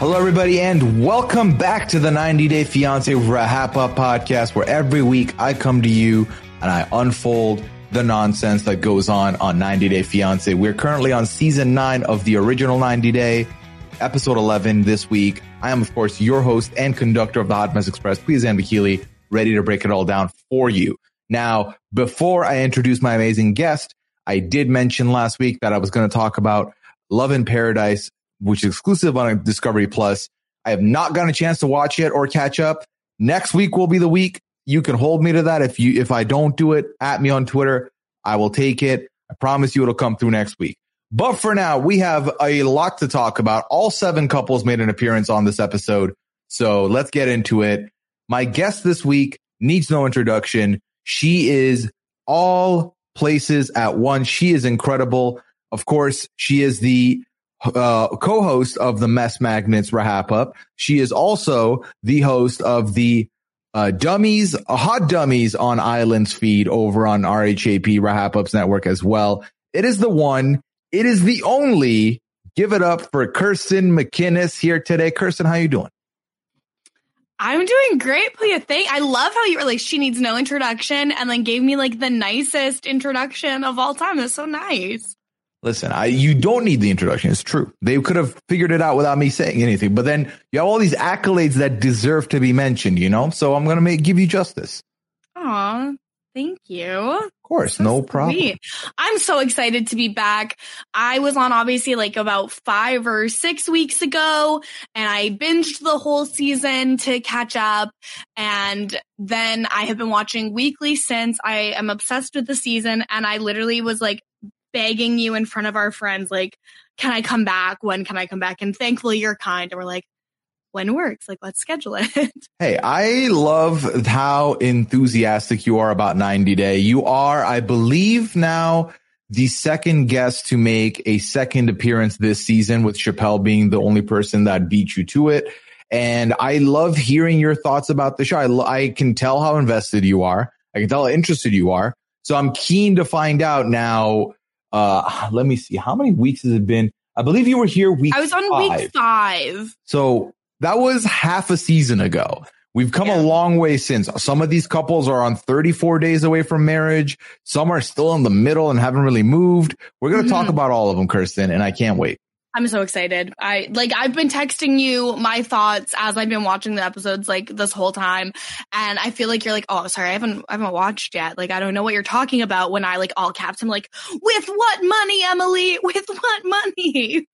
Hello, everybody, and welcome back to the 90 Day Fiance Wrap Up podcast, where every week I come to you and I unfold the nonsense that goes on on 90 Day Fiance. We're currently on season nine of the original 90 Day, episode 11 this week. I am, of course, your host and conductor of the Hot Mess Express, please, Ann Keeley, ready to break it all down for you. Now, before I introduce my amazing guest, I did mention last week that I was going to talk about Love in Paradise which is exclusive on Discovery Plus. I have not gotten a chance to watch it or catch up. Next week will be the week. You can hold me to that. If you, if I don't do it, at me on Twitter. I will take it. I promise you it'll come through next week. But for now, we have a lot to talk about. All seven couples made an appearance on this episode. So let's get into it. My guest this week needs no introduction. She is all places at once. She is incredible. Of course, she is the uh, co-host of the Mess Magnets Rahap Up. She is also the host of the uh, Dummies, uh, Hot Dummies on Islands feed over on RHAP Rahap Ups Network as well. It is the one. It is the only. Give it up for Kirsten McKinnis here today. Kirsten, how you doing? I'm doing great, Plia. Thank. I love how you were like, she needs no introduction, and then gave me like the nicest introduction of all time. That's so nice. Listen, I, you don't need the introduction. It's true. They could have figured it out without me saying anything. But then you have all these accolades that deserve to be mentioned, you know? So I'm going to make, give you justice. Aw, thank you. Of course, so no sweet. problem. I'm so excited to be back. I was on obviously like about five or six weeks ago and I binged the whole season to catch up. And then I have been watching weekly since I am obsessed with the season. And I literally was like begging you in front of our friends, like, can I come back? When can I come back? And thankfully you're kind. And we're like, when works, like, let's schedule it. Hey, I love how enthusiastic you are about 90 Day. You are, I believe now, the second guest to make a second appearance this season with Chappelle being the only person that beat you to it. And I love hearing your thoughts about the show. I, I can tell how invested you are. I can tell how interested you are. So I'm keen to find out now uh, let me see. How many weeks has it been? I believe you were here week I was on five. week five. So that was half a season ago. We've come yeah. a long way since. Some of these couples are on 34 days away from marriage. Some are still in the middle and haven't really moved. We're going to mm-hmm. talk about all of them, Kirsten, and I can't wait. I'm so excited. I like I've been texting you my thoughts as I've been watching the episodes like this whole time. And I feel like you're like, oh sorry, I haven't I haven't watched yet. Like I don't know what you're talking about when I like all caps I'm like, with what money, Emily? With what money?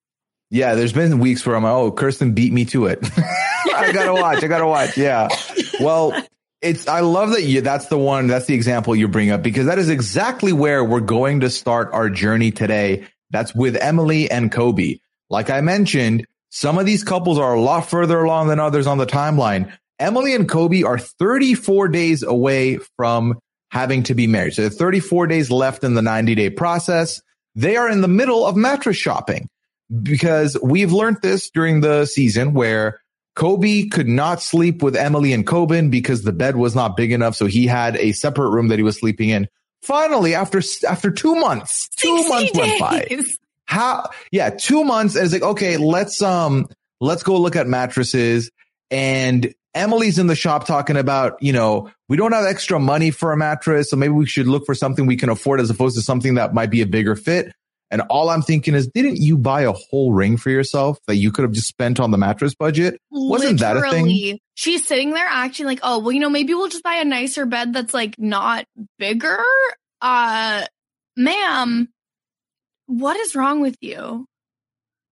Yeah, there's been weeks where I'm like, oh, Kirsten beat me to it. I gotta watch. I gotta watch. Yeah. Well, it's I love that you that's the one, that's the example you bring up because that is exactly where we're going to start our journey today. That's with Emily and Kobe. Like I mentioned, some of these couples are a lot further along than others on the timeline. Emily and Kobe are 34 days away from having to be married. So 34 days left in the 90 day process. They are in the middle of mattress shopping because we've learned this during the season where Kobe could not sleep with Emily and Koban because the bed was not big enough. So he had a separate room that he was sleeping in. Finally, after, after two months, two months days. went by. How, yeah, two months. And it's like, okay, let's, um, let's go look at mattresses. And Emily's in the shop talking about, you know, we don't have extra money for a mattress. So maybe we should look for something we can afford as opposed to something that might be a bigger fit. And all I'm thinking is, didn't you buy a whole ring for yourself that you could have just spent on the mattress budget? Wasn't that a thing? She's sitting there acting like, oh, well, you know, maybe we'll just buy a nicer bed that's like not bigger. Uh, ma'am, what is wrong with you?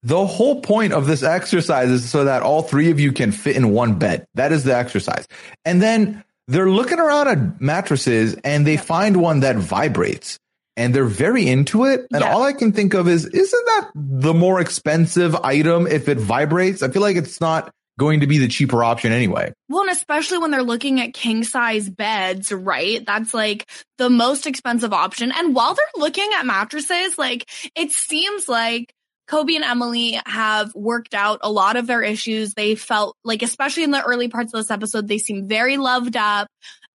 The whole point of this exercise is so that all three of you can fit in one bed. That is the exercise. And then they're looking around at mattresses and they find one that vibrates and they're very into it. And yeah. all I can think of is, isn't that the more expensive item if it vibrates? I feel like it's not going to be the cheaper option anyway. Well, and especially when they're looking at king size beds, right? That's like the most expensive option. And while they're looking at mattresses, like it seems like Kobe and Emily have worked out a lot of their issues. They felt like, especially in the early parts of this episode, they seem very loved up.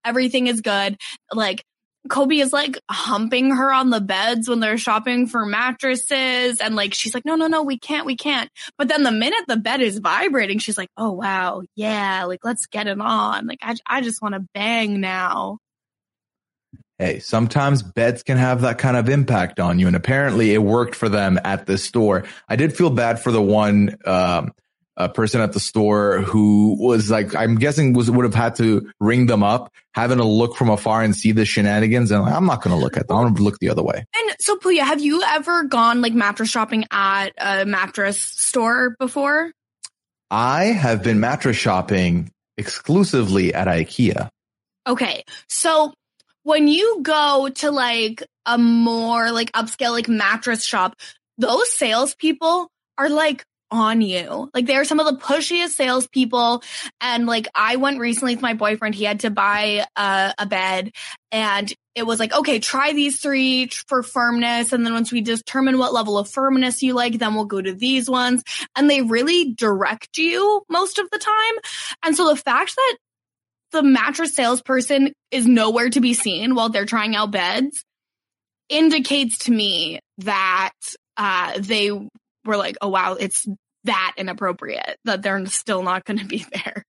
Everything is good. Like Kobe is like humping her on the beds when they're shopping for mattresses. And like, she's like, no, no, no, we can't, we can't. But then the minute the bed is vibrating, she's like, oh, wow. Yeah. Like, let's get it on. Like, I, I just want to bang now hey, sometimes beds can have that kind of impact on you. And apparently it worked for them at the store. I did feel bad for the one, um, a person at the store who was like, I'm guessing was would have had to ring them up, having to look from afar and see the shenanigans. And like, I'm not going to look at them. I'm going to look the other way. And so, Puya, have you ever gone like mattress shopping at a mattress store before? I have been mattress shopping exclusively at IKEA. Okay. So when you go to like a more like upscale like mattress shop, those salespeople are like on you. Like they're some of the pushiest salespeople. And like I went recently with my boyfriend. He had to buy a, a bed and it was like, okay, try these three for firmness. And then once we determine what level of firmness you like, then we'll go to these ones. And they really direct you most of the time. And so the fact that the mattress salesperson is nowhere to be seen while they're trying out beds indicates to me that uh, they were like, oh, wow, it's that inappropriate that they're still not going to be there.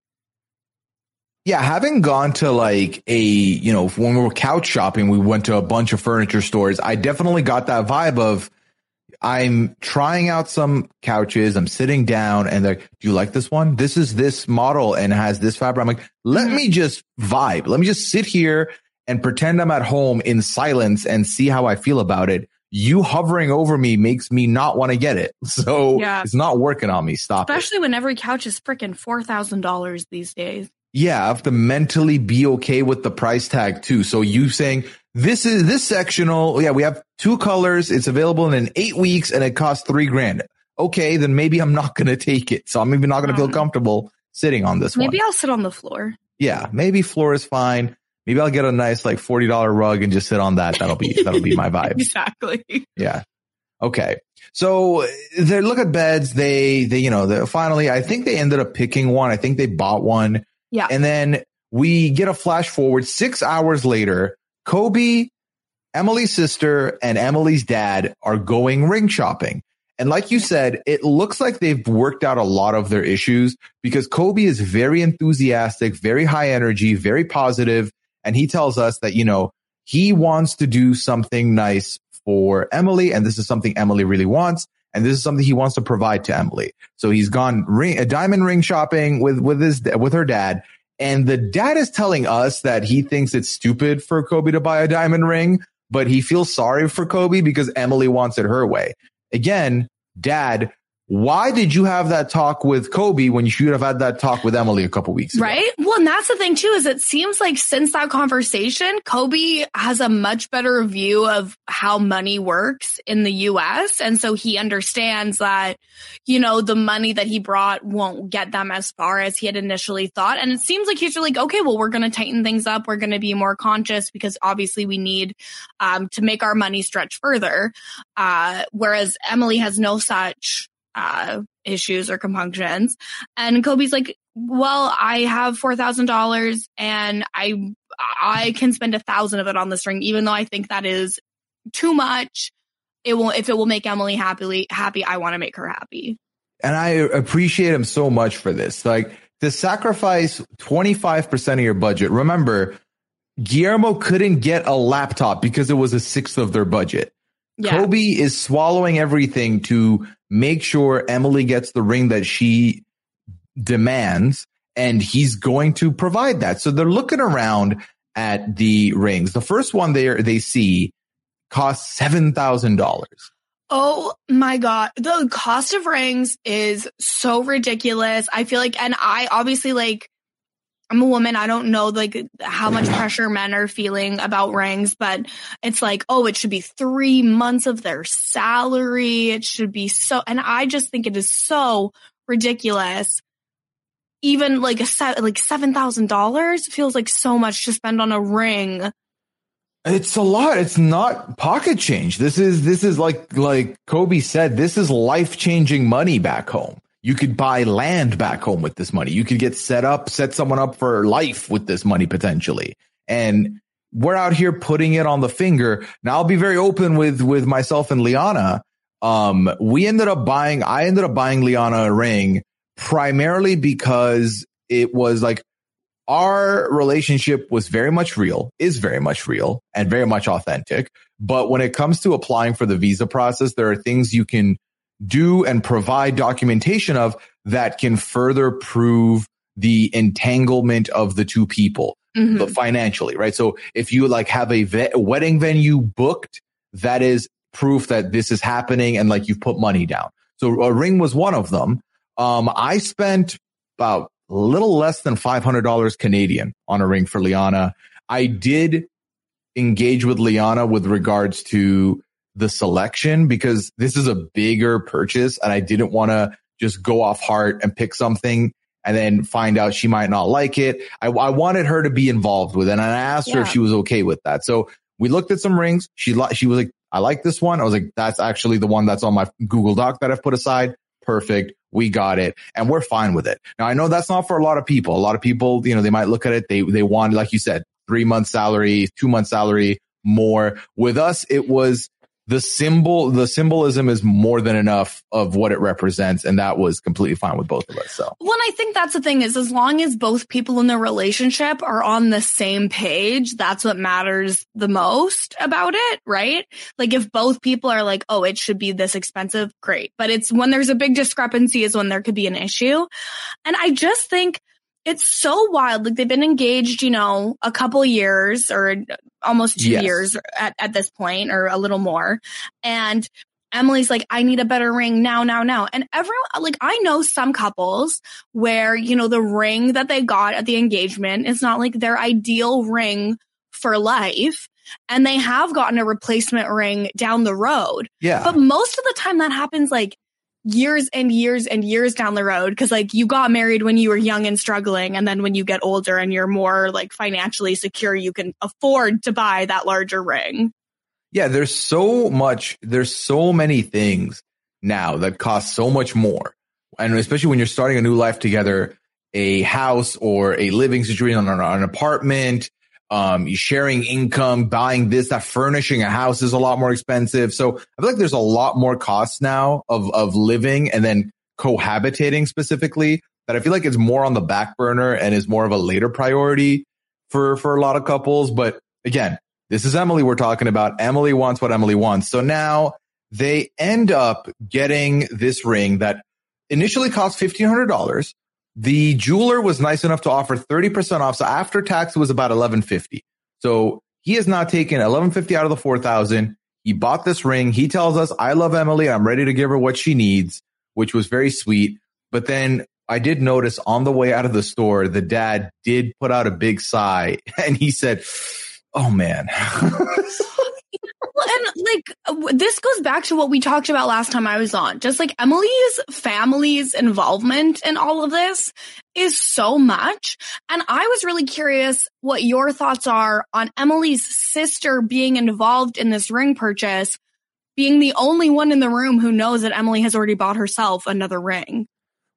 Yeah, having gone to like a, you know, when we were couch shopping, we went to a bunch of furniture stores. I definitely got that vibe of I'm trying out some couches. I'm sitting down and they're, do you like this one? This is this model and has this fabric. I'm like, let mm-hmm. me just vibe. Let me just sit here and pretend I'm at home in silence and see how I feel about it. You hovering over me makes me not want to get it. So yeah. it's not working on me. Stop Especially it. when every couch is freaking $4,000 these days. Yeah, I have to mentally be okay with the price tag too. So you saying this is this sectional. Yeah, we have two colors. It's available in eight weeks and it costs three grand. Okay, then maybe I'm not going to take it. So I'm even not going to feel um, comfortable sitting on this one. maybe one. I'll sit on the floor. Yeah, maybe floor is fine. Maybe I'll get a nice like $40 rug and just sit on that. That'll be, that'll be my vibe. exactly. Yeah. Okay. So they look at beds. They, they, you know, finally, I think they ended up picking one. I think they bought one. Yeah. And then we get a flash forward six hours later. Kobe, Emily's sister, and Emily's dad are going ring shopping. And like you said, it looks like they've worked out a lot of their issues because Kobe is very enthusiastic, very high energy, very positive, And he tells us that, you know, he wants to do something nice for Emily. And this is something Emily really wants. And this is something he wants to provide to Emily. So he's gone ring, a diamond ring shopping with, with his, with her dad. And the dad is telling us that he thinks it's stupid for Kobe to buy a diamond ring, but he feels sorry for Kobe because Emily wants it her way. Again, dad, why did you have that talk with Kobe when you should have had that talk with Emily a couple weeks ago? Right. Well, and that's the thing too, is it seems like since that conversation, Kobe has a much better view of how money works in the US. And so he understands that, you know, the money that he brought won't get them as far as he had initially thought. And it seems like he's like, okay, well, we're going to tighten things up. We're going to be more conscious because obviously we need, um, to make our money stretch further. Uh, whereas Emily has no such uh, issues or compunctions. And Kobe's like, well, I have $4,000 and I, I can spend a thousand of it on this ring, even though I think that is too much. It will, if it will make Emily happily happy, I want to make her happy. And I appreciate him so much for this. Like to sacrifice 25% of your budget. Remember, Guillermo couldn't get a laptop because it was a sixth of their budget. Yeah. Kobe is swallowing everything to make sure Emily gets the ring that she demands, and he's going to provide that. So they're looking around at the rings. The first one they they see costs seven thousand dollars. Oh my God. The cost of rings is so ridiculous. I feel like, and I obviously like, I'm a woman. I don't know like how much pressure men are feeling about rings, but it's like, oh, it should be three months of their salary. It should be so, and I just think it is so ridiculous. Even like a set, like $7,000 feels like so much to spend on a ring. It's a lot. It's not pocket change. This is, this is like, like Kobe said, this is life changing money back home. You could buy land back home with this money. You could get set up, set someone up for life with this money potentially. And we're out here putting it on the finger. Now I'll be very open with, with myself and Liana. Um, we ended up buying, I ended up buying Liana a ring primarily because it was like our relationship was very much real, is very much real and very much authentic. But when it comes to applying for the visa process, there are things you can do and provide documentation of that can further prove the entanglement of the two people mm-hmm. financially, right? So if you like have a ve- wedding venue booked, that is proof that this is happening and like you've put money down. So a ring was one of them. Um, I spent about a little less than $500 Canadian on a ring for Liana. I did engage with Liana with regards to the selection because this is a bigger purchase and I didn't want to just go off heart and pick something and then find out she might not like it. I, I wanted her to be involved with it and I asked yeah. her if she was okay with that. So we looked at some rings. She, she was like, I like this one. I was like, that's actually the one that's on my Google Doc that I've put aside. Perfect. We got it and we're fine with it. Now I know that's not for a lot of people. A lot of people, you know, they might look at it. They, they want, like you said, three months salary, two months salary, more. With us, it was the symbol, the symbolism is more than enough of what it represents. And that was completely fine with both of us. So, well, I think that's the thing is as long as both people in the relationship are on the same page, that's what matters the most about it, right? Like if both people are like, oh, it should be this expensive, great. But it's when there's a big discrepancy is when there could be an issue. And I just think it's so wild. Like they've been engaged, you know, a couple years or almost two yes. years at, at this point or a little more. And Emily's like, I need a better ring now, now, now. And everyone, like, I know some couples where, you know, the ring that they got at the engagement is not like their ideal ring for life. And they have gotten a replacement ring down the road. Yeah. But most of the time that happens like years and years and years down the road because like you got married when you were young and struggling and then when you get older and you're more like financially secure you can afford to buy that larger ring. Yeah there's so much there's so many things now that cost so much more. And especially when you're starting a new life together a house or a living situation on an apartment um, sharing income, buying this, that furnishing a house is a lot more expensive. So I feel like there's a lot more costs now of, of living and then cohabitating specifically that I feel like it's more on the back burner and is more of a later priority for, for a lot of couples. But again, this is Emily we're talking about. Emily wants what Emily wants. So now they end up getting this ring that initially cost $1,500 the jeweler was nice enough to offer 30% off. So after tax, it was about 1150. So he has now taken 1150 out of the 4000. He bought this ring. He tells us, I love Emily. I'm ready to give her what she needs. which was very sweet. But then I did notice on the way out of the store, the dad did put out a big sigh and he said, Oh man. and like this goes back to what we talked about last time I was on. Just like Emily's family's involvement in all of this is so much. And I was really curious what your thoughts are on Emily's sister being involved in this ring purchase, being the only one in the room who knows that Emily has already bought herself another ring.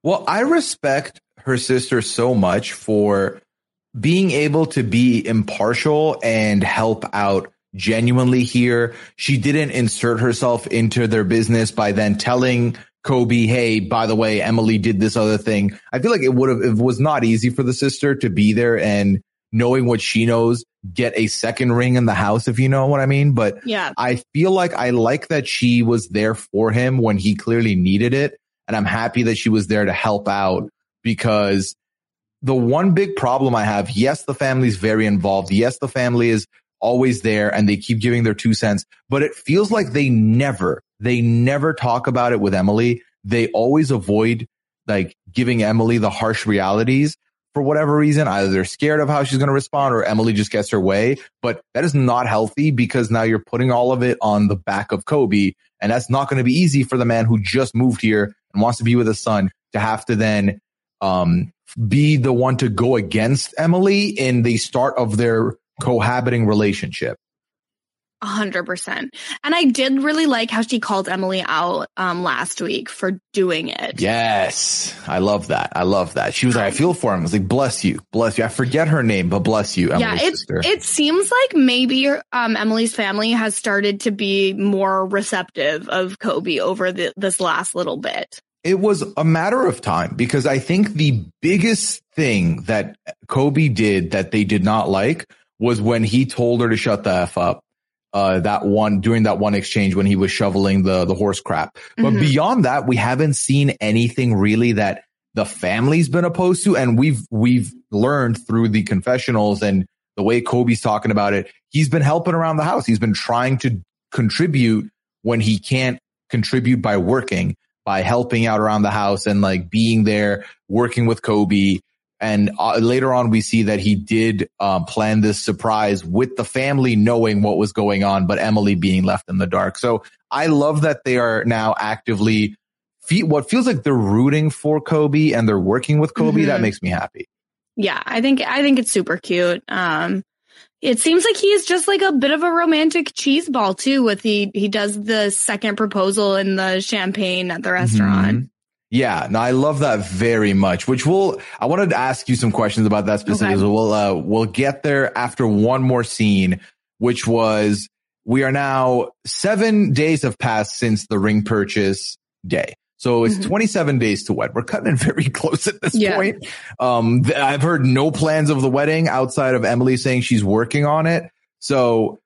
Well, I respect her sister so much for being able to be impartial and help out genuinely here. She didn't insert herself into their business by then telling Kobe, Hey, by the way, Emily did this other thing. I feel like it would have, it was not easy for the sister to be there and knowing what she knows, get a second ring in the house, if you know what I mean. But yeah, I feel like I like that she was there for him when he clearly needed it. And I'm happy that she was there to help out because the one big problem I have, yes, the family's very involved. Yes, the family is always there and they keep giving their two cents, but it feels like they never, they never talk about it with Emily. They always avoid like giving Emily the harsh realities for whatever reason. Either they're scared of how she's going to respond or Emily just gets her way. But that is not healthy because now you're putting all of it on the back of Kobe. And that's not going to be easy for the man who just moved here and wants to be with his son to have to then, um, be the one to go against Emily in the start of their cohabiting relationship. A hundred percent. And I did really like how she called Emily out um, last week for doing it. Yes. I love that. I love that. She was like, I feel for him. I was like, bless you. Bless you. I forget her name, but bless you. Emily's yeah. It, sister. it seems like maybe um, Emily's family has started to be more receptive of Kobe over the, this last little bit. It was a matter of time because I think the biggest thing that Kobe did that they did not like was when he told her to shut the F up. Uh, that one during that one exchange when he was shoveling the, the horse crap. But mm-hmm. beyond that, we haven't seen anything really that the family's been opposed to. And we've, we've learned through the confessionals and the way Kobe's talking about it. He's been helping around the house. He's been trying to contribute when he can't contribute by working, by helping out around the house and like being there, working with Kobe and uh, later on, we see that he did um, plan this surprise with the family knowing what was going on, but Emily being left in the dark. So I love that they are now actively fe- what feels like they're rooting for Kobe and they're working with Kobe. Mm-hmm. That makes me happy. Yeah, I think I think it's super cute. Um, it seems like he's just like a bit of a romantic cheese ball too. With he he does the second proposal in the champagne at the restaurant. Mm-hmm. Yeah, no, I love that very much. Which we'll, I wanted to ask you some questions about that specifically. Okay. So we'll, uh, we'll get there after one more scene, which was we are now seven days have passed since the ring purchase day. So it's mm-hmm. 27 days to wed. We're cutting it very close at this yeah. point. Um, I've heard no plans of the wedding outside of Emily saying she's working on it. So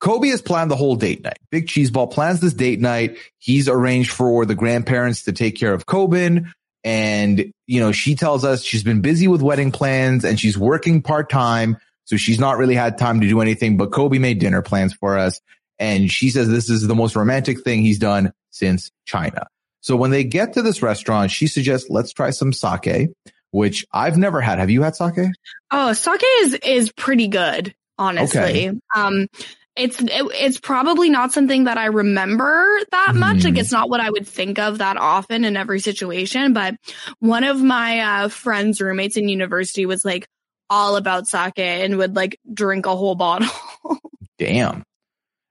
Kobe has planned the whole date night. Big Cheeseball plans this date night. He's arranged for the grandparents to take care of Koban. And, you know, she tells us she's been busy with wedding plans and she's working part time. So she's not really had time to do anything, but Kobe made dinner plans for us. And she says this is the most romantic thing he's done since China. So when they get to this restaurant, she suggests, let's try some sake, which I've never had. Have you had sake? Oh, sake is, is pretty good honestly. Okay. Um, it's it, it's probably not something that I remember that much. Mm. Like hmm. it's not what I would think of that often in every situation. But one of my uh, friends' roommates in university was like all about sake and would like drink a whole bottle. Damn.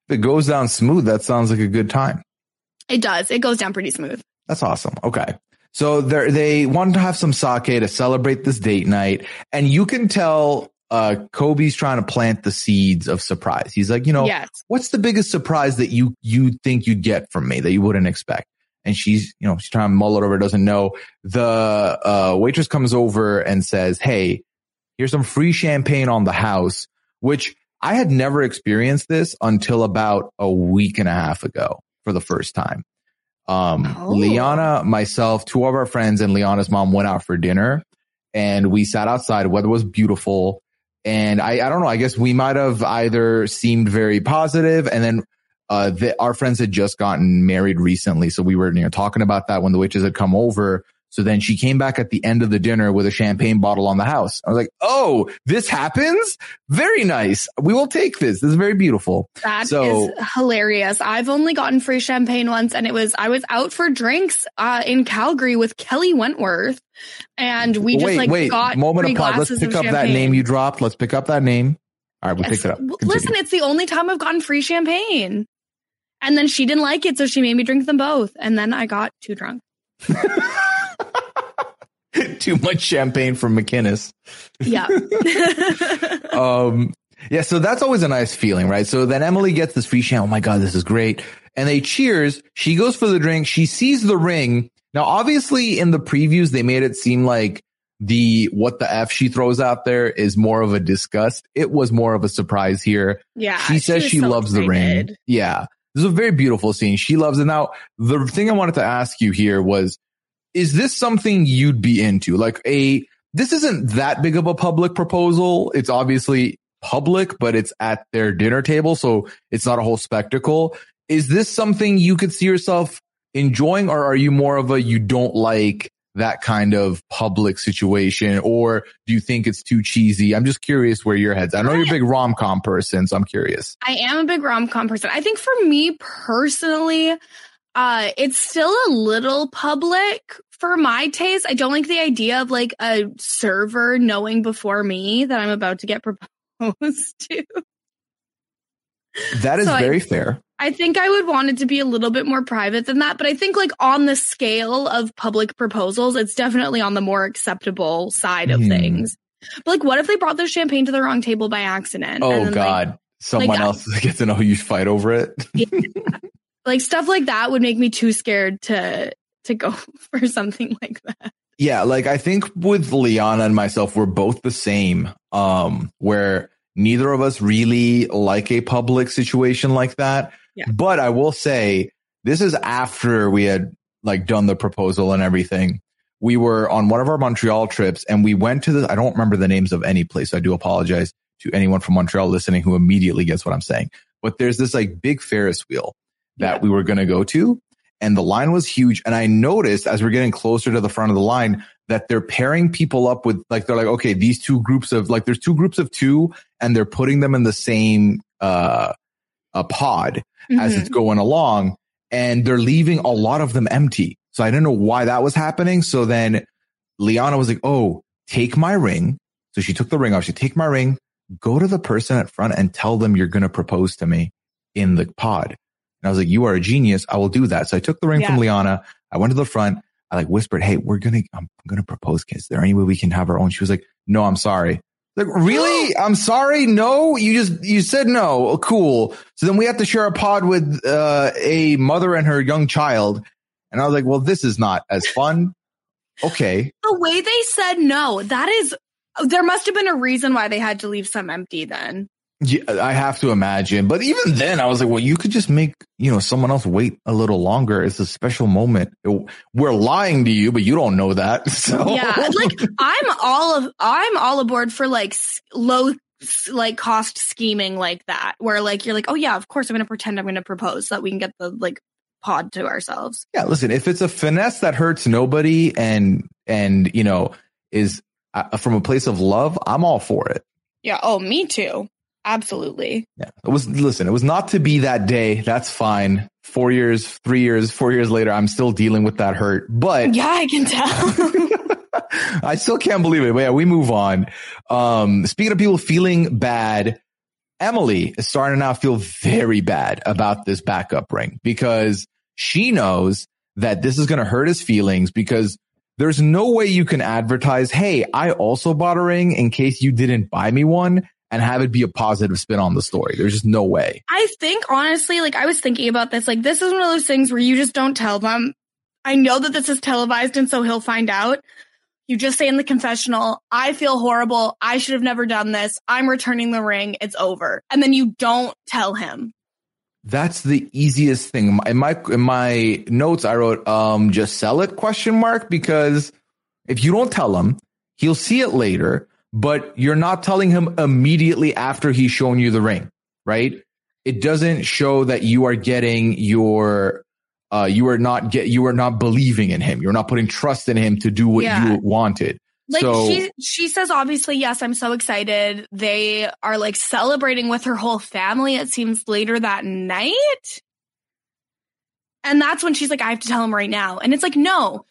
If it goes down smooth, that sounds like a good time. It does. It goes down pretty smooth. That's awesome. Okay. So they they wanted to have some sake to celebrate this date night. And you can tell uh, Kobe's trying to plant the seeds of surprise. He's like, you know, yes. what's the biggest surprise that you, you think you'd get from me that you wouldn't expect? And she's, you know, she's trying to mull it over, doesn't know. The, uh, waitress comes over and says, Hey, here's some free champagne on the house, which I had never experienced this until about a week and a half ago for the first time. Um, oh. Liana, myself, two of our friends and Liana's mom went out for dinner and we sat outside. Weather was beautiful. And I, I don't know. I guess we might have either seemed very positive and then uh, the, our friends had just gotten married recently. So we were, you know, talking about that when the witches had come over. So then she came back at the end of the dinner with a champagne bottle on the house. I was like, Oh, this happens. Very nice. We will take this. This is very beautiful. That so, is hilarious. I've only gotten free champagne once and it was, I was out for drinks, uh, in Calgary with Kelly Wentworth and we just wait, like wait, got moment of pause. Let's pick up champagne. that name you dropped. Let's pick up that name. All right. We yes. picked it up. Continue. Listen, it's the only time I've gotten free champagne. And then she didn't like it. So she made me drink them both. And then I got too drunk. Too much champagne from McInnes. Yeah. um, yeah. So that's always a nice feeling, right? So then Emily gets this free champagne. Oh my God, this is great. And they cheers. She goes for the drink. She sees the ring. Now, obviously in the previews, they made it seem like the what the F she throws out there is more of a disgust. It was more of a surprise here. Yeah. She says she, she so loves excited. the ring. Yeah. This is a very beautiful scene. She loves it. Now, the thing I wanted to ask you here was is this something you'd be into? Like a, this isn't that big of a public proposal. It's obviously public, but it's at their dinner table. So it's not a whole spectacle. Is this something you could see yourself enjoying or are you more of a, you don't like that kind of public situation or do you think it's too cheesy? I'm just curious where your head's. I know you're a big rom com person, so I'm curious. I am a big rom com person. I think for me personally, uh, it's still a little public for my taste. I don't like the idea of like a server knowing before me that I'm about to get proposed to. That is so very I, fair. I think I would want it to be a little bit more private than that, but I think like on the scale of public proposals, it's definitely on the more acceptable side of mm. things. But like, what if they brought their champagne to the wrong table by accident? Oh then, God. Like, Someone like, else gets to know you fight over it. yeah. Like stuff like that would make me too scared to to go for something like that. Yeah, like I think with Liana and myself, we're both the same. Um, where neither of us really like a public situation like that. Yeah. But I will say this is after we had like done the proposal and everything. We were on one of our Montreal trips and we went to the, I don't remember the names of any place. So I do apologize to anyone from Montreal listening who immediately gets what I'm saying. But there's this like big Ferris wheel that yeah. we were going to go to. And the line was huge. And I noticed as we're getting closer to the front of the line that they're pairing people up with like, they're like, okay, these two groups of like, there's two groups of two and they're putting them in the same, uh, a pod mm-hmm. as it's mm-hmm. going along and they're leaving a lot of them empty. So I didn't know why that was happening. So then Liana was like, Oh, take my ring. So she took the ring off. She take my ring, go to the person at front and tell them you're going to propose to me in the pod. And I was like, you are a genius. I will do that. So I took the ring yeah. from Liana. I went to the front. I like whispered, Hey, we're going to, I'm going to propose. Is there any way we can have our own? She was like, no, I'm sorry. Like, really? I'm sorry. No, you just, you said no. Cool. So then we have to share a pod with, uh, a mother and her young child. And I was like, well, this is not as fun. Okay. The way they said no, that is, there must have been a reason why they had to leave some empty then. Yeah, I have to imagine. But even then, I was like, well, you could just make, you know, someone else wait a little longer. It's a special moment. We're lying to you, but you don't know that. So yeah, like I'm all of, I'm all aboard for like low, like cost scheming like that, where like you're like, oh yeah, of course I'm going to pretend I'm going to propose so that we can get the like pod to ourselves. Yeah, listen, if it's a finesse that hurts nobody and and you know is uh, from a place of love, I'm all for it. Yeah. Oh, me too. Absolutely. Yeah. It was, listen, it was not to be that day. That's fine. Four years, three years, four years later, I'm still dealing with that hurt, but yeah, I can tell. I still can't believe it. But yeah, we move on. Um, speaking of people feeling bad, Emily is starting to now feel very bad about this backup ring because she knows that this is going to hurt his feelings because there's no way you can advertise, Hey, I also bought a ring in case you didn't buy me one and have it be a positive spin on the story. There's just no way. I think honestly, like I was thinking about this, like this is one of those things where you just don't tell them. I know that this is televised and so he'll find out. You just say in the confessional, I feel horrible. I should have never done this. I'm returning the ring. It's over. And then you don't tell him. That's the easiest thing. In my in my notes, I wrote, um, just sell it question mark because if you don't tell him, he'll see it later but you're not telling him immediately after he's shown you the ring, right? it doesn't show that you are getting your uh, you are not get you are not believing in him. You're not putting trust in him to do what Yeah. you wanted. Like so she she says obviously yes I'm so excited. They are like celebrating with her whole family it seems later that night. And that's when she's like I have to tell him right now. And it's like no.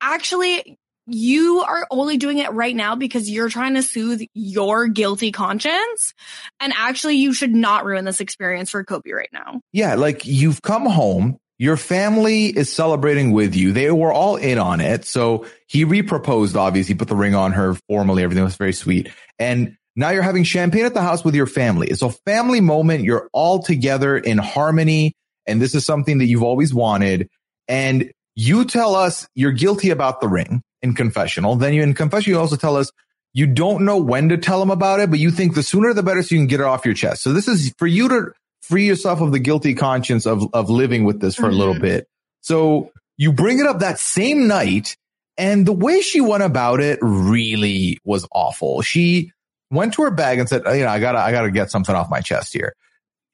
Actually you are only doing it right now because you're trying to soothe your guilty conscience and actually you should not ruin this experience for Kobe right now. yeah, like you've come home. Your family is celebrating with you. They were all in on it. So he reproposed, obviously, put the ring on her formally. Everything was very sweet. And now you're having champagne at the house with your family. It's a family moment. You're all together in harmony. And this is something that you've always wanted. And you tell us you're guilty about the ring in confessional. Then you in confession, you also tell us you don't know when to tell him about it, but you think the sooner the better so you can get it off your chest. So this is for you to free yourself of the guilty conscience of, of living with this for a little Mhm. bit. So you bring it up that same night and the way she went about it really was awful. She went to her bag and said, "Oh, you know, I gotta, I gotta get something off my chest here.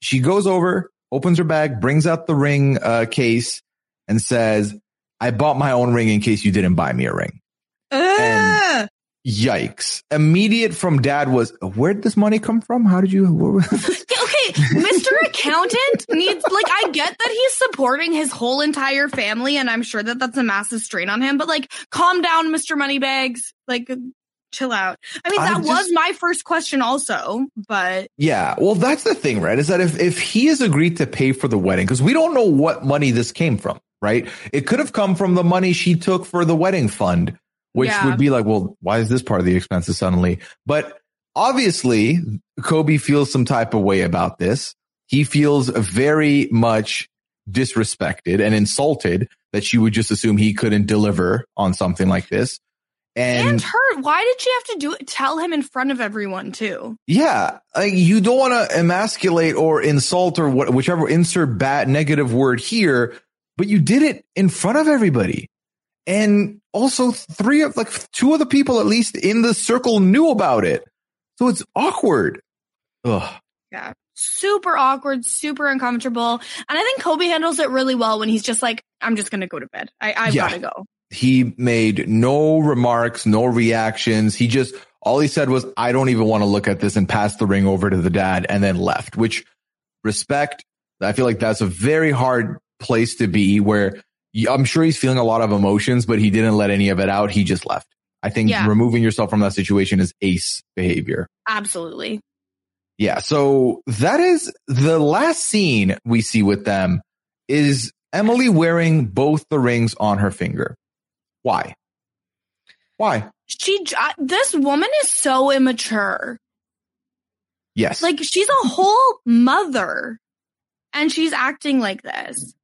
She goes over, opens her bag, brings out the ring uh, case and says, I bought my own ring in case you didn't buy me a ring. And- Yikes. Immediate from dad was, where did this money come from? How did you? Okay, Mr. Accountant needs like I get that he's supporting his whole entire family, and I'm sure that that's a massive strain on him. But like, calm down, Mr. Moneybags. Like, chill out. I mean, I that just- was my first question, also. But Yeah. Well, that's the thing, right? Is that if, if he has agreed to pay for the wedding, because we don't know what money this came from, right? It could have come from the money she took for the wedding fund, which Yeah. would be like, well, why is this part of the expenses suddenly? But obviously, Kobe feels some type of way about this. He feels very much disrespected and insulted that she would just assume he couldn't deliver on something like this. and, And, her, why did she have to do it? Tell him in front of everyone too. yeah, like you don't want to emasculate or insult or what, whichever insert bad negative word here, but you did it in front of everybody. And also three of like two of the people at least in the circle knew about it. So it's awkward. Ugh. Yeah. Super awkward, super uncomfortable. And I think Kobe handles it really well when he's just like, I'm just going to go to bed. I, I've Yeah. got to go. He made no remarks, no reactions. He just, all he said was, I don't even want to look at this and passed the ring over to the dad and then left, which respect. I feel like that's a very hard place to be where I'm sure he's feeling a lot of emotions, but he didn't let any of it out. He just left. I think Yeah. removing yourself from that situation is ace behavior. Absolutely. Yeah. So that is the last scene we see with them is Emily wearing both the rings on her finger. Why? Why? She, uh, this woman is so immature. Yes. Like she's a whole mother and she's acting like this.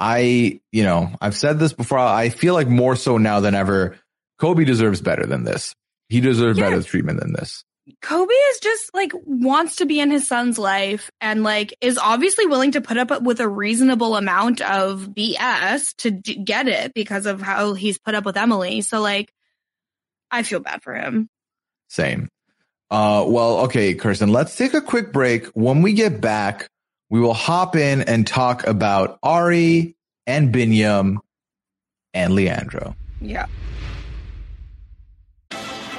I, you know, I've said this before. I feel like more so now than ever, Kobe deserves better than this. He deserves Yeah. better treatment than this. Kobe is just like wants to be in his son's life and like is obviously willing to put up with a reasonable amount of BS to d- get it because of how he's put up with Emily. So like I feel bad for him. Same. Uh, well, okay, Kirsten, let's take a quick break. When we get back, we will hop in and talk about Ari and Binyam and Leandro. Yeah.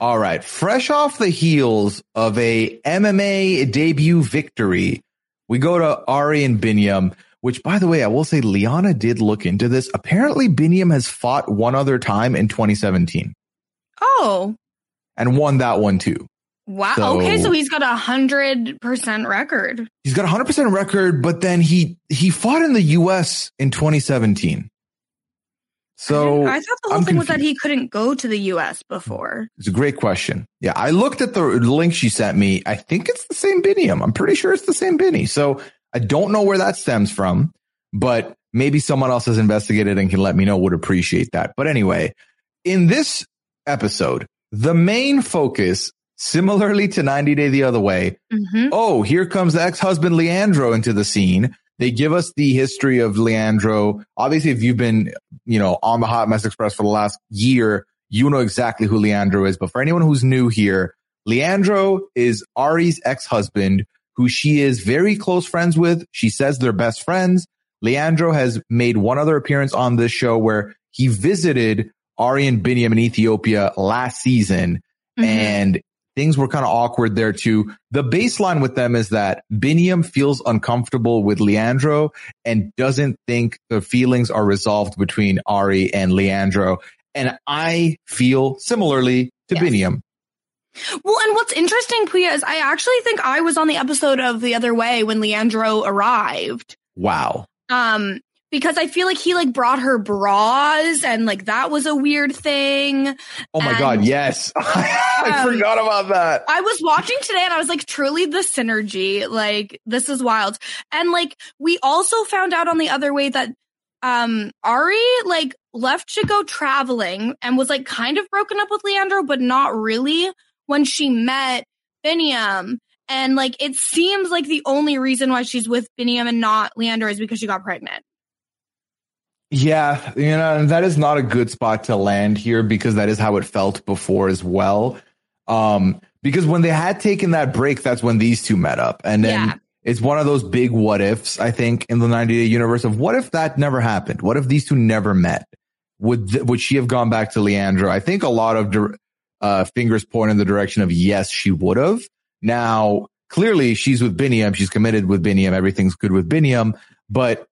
All right. Fresh off the heels of a MMA debut victory, we go to Ari and Binyam, which by the way, I will say Liana did look into this. Apparently Binyam has fought one other time in 2017 Oh, and won that one too. wow. So- okay, so he's got a hundred percent record. He's got a hundred percent record, but then he, he fought in the US in 2017. So I thought the whole I'm thing was that he couldn't go to the US before. It's a great question. Yeah, I looked at the link she sent me. I think it's the same Binyam. I'm pretty sure it's the same Binny. So I don't know where that stems from, but maybe someone else has investigated and can let me know. Would appreciate that. But anyway, in this episode, the main focus, similarly to 90 Day the Other Way, hmm oh, here comes the ex-husband Leandro into the scene. They give us the history of Leandro. Obviously, if you've been, you know, on the Hot Mess Express for the last year, you know exactly who Leandro is. But for anyone who's new here, Leandro is Ari's ex-husband who she is very close friends with. She says they're best friends. Leandro has made one other appearance on this show where he visited Ari and Biniam in Ethiopia last season Mm-hmm. and things were kind of awkward there too. The baseline with them is that Binyam feels uncomfortable with Leandro and doesn't think the feelings are resolved between Ari and Leandro. And I feel similarly to Yes. Binyam. Well, and what's interesting, Puya, is I actually think I was on the episode of The Other Way when Leandro arrived. Wow. Um, because I feel like he like brought her bras and like that was a weird thing. Oh my And, God. Yes. I um, forgot about that. I was watching today and I was like, truly the synergy. Like, this is wild. And like, we also found out on the other way that, um, Ari like left to go traveling and was like kind of broken up with Leandro, but not really when she met Binyam. And like, it seems like the only reason why she's with Binyam and not Leandro is because she got pregnant. Yeah, you know, that is not a good spot to land here because that is how it felt before as well. Um, because when they had taken that break, that's when these two met up. And then Yeah. it's one of those big what ifs, I think, in the 90 day universe of what if that never happened? What if these two never met? Would, th- would she have gone back to Leandro? I think a lot of, dir- uh, fingers point in the direction of yes, she would have. Now, clearly she's with Binyam. She's committed with Binyam. Everything's good with Binyam, but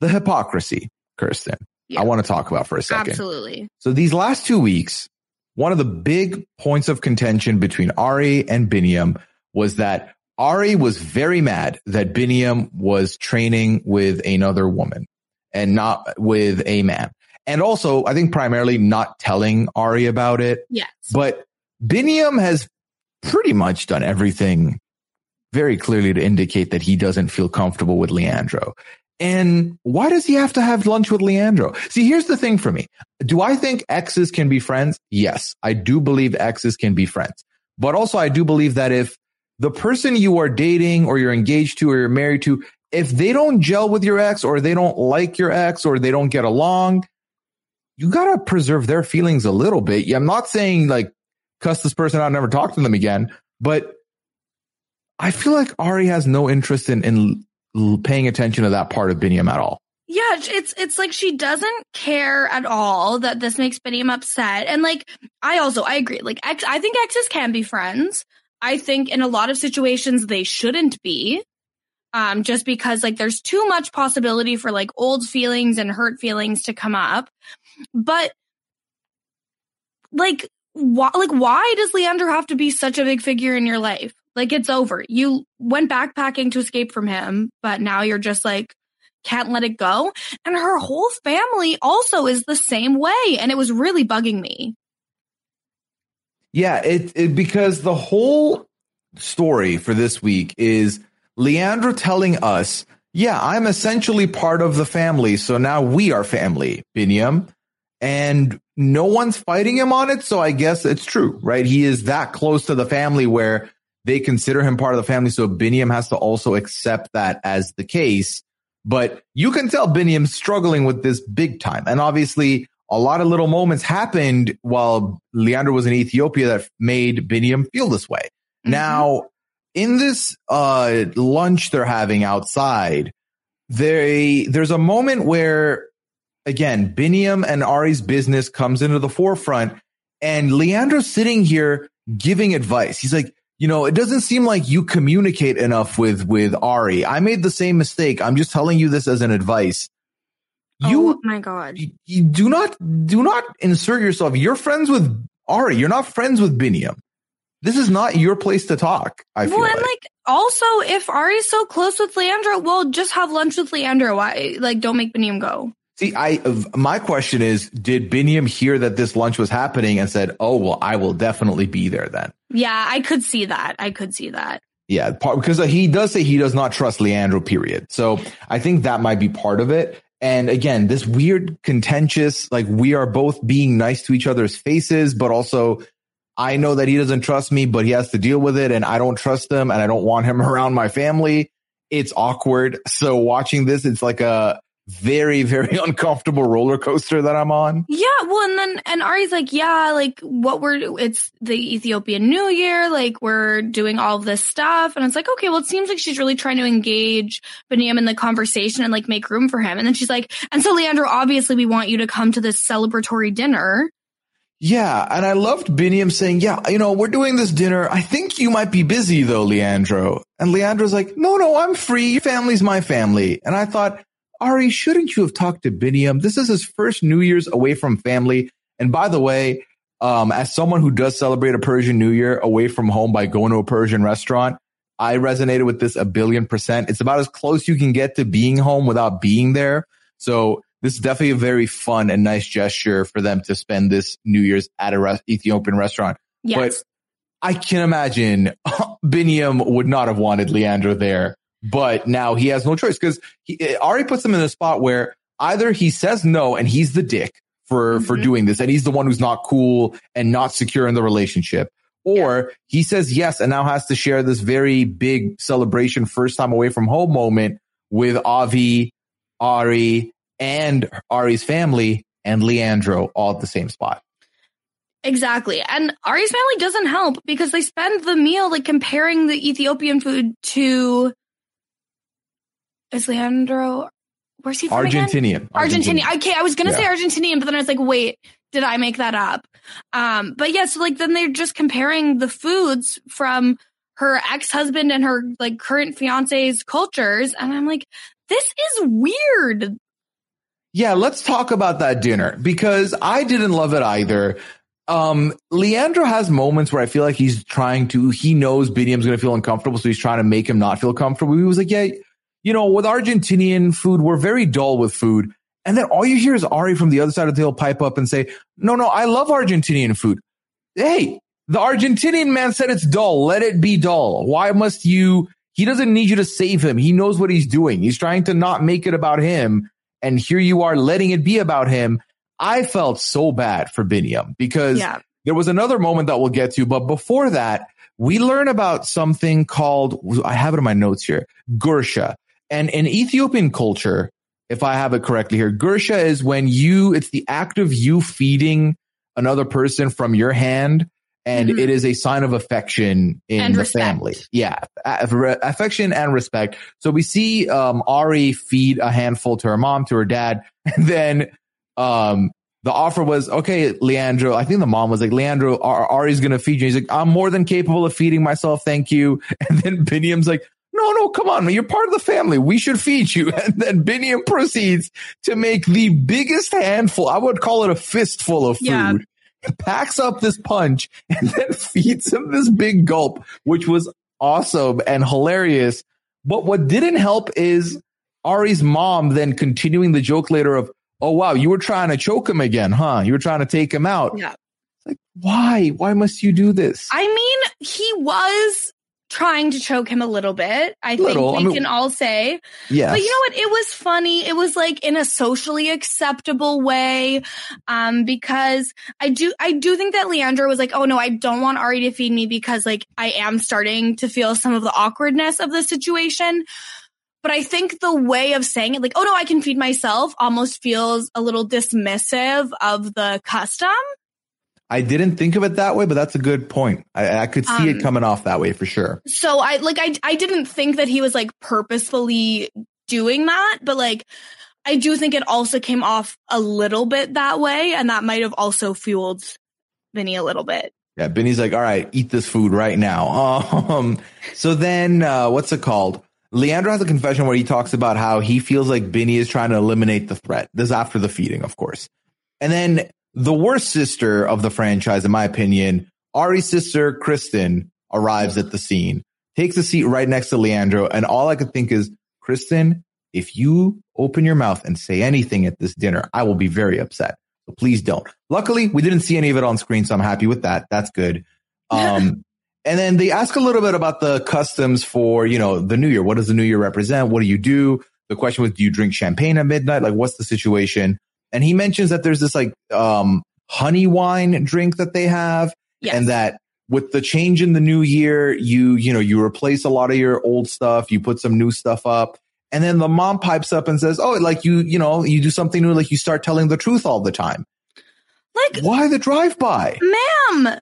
the hypocrisy, Kirsten, Yeah. I want to talk about for a second. Absolutely. So these last two weeks, one of the big points of contention between Ari and Binyam was that Ari was very mad that Binyam was training with another woman and not with a man. And also, I think primarily not telling Ari about it. Yes. But Binyam has pretty much done everything very clearly to indicate that he doesn't feel comfortable with Leandro. And why does he have to have lunch with Leandro? See, here's the thing for me. Do I think exes can be friends? Yes, I do believe exes can be friends. But also I do believe that if the person you are dating or you're engaged to or you're married to, if they don't gel with your ex or they don't like your ex or they don't get along, you got to preserve their feelings a little bit. Yeah, I'm not saying like cuss this person out never talk to them again, but I feel like Ari has no interest in, in paying attention to that part of Binyam at all. Yeah, it's it's like she doesn't care at all that this makes Binyam upset. And like I also I agree. Like ex I think exes can be friends. I think in a lot of situations they shouldn't be. Um just because like there's too much possibility for like old feelings and hurt feelings to come up. But like why like why does Leandro have to be such a big figure in your life? Like it's over. You went backpacking to escape from him, but now you're just like can't let it go. And her whole family also is the same way. And it was really bugging me. Yeah, it, it because the whole story for this week is Leandro telling us, "Yeah, I'm essentially part of the family, so now we are family." Binyam, and no one's fighting him on it, so I guess it's true, right? He is that close to the family where they consider him part of the family, so Binyam has to also accept that as the case. But you can tell Binyam's struggling with this big time, and obviously a lot of little moments happened while Leandro was in Ethiopia that made Binyam feel this way. Mhm. Now, in this uh, lunch they're having outside, they there's a moment where again Binyam and Ari's business comes into the forefront, and Leandro's sitting here giving advice. He's like, you know, it doesn't seem like you communicate enough with with Ari. I made the same mistake. I'm just telling you this as an advice. You oh my God. you, you do not do not insert yourself. You're friends with Ari. You're not friends with Binyam. This is not your place to talk. I feel well, and like. like also, if Ari's so close with Leandro, well, just have lunch with Leandro. Why, like, don't make Binyam go. See, I my question is, did Binyam hear that this lunch was happening and said, "Oh, well, I will definitely be there then"? Yeah, I could see that. I could see that. Yeah, because he does say he does not trust Leandro. Period. So I think that might be part of it. And again, this weird contentious, like we are both being nice to each other's faces, but also I know that he doesn't trust me, but he has to deal with it, and I don't trust him, and I don't want him around my family. It's awkward. So watching this, it's like a very, very uncomfortable roller coaster that I'm on. Yeah. Well, and then, and Ari's like, yeah, like what we're, it's the Ethiopian New Year. Like we're doing all this stuff. And it's like, okay, well, it seems like she's really trying to engage Binyam in the conversation and like make room for him. And then she's like, and so Leandro, obviously we want you to come to this celebratory dinner. Yeah, and I loved Binyam saying, "Yeah, you know, we're doing this dinner. I think you might be busy though, Leandro." And Leandro's like, "No, no, I'm free. Your family's my family." And I thought, Ari, shouldn't you have talked to Binyam? This is his first New Year's away from family. And by the way, um, as someone who does celebrate a Persian New Year away from home by going to a Persian restaurant, I resonated with this a billion percent. It's about as close you can get to being home without being there. So this is definitely a very fun and nice gesture for them to spend this New Year's at a re- Ethiopian restaurant. Yes. But I can imagine Binyam would not have wanted Leandro there but now he has no choice because Ari puts him in a spot where either he says no and he's the dick for mm-hmm. for doing this and he's the one who's not cool and not secure in the relationship or yeah. he says yes and now has to share this very big celebration first time away from home moment with Avi, Ari, and Ari's family and Leandro all at the same spot. Exactly. And Ari's family doesn't help because they spend the meal like comparing the Ethiopian food to is Leandro where's he from Argentinian. Again? Argentinian. Argentinian. Okay, I was gonna yeah. say Argentinian, but then I was like, wait, did I make that up? Um, but yeah, so like then they're just comparing the foods from her ex-husband and her like current fiance's cultures, and I'm like, this is weird. Yeah, let's talk about that dinner because I didn't love it either. Um, Leandro has moments where I feel like he's trying to, he knows Binyam's going to feel uncomfortable. So he's trying to make him not feel comfortable. He was like, yeah, you know, with Argentinian food, we're very dull with food. And then all you hear is Ari from the other side of the hill pipe up and say, no, no, I love Argentinian food. Hey, the Argentinian man said it's dull. Let it be dull. Why must you? He doesn't need you to save him. He knows what he's doing. He's trying to not make it about him. And here you are letting it be about him. I felt so bad for Binyam because yeah. there was another moment that we'll get to. But before that, we learn about something called, I have it in my notes here, Gursha. And in Ethiopian culture, if I have it correctly here, Gursha is when you, it's the act of you feeding another person from your hand. And mm-hmm. it is a sign of affection in and the respect. family. Yeah. Affection and respect. So we see, um, Ari feed a handful to her mom, to her dad. And then, um, the offer was, okay, Leandro, I think the mom was like, Leandro, Ari's going to feed you. He's like, I'm more than capable of feeding myself. Thank you. And then Binyam's like, no, no, come on, you're part of the family. We should feed you. And then Binyam proceeds to make the biggest handful. I would call it a fistful of food. Yeah. Packs up this punch and then feeds him this big gulp, which was awesome and hilarious. But what didn't help is Ari's mom then continuing the joke later of, Oh, wow, you were trying to choke him again, huh? You were trying to take him out. Yeah. like, why? Why must you do this? I mean, he was trying to choke him a little bit. I little, think we I mean, can all say. Yeah. But you know what? It was funny. It was like in a socially acceptable way. Um, because I do, I do think that Leandro was like, oh no, I don't want Ari to feed me because like I am starting to feel some of the awkwardness of the situation. But I think the way of saying it, like, oh no, I can feed myself almost feels a little dismissive of the custom. I didn't think of it that way, but that's a good point. I, I could see um, it coming off that way for sure. So I like I I didn't think that he was like purposefully doing that, but like I do think it also came off a little bit that way, and that might have also fueled Vinny a little bit. Yeah, Vinny's like, all right, eat this food right now. Um, so then uh, what's it called? Leandro has a confession where he talks about how he feels like Vinny is trying to eliminate the threat. This is after the feeding, of course. And then the worst sister of the franchise, in my opinion, Ari's sister, Kristen, arrives at the scene, takes a seat right next to Leandro. And all I could think is, Kristen, if you open your mouth and say anything at this dinner, I will be very upset. So please don't. Luckily, we didn't see any of it on screen, so I'm happy with that. That's good. Um, and then they ask a little bit about the customs for, you know, the new year. What does the new year represent? What do you do? The question was, do you drink champagne at midnight? Like, what's the situation? And he mentions that there's this like, um, honey wine drink that they have yes. and that with the change in the new year, you, you know, you replace a lot of your old stuff. You put some new stuff up. And then the mom pipes up and says, Oh, like you, you know, you do something new, like you start telling the truth all the time. Like, why the drive by? Ma'am,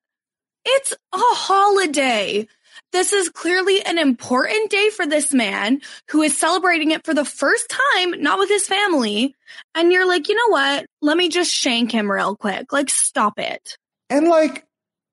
it's a holiday. This is clearly an important day for this man who is celebrating it for the first time, not with his family. And you're like, you know what? Let me just shank him real quick. Like, stop it. And like,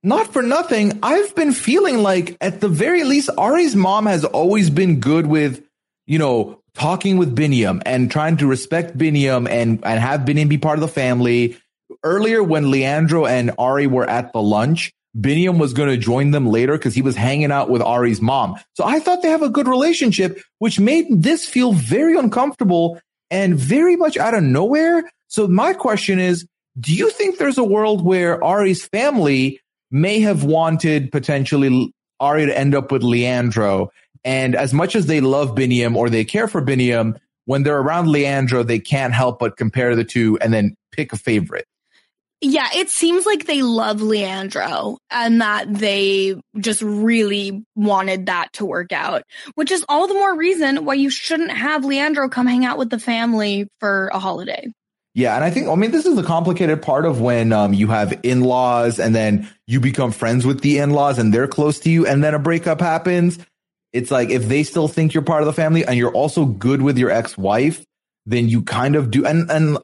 not for nothing, I've been feeling like at the very least, Ari's mom has always been good with, you know, talking with Binyam and trying to respect Binyam and, and have Binyam be part of the family. Earlier, when Leandro and Ari were at the lunch, Binyam was going to join them later because he was hanging out with Ari's mom. So I thought they have a good relationship, which made this feel very uncomfortable and very much out of nowhere. So my question is, do you think there's a world where Ari's family may have wanted potentially Ari to end up with Leandro. And as much as they love Binyam or they care for Binyam, when they're around Leandro, they can't help but compare the two and then pick a favorite. Yeah, it seems like they love Leandro and that they just really wanted that to work out, which is all the more reason why you shouldn't have Leandro come hang out with the family for a holiday. Yeah, and I think I mean this is the complicated part of when um, you have in-laws and then you become friends with the in-laws and they're close to you and then a breakup happens. It's like if they still think you're part of the family and you're also good with your ex-wife, then you kind of do and and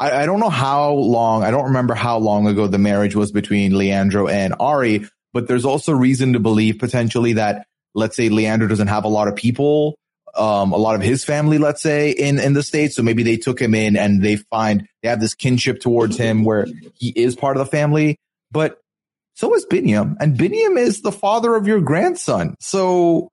I, I don't know how long, I don't remember how long ago the marriage was between Leandro and Ari, but there's also reason to believe potentially that let's say Leandro doesn't have a lot of people um, a lot of his family, let's say, in, in the States. So maybe they took him in and they find they have this kinship towards him where he is part of the family. But so is Binyam. And Binyam is the father of your grandson. So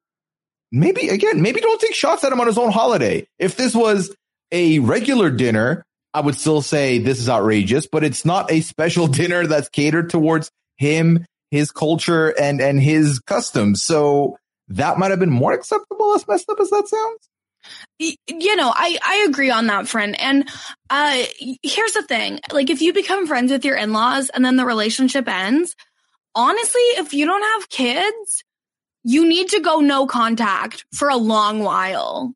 maybe, again, maybe don't take shots at him on his own holiday. If this was a regular dinner, I would still say this is outrageous, but it's not a special dinner that's catered towards him, his culture, and, and his customs. So that might have been more acceptable as messed up as that sounds. You know, I, I agree on that, friend. And, uh, here's the thing. Like, if you become friends with your in-laws and then the relationship ends, honestly, if you don't have kids, you need to go no contact for a long while.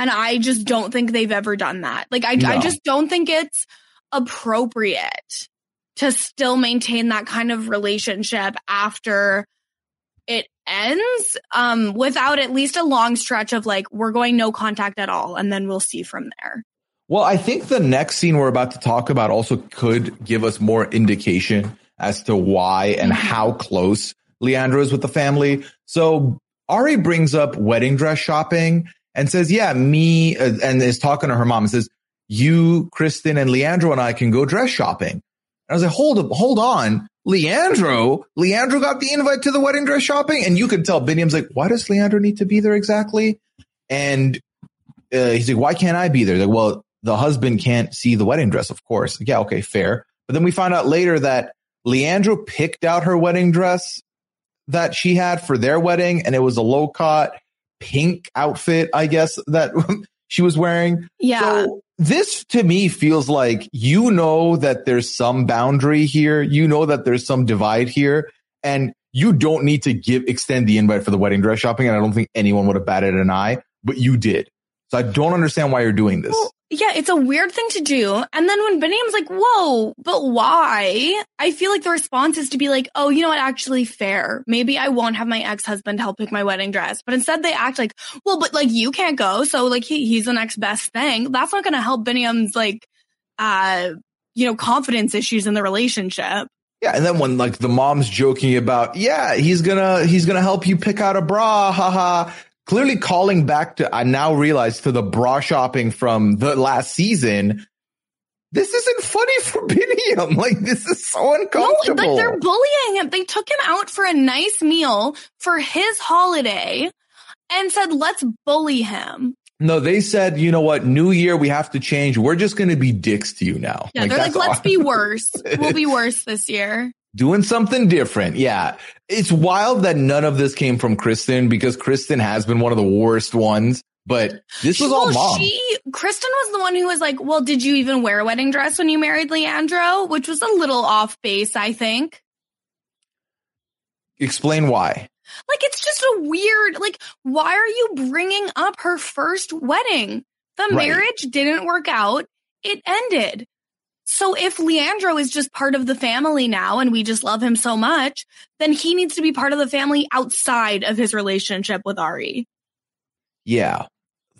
And I just don't think they've ever done that. Like, I, no. I just don't think it's appropriate to still maintain that kind of relationship after it ends um, without at least a long stretch of like, we're going no contact at all. And then we'll see from there. Well, I think the next scene we're about to talk about also could give us more indication as to why and mm-hmm. how close Leandro is with the family. So Ari brings up wedding dress shopping and says, yeah, me, uh, and is talking to her mom and says, you, Kristen and Leandro and I can go dress shopping. And I was like, hold up, hold on. Leandro, Leandro got the invite to the wedding dress shopping, and you could tell Binyam's like, why does Leandro need to be there exactly? And uh, he's like, why can't I be there? Like, well, the husband can't see the wedding dress, of course. Like, yeah, okay, fair. But then we find out later that Leandro picked out her wedding dress that she had for their wedding, and it was a low cut pink outfit, I guess, that she was wearing. Yeah. So this to me feels like you know that there's some boundary here. You know that there's some divide here and you don't need to give, extend the invite for the wedding dress shopping. And I don't think anyone would have batted an eye, but you did. So I don't understand why you're doing this. Well, yeah, it's a weird thing to do. And then when Binyam's like, whoa, but why? I feel like the response is to be like, oh, you know what? Actually fair. Maybe I won't have my ex-husband help pick my wedding dress. But instead they act like, well, but like you can't go. So like he, he's the next best thing. That's not going to help Binyam's like, uh, you know, confidence issues in the relationship. Yeah, and then when like the mom's joking about, yeah, he's gonna he's gonna help you pick out a bra, haha clearly calling back to, I now realize to the bra shopping from the last season. This isn't funny for Binyam. Like, this is so uncomfortable. No, like, they're bullying him. They took him out for a nice meal for his holiday and said, let's bully him. No, they said, you know what, new year, we have to change. We're just going to be dicks to you now. Yeah, they're like, let's be worse. we'll be worse this year. Doing something different. Yeah. It's wild that none of this came from Kristen because Kristen has been one of the worst ones. But this was well, all mom. She, Kristen was the one who was like, well, did you even wear a wedding dress when you married Leandro? Which was a little off base, I think. Explain why. Like, it's just a weird, like, why are you bringing up her first wedding? The right. marriage didn't work out. It ended. So if Leandro is just part of the family now and we just love him so much, then he needs to be part of the family outside of his relationship with Ari. Yeah.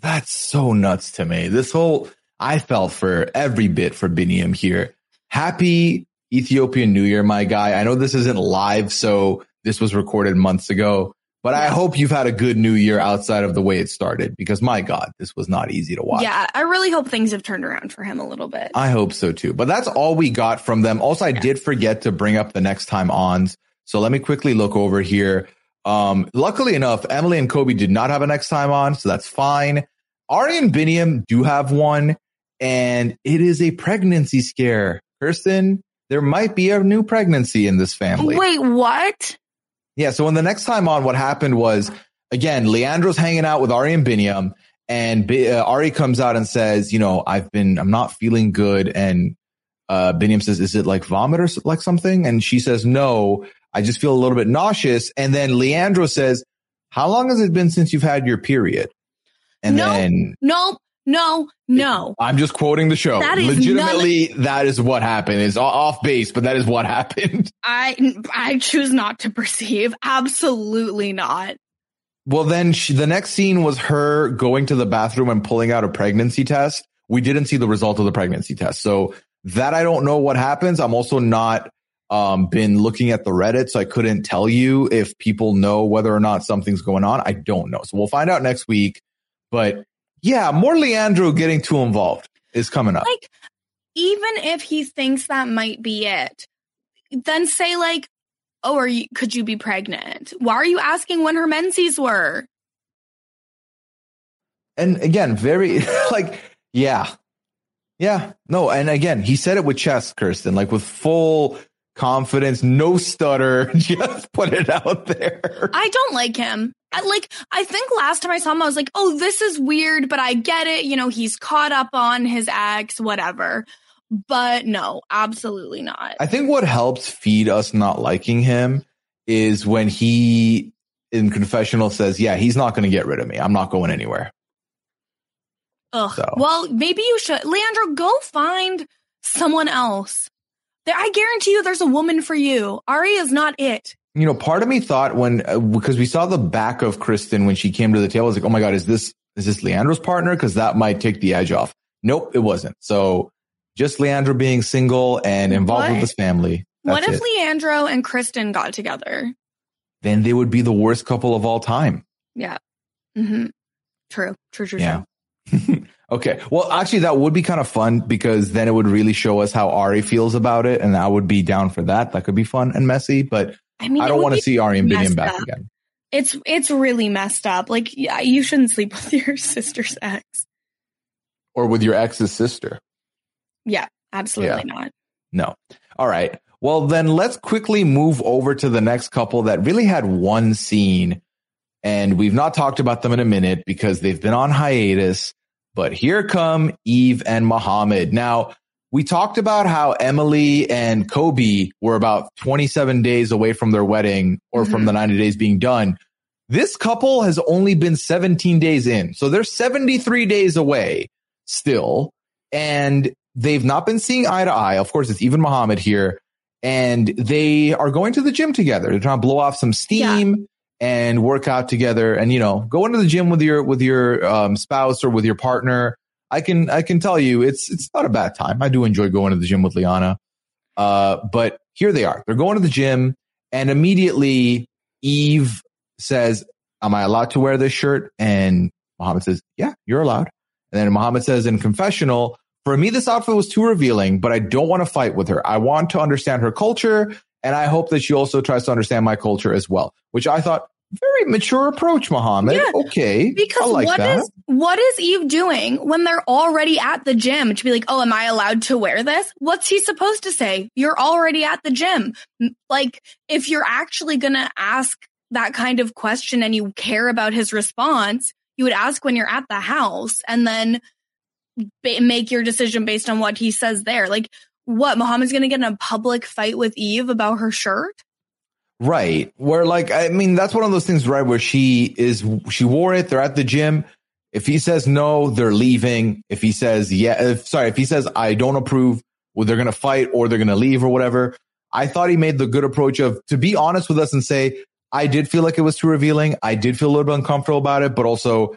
That's so nuts to me. This whole, I felt for every bit for Binyam here. Happy Ethiopian New Year, my guy. I know this isn't live, so this was recorded months ago, but I hope you've had a good new year outside of the way it started because my God, this was not easy to watch. Yeah, I really hope things have turned around for him a little bit. I hope so too. But that's all we got from them. Also, I yeah. did forget to bring up the next time ons. So let me quickly look over here. Um, luckily enough, Emily and Kobe did not have a next time on, so that's fine. Ari and Binyam do have one, and it is a pregnancy scare. Kirsten, there might be a new pregnancy in this family. Wait, what? Yeah. So when the next time on, what happened was again, Leandro's hanging out with Ari and Binyam, and B- uh, Ari comes out and says, you know, I've been, I'm not feeling good, and uh, Binyam says, is it like vomit or like something? And she says, no, I just feel a little bit nauseous. And then Leandro says, how long has it been since you've had your period? And no, then no, no, no. I'm just quoting the show. That is Legitimately, that is what happened. It's off base, but that is what happened. I I choose not to perceive. Absolutely not. Well, then she, the next scene was her going to the bathroom and pulling out a pregnancy test. We didn't see the result of the pregnancy test, so that I don't know what happens. I'm also not um, been looking at the Reddit, so I couldn't tell you if people know whether or not something's going on. I don't know, so we'll find out next week. But yeah, more Leandro getting too involved is coming up. Like, even if he thinks that might be it, then say like, "Oh, are you? Could you be pregnant? Why are you asking when her menses were?" And again, very like, yeah, yeah, no, and again, he said it with chest, Kirsten, like with full confidence, no stutter, just put it out there. I don't like him. I, like, I think last time I saw him, I was like, oh, this is weird, but I get it. You know, he's caught up on his ex, whatever. But no, absolutely not. I think what helps feed us not liking him is when he in confessional says, yeah, he's not going to get rid of me. I'm not going anywhere. Ugh. So. Well, maybe you should. Leandro, go find someone else. There, I guarantee you there's a woman for you. Ari is not it you know, part of me thought when uh, because we saw the back of Kristen when she came to the table, I was like, oh my god, is this is this Leandro's partner? Because that might take the edge off. Nope, it wasn't. So just Leandro being single and involved what? with his family. What if it. Leandro and Kristen got together? Then they would be the worst couple of all time. Yeah. Mm-hmm. True. True. True. Yeah. True. okay. Well, actually, that would be kind of fun because then it would really show us how Ari feels about it, and I would be down for that. That could be fun and messy, but I mean, I don't want to see Ari and Binyam back up. again. It's it's really messed up. Like, yeah, you shouldn't sleep with your sister's ex or with your ex's sister. Yeah, absolutely yeah. not. No. All right. Well, then let's quickly move over to the next couple that really had one scene. And we've not talked about them in a minute because they've been on hiatus. But here come Eve and Muhammad. Now, we talked about how Emily and Kobe were about 27 days away from their wedding or mm-hmm. from the 90 days being done. This couple has only been 17 days in. So they're 73 days away still. And they've not been seeing eye to eye. Of course, it's even Muhammad here. And they are going to the gym together. They're trying to blow off some steam yeah. and work out together and, you know, go into the gym with your, with your um, spouse or with your partner I can I can tell you it's it's not a bad time. I do enjoy going to the gym with Liana. Uh, but here they are. They're going to the gym, and immediately Eve says, "Am I allowed to wear this shirt?" And Muhammad says, "Yeah, you're allowed." And then Muhammad says in confessional, "For me, this outfit was too revealing, but I don't want to fight with her. I want to understand her culture, and I hope that she also tries to understand my culture as well." Which I thought very mature approach, Muhammad. Yeah, okay. Because like what is what is Eve doing when they're already at the gym to be like, oh, am I allowed to wear this? What's he supposed to say? You're already at the gym. Like, if you're actually gonna ask that kind of question and you care about his response, you would ask when you're at the house and then make your decision based on what he says there. Like, what Muhammad's gonna get in a public fight with Eve about her shirt? Right. Where like, I mean, that's one of those things, right? Where she is, she wore it. They're at the gym. If he says no, they're leaving. If he says yeah, if, sorry, if he says I don't approve, well, they're going to fight or they're going to leave or whatever. I thought he made the good approach of to be honest with us and say, I did feel like it was too revealing. I did feel a little bit uncomfortable about it, but also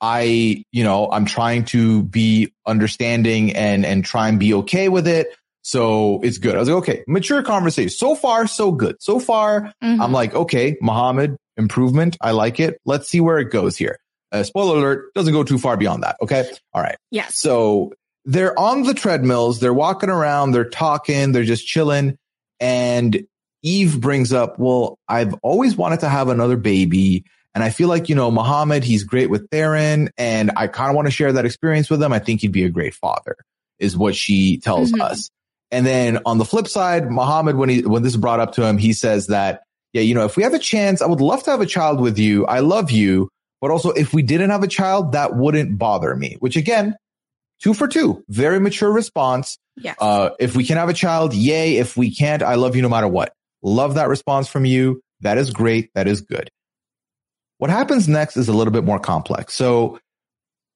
I, you know, I'm trying to be understanding and, and try and be okay with it. So it's good. I was like, okay, mature conversation. So far, so good. So far, mm-hmm. I'm like, okay, Muhammad, improvement. I like it. Let's see where it goes here. Uh, spoiler alert, doesn't go too far beyond that. Okay. All right. Yes. So they're on the treadmills. They're walking around. They're talking. They're just chilling. And Eve brings up, well, I've always wanted to have another baby. And I feel like, you know, Muhammad, he's great with Theron and I kind of want to share that experience with him. I think he'd be a great father is what she tells mm-hmm. us. And then on the flip side, Muhammad, when he, when this is brought up to him, he says that, yeah, you know, if we have a chance, I would love to have a child with you. I love you. But also if we didn't have a child, that wouldn't bother me, which again, two for two, very mature response. Yes. Uh, if we can have a child, yay. If we can't, I love you no matter what. Love that response from you. That is great. That is good. What happens next is a little bit more complex. So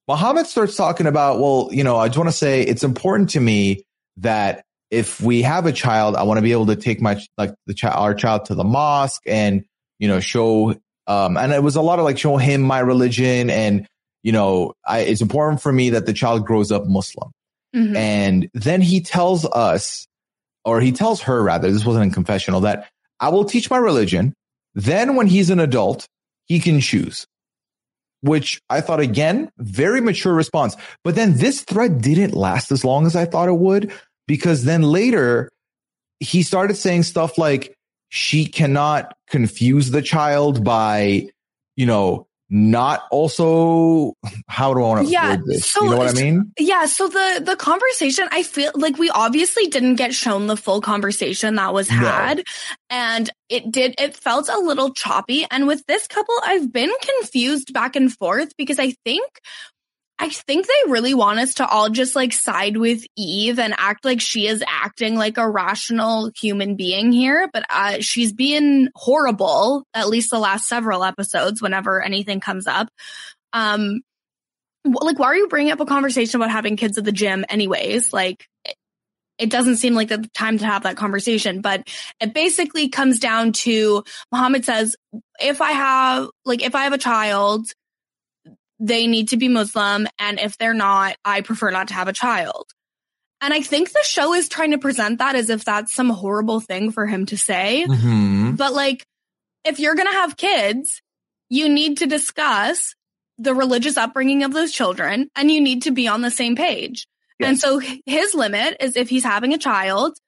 Muhammad starts talking about, well, you know, I just want to say it's important to me that if we have a child, I want to be able to take my like the child, our child to the mosque and you know show. Um, and it was a lot of like show him my religion and you know I, it's important for me that the child grows up Muslim. Mm-hmm. And then he tells us, or he tells her rather, this wasn't in confessional, that I will teach my religion. Then when he's an adult, he can choose. Which I thought again, very mature response. But then this thread didn't last as long as I thought it would because then later he started saying stuff like she cannot confuse the child by, you know, not also how do I want to yeah, this? So, you know what I mean? Yeah. So the the conversation, I feel like we obviously didn't get shown the full conversation that was had, no. and it did. It felt a little choppy. And with this couple, I've been confused back and forth because I think I think they really want us to all just like side with Eve and act like she is acting like a rational human being here, but uh, she's being horrible, at least the last several episodes, whenever anything comes up. Um, like, why are you bringing up a conversation about having kids at the gym anyways? Like, it doesn't seem like the time to have that conversation, but it basically comes down to Muhammad says, if I have, like, if I have a child, they need to be Muslim. And if they're not, I prefer not to have a child. And I think the show is trying to present that as if that's some horrible thing for him to say. Mm-hmm. But like, if you're going to have kids, you need to discuss the religious upbringing of those children and you need to be on the same page. Yes. And so his limit is if he's having a child,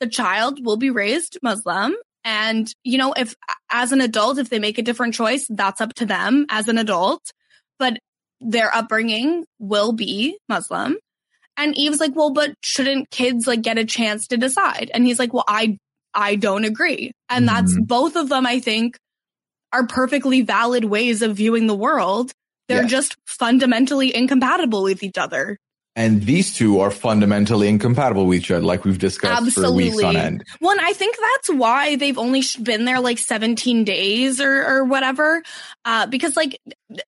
the child will be raised Muslim. And, you know, if as an adult, if they make a different choice, that's up to them as an adult but their upbringing will be Muslim. And Eve's like, well, but shouldn't kids like get a chance to decide? And he's like, well, I, I don't agree. And mm-hmm. that's both of them, I think, are perfectly valid ways of viewing the world. They're just fundamentally incompatible with each other. And these two are fundamentally incompatible with each other, like we've discussed Absolutely. for weeks on end. Well, and I think that's why they've only been there like 17 days or, or whatever. Uh, because like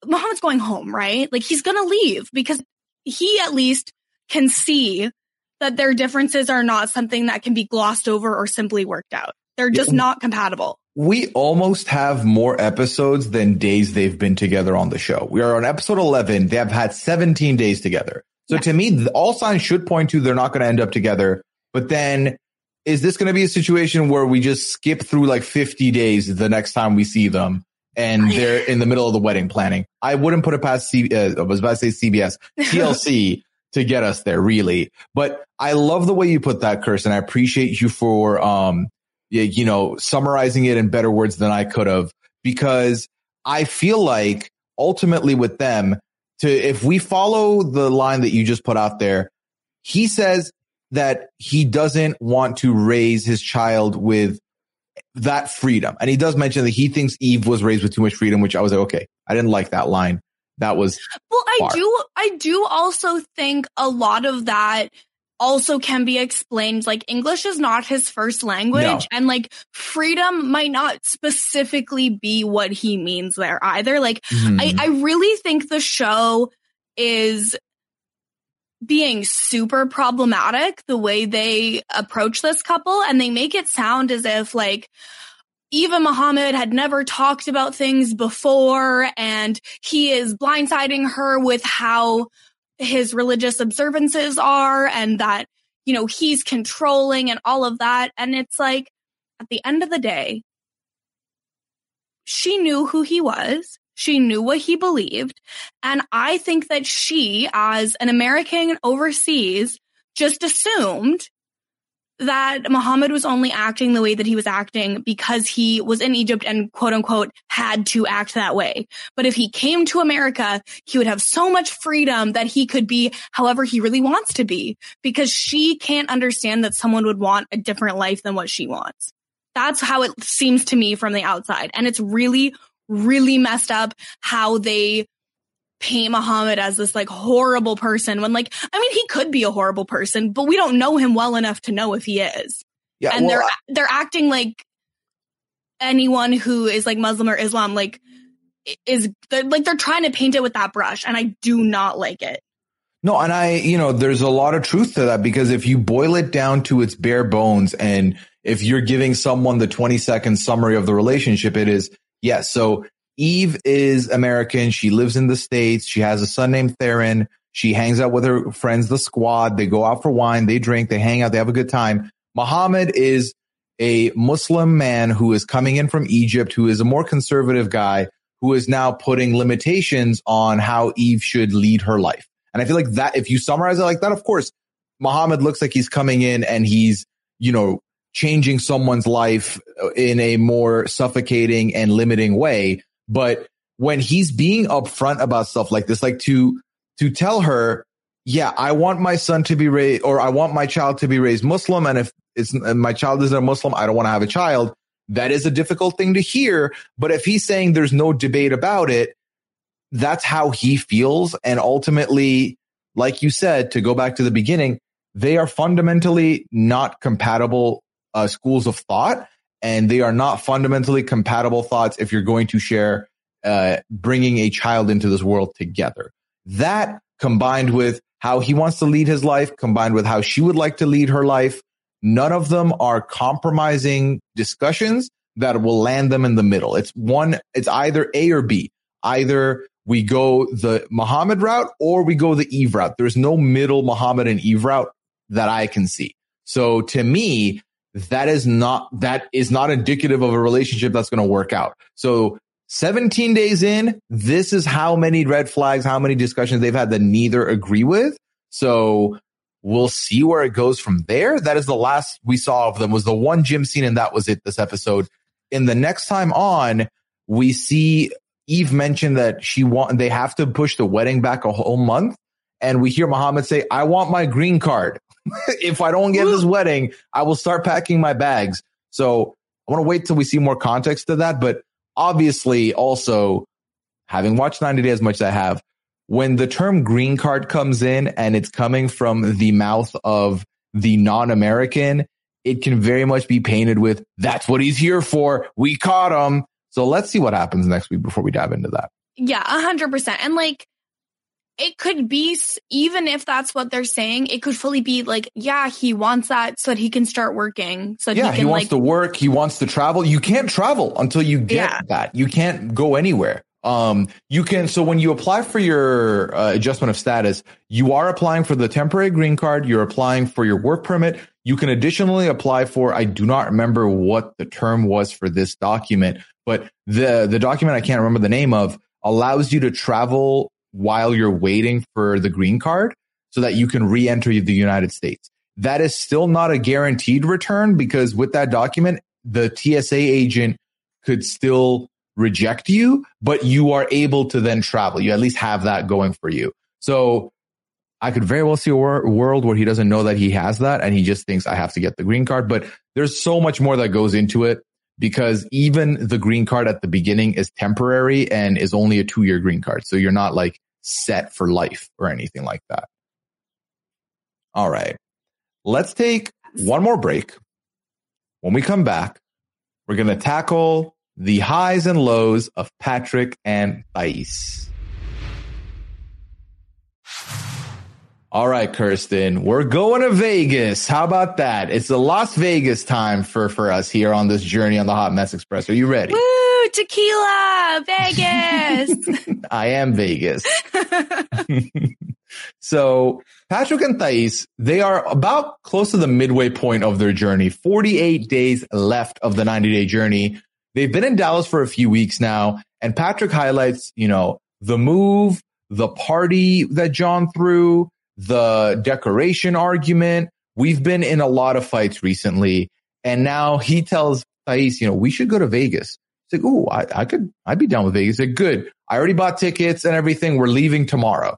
Muhammad's going home, right? Like he's going to leave because he at least can see that their differences are not something that can be glossed over or simply worked out. They're just yeah. not compatible. We almost have more episodes than days they've been together on the show. We are on episode 11. They have had 17 days together. So yeah. to me, all signs should point to they're not going to end up together. But then is this going to be a situation where we just skip through like 50 days the next time we see them and they're in the middle of the wedding planning? I wouldn't put it past C, uh, I was about to say CBS, TLC to get us there really. But I love the way you put that, Kirsten. I appreciate you for, um, you know, summarizing it in better words than I could have because I feel like ultimately with them to, if we follow the line that you just put out there, he says that he doesn't want to raise his child with that freedom. And he does mention that he thinks Eve was raised with too much freedom, which I was like, okay, I didn't like that line. That was well, I far. do, I do also think a lot of that also can be explained like English is not his first language no. and like freedom might not specifically be what he means there either. Like mm-hmm. I, I really think the show is being super problematic the way they approach this couple and they make it sound as if like Eve and Muhammad had never talked about things before and he is blindsiding her with how his religious observances are and that, you know, he's controlling and all of that. And it's like, at the end of the day, she knew who he was. She knew what he believed. And I think that she, as an American overseas, just assumed that Muhammad was only acting the way that he was acting because he was in Egypt and quote unquote had to act that way. But if he came to America, he would have so much freedom that he could be however he really wants to be because she can't understand that someone would want a different life than what she wants. That's how it seems to me from the outside. And it's really, really messed up how they paint Muhammad as this like horrible person when like, I mean, he could be a horrible person, but we don't know him well enough to know if he is. Yeah, and well, they're, I- they're acting like anyone who is like Muslim or Islam, like is they're, like they're trying to paint it with that brush and I do not like it. No, and I, you know, there's a lot of truth to that because if you boil it down to its bare bones and if you're giving someone the 20 second summary of the relationship, it is, yes. So Eve is American. She lives in the States. She has a son named Theron. She hangs out with her friends, the squad. They go out for wine. They drink. They hang out. They have a good time. Muhammad is a Muslim man who is coming in from Egypt, who is a more conservative guy, who is now putting limitations on how Eve should lead her life. And I feel like that, if you summarize it like that, of course, Muhammad looks like he's coming in and he's, you know, changing someone's life in a more suffocating and limiting way. But when he's being upfront about stuff like this, like to, to tell her, yeah, I want my son to be raised or I want my child to be raised Muslim. And if it's my child isn't a Muslim, I don't want to have a child. That is a difficult thing to hear. But if he's saying there's no debate about it, that's how he feels. And ultimately, like you said, to go back to the beginning, they are fundamentally not compatible uh, schools of thought and they are not fundamentally compatible thoughts if you're going to share uh, bringing a child into this world together. That combined with how he wants to lead his life, combined with how she would like to lead her life, none of them are compromising discussions that will land them in the middle. It's one, it's either A or B. Either we go the Muhammad route or we go the Eve route. There's no middle Muhammad and Eve route that I can see. So to me, that is not, that is not indicative of a relationship that's going to work out. So 17 days in, this is how many red flags, how many discussions they've had that neither agree with. So we'll see where it goes from there. That is the last we saw of them was the one gym scene and that was it this episode. In the next time on, we see Eve mention that she want, they have to push the wedding back a whole month. And we hear Muhammad say, I want my green card. if I don't get this wedding, I will start packing my bags. So I want to wait till we see more context to that. But obviously, also having watched 90 Day as much as I have, when the term green card comes in and it's coming from the mouth of the non-American, it can very much be painted with that's what he's here for. We caught him. So let's see what happens next week before we dive into that. Yeah, a hundred percent. And like, it could be even if that's what they're saying it could fully be like yeah he wants that so that he can start working so yeah he, he wants like, to work he wants to travel. You can't travel until you get yeah. that. You can't go anywhere. Um you can so when you apply for your uh, adjustment of status you are applying for the temporary green card you're applying for your work permit. You can additionally apply for i do not remember what the term was for this document but the the document i can't remember the name of allows you to travel while you're waiting for the green card so that you can re-enter the United States. That is still not a guaranteed return because with that document, the TSA agent could still reject you, but you are able to then travel. You at least have that going for you. So I could very well see a wor- world where he doesn't know that he has that and he just thinks I have to get the green card. But there's so much more that goes into it because even the green card at the beginning is temporary and is only a two year green card. So you're not like set for life or anything like that. All right. Let's take one more break. When we come back, we're going to tackle the highs and lows of Patrick and Thais. All right, Kirsten, we're going to Vegas. How about that? It's the Las Vegas time for, for us here on this journey on the Hot Mess Express. Are you ready? Woo, tequila, Vegas. I am Vegas. so Patrick and Thais, they are about close to the midway point of their journey. 48 days left of the 90 day journey. They've been in Dallas for a few weeks now and Patrick highlights, you know, the move, the party that John threw, the decoration argument. We've been in a lot of fights recently. And now he tells Thais, you know, we should go to Vegas. It's like, oh, I, I, could, I'd be down with Vegas. Like, good. I already bought tickets and everything. We're leaving tomorrow.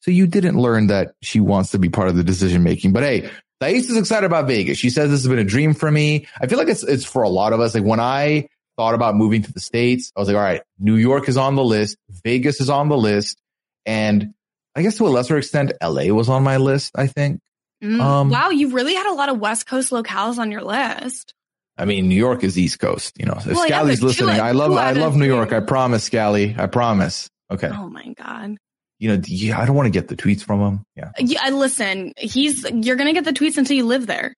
So you didn't learn that she wants to be part of the decision making. But hey, Thais is excited about Vegas. She says this has been a dream for me. I feel like it's, it's for a lot of us. Like when I thought about moving to the States, I was like, all right, New York is on the list. Vegas is on the list. And I guess to a lesser extent, LA was on my list, I think. Mm, um, wow, you really had a lot of West Coast locales on your list. I mean, New York is East Coast, you know. If well, Scally's yeah, listening, I love I love New York. I promise, Scally. I promise. Okay. Oh my God. You know, yeah, I don't want to get the tweets from him. Yeah. Yeah, listen, he's you're gonna get the tweets until you live there.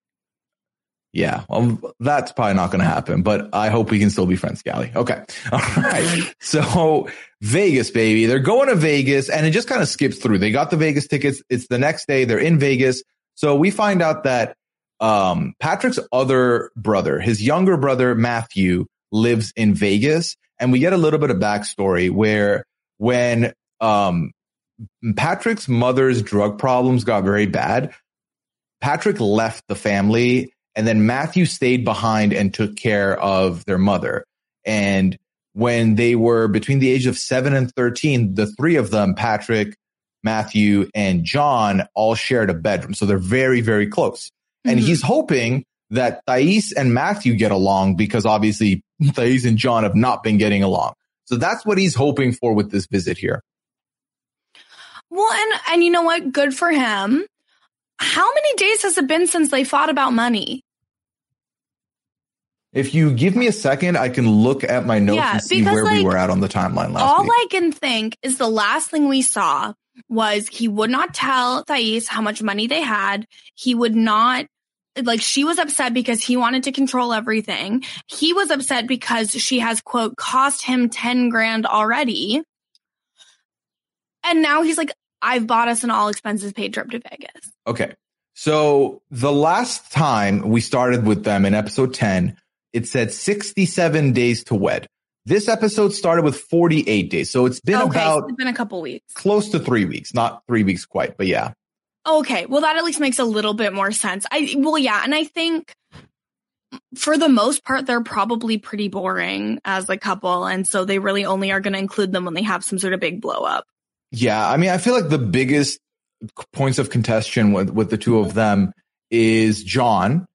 Yeah, well, that's probably not going to happen, but I hope we can still be friends, Scally. Okay. All right. so Vegas, baby. They're going to Vegas and it just kind of skips through. They got the Vegas tickets. It's the next day. They're in Vegas. So we find out that, um, Patrick's other brother, his younger brother, Matthew lives in Vegas. And we get a little bit of backstory where when, um, Patrick's mother's drug problems got very bad, Patrick left the family and then Matthew stayed behind and took care of their mother. And when they were between the age of seven and 13, the three of them, Patrick, Matthew, and John, all shared a bedroom. So they're very, very close. Mm-hmm. And he's hoping that Thais and Matthew get along because obviously Thais and John have not been getting along. So that's what he's hoping for with this visit here. Well, and, and you know what? Good for him. How many days has it been since they fought about money? If you give me a second, I can look at my notes yeah, and see because, where like, we were at on the timeline last all week. I can think is the last thing we saw was he would not tell Thais how much money they had. He would not like she was upset because he wanted to control everything. He was upset because she has quote cost him 10 grand already. And now he's like, I've bought us an all expenses paid trip to Vegas. Okay. So the last time we started with them in episode 10, it said 67 days to wed. This episode started with 48 days. So it's been okay, about, so it's been a couple weeks, close to three weeks, not three weeks quite, but yeah. Okay. Well, that at least makes a little bit more sense. I, well, yeah. And I think for the most part, they're probably pretty boring as a couple. And so they really only are going to include them when they have some sort of big blow up. Yeah. I mean, I feel like the biggest points of contention with, with the two of them is John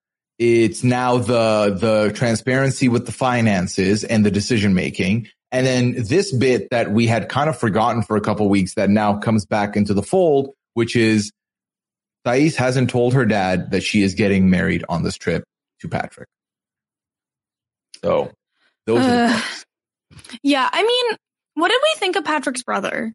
it's now the, the transparency with the finances and the decision making. And then this bit that we had kind of forgotten for a couple weeks that now comes back into the fold, which is Thais hasn't told her dad that she is getting married on this trip to Patrick. So those uh, Yeah. I mean, what did we think of Patrick's brother?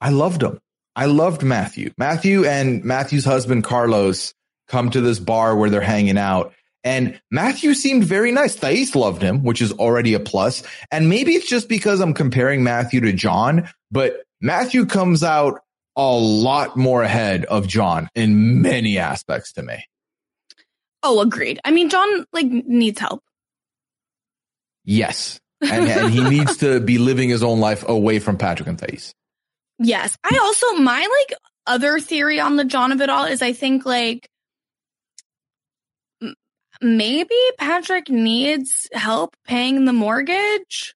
I loved him. I loved Matthew. Matthew and Matthew's husband, Carlos, come to this bar where they're hanging out. And Matthew seemed very nice. Thais loved him, which is already a plus. And maybe it's just because I'm comparing Matthew to John, but Matthew comes out a lot more ahead of John in many aspects to me. Oh, agreed. I mean, John like needs help. Yes. And, and he needs to be living his own life away from Patrick and Thais. Yes. I also, my like other theory on the John of it all is I think like maybe Patrick needs help paying the mortgage.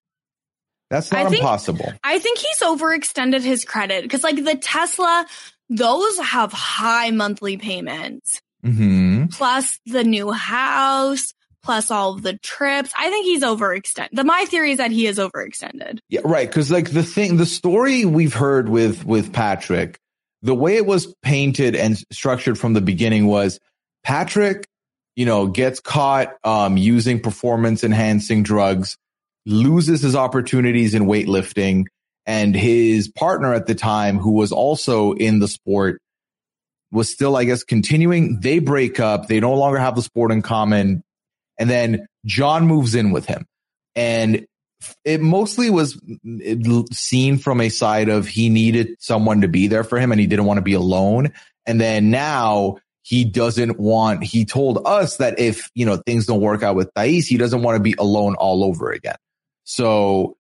That's not I think- impossible. I think he's overextended his credit because, like, the Tesla, those have high monthly payments, hmm plus the new house, plus all the trips. I think he's overextended. The my theory is that he is overextended. Yeah, right. Cause like the thing, the story we've heard with, with Patrick, the way it was painted and structured from the beginning was Patrick, you know, gets caught, um, using performance enhancing drugs, loses his opportunities in weightlifting and his partner at the time, who was also in the sport, was still, I guess, continuing. They break up. They no longer have the sport in common. And then John moves in with him. And it mostly was seen from a side of he needed someone to be there for him and he didn't want to be alone. And then now he doesn't want, he told us that if, you know, things don't work out with Thais, he doesn't want to be alone all over again. So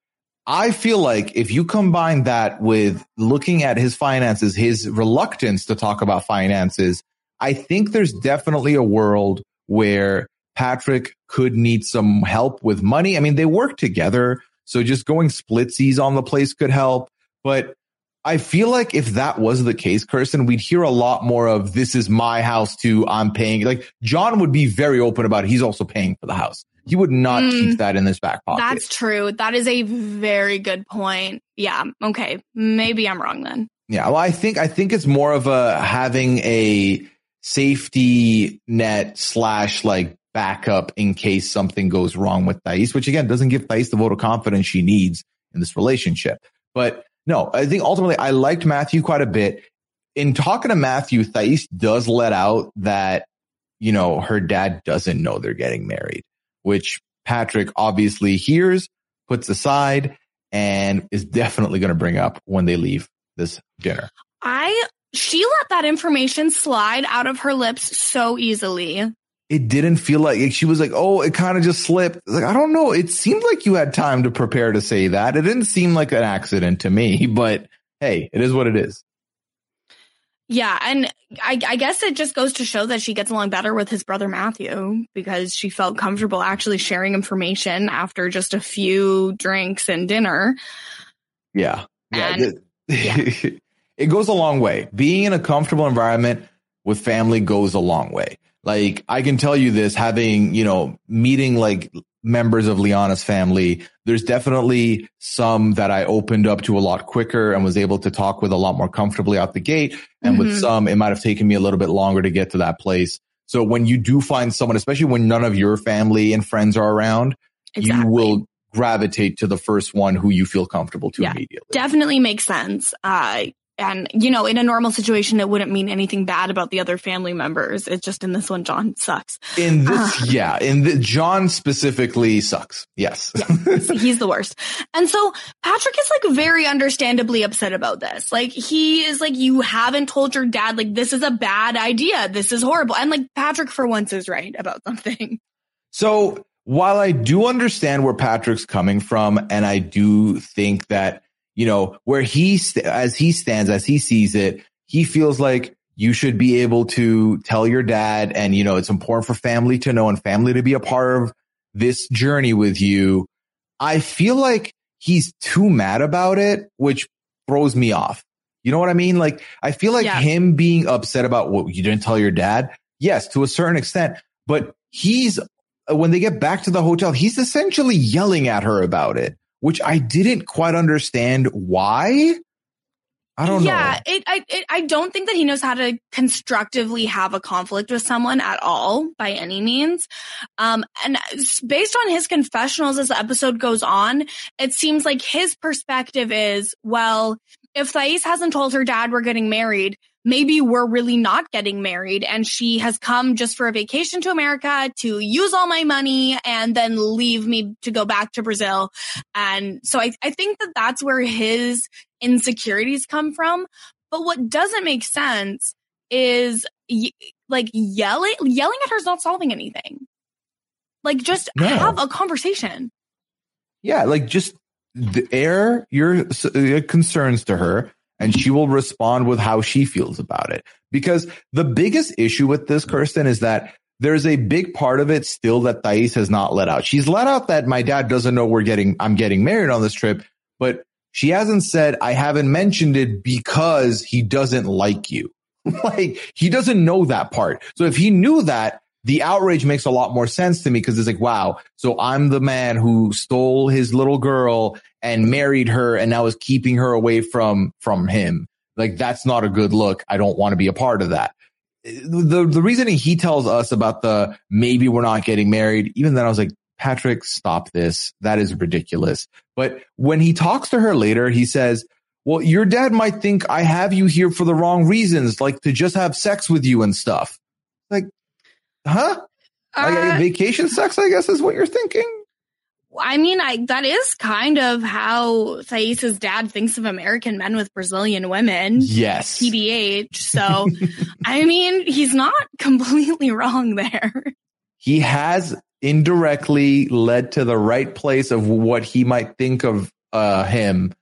I feel like if you combine that with looking at his finances, his reluctance to talk about finances, I think there's definitely a world where Patrick could need some help with money. I mean, they work together. So just going splitsies on the place could help. But I feel like if that was the case, Kirsten, we'd hear a lot more of this is my house too. I'm paying. Like John would be very open about it. He's also paying for the house. He would not Mm. keep that in his back pocket. That's true. That is a very good point. Yeah. Okay. Maybe I'm wrong then. Yeah, well, I think I think it's more of a having a safety net slash like backup in case something goes wrong with Thais, which again doesn't give Thais the vote of confidence she needs in this relationship. But no, I think ultimately I liked Matthew quite a bit. In talking to Matthew, Thais does let out that you know her dad doesn't know they're getting married, which Patrick obviously hears, puts aside, and is definitely going to bring up when they leave this dinner. I, she let that information slide out of her lips so easily. It didn't feel like she was like, oh, it kind of just slipped. Like, I don't know. It seemed like you had time to prepare to say that. It didn't seem like an accident to me, but hey, it is what it is. Yeah. And I, I guess it just goes to show that she gets along better with his brother Matthew because she felt comfortable actually sharing information after just a few drinks and dinner. Yeah. Yeah. And- it- it goes a long way. Being in a comfortable environment with family goes a long way. Like I can tell you this, having, you know, meeting like members of Liana's family, there's definitely some that I opened up to a lot quicker and was able to talk with a lot more comfortably out the gate. And with Mhm. some, it might have taken me a little bit longer to get to that place. So when you do find someone, especially when none of your family and friends are around, Exactly. you will gravitate to the first one who you feel comfortable to Yeah. immediately. definitely makes sense. Uh, and you know, in a normal situation, it wouldn't mean anything bad about the other family members. It's just in this one, John sucks. In this, ah. yeah, in the John specifically sucks. Yes. He's the worst. And so Patrick is like very understandably upset about this. Like he is like, you haven't told your dad, like, this is a bad idea. This is horrible. And like Patrick for once is right about something. so while I do understand where Patrick's coming from, and I do think that, you know, where he, st- as he stands, as he sees it, he feels like you should be able to tell your dad and, you know, it's important for family to know and family to be a part of this journey with you. I feel like he's too mad about it, which throws me off. You know what I mean? Like, I feel like Yeah. him being upset about what you didn't tell your dad. Yes, to a certain extent, but he's, when they get back to the hotel, he's essentially yelling at her about it, which I didn't quite understand why. I don't yeah, know. it, I, it, I don't think that he knows how to constructively have a conflict with someone at all by any means. Um, and based on his confessionals as the episode goes on, it seems like his perspective is, well, if Thais hasn't told her dad we're getting married, maybe we're really not getting married and she has come just for a vacation to America to use all my money and then leave me to go back to Brazil. And so I, I think that that's where his insecurities come from. But what doesn't make sense is y- like yelling, yelling at her is not solving anything. Like just No. have a conversation. Yeah, like just air your concerns to her and she will respond with how she feels about it. Because the biggest issue with this, Kirsten, is that there's a big part of it still that Thais has not let out. She's let out that my dad doesn't know we're getting, I'm getting married on this trip, but she hasn't said, I haven't mentioned it because he doesn't like you. like he doesn't know that part. So if he knew that, the outrage makes a lot more sense to me because it's like, wow, so I'm the man who stole his little girl and married her and now is keeping her away from, from him. Like that's not a good look. I don't want to be a part of that. The, the reasoning he tells us about the maybe we're not getting married, even then I was like, Patrick, stop this. That is ridiculous. But when he talks to her later, he says, well, your dad might think I have you here for the wrong reasons, like to just have sex with you and stuff. Huh? Uh, like vacation sex, I guess is what you're thinking. I mean, I that is kind of how Thais's dad thinks of American men with Brazilian women. Yes. TBH. So, I mean, he's not completely wrong there. He has indirectly led to the right place of what he might think of uh, him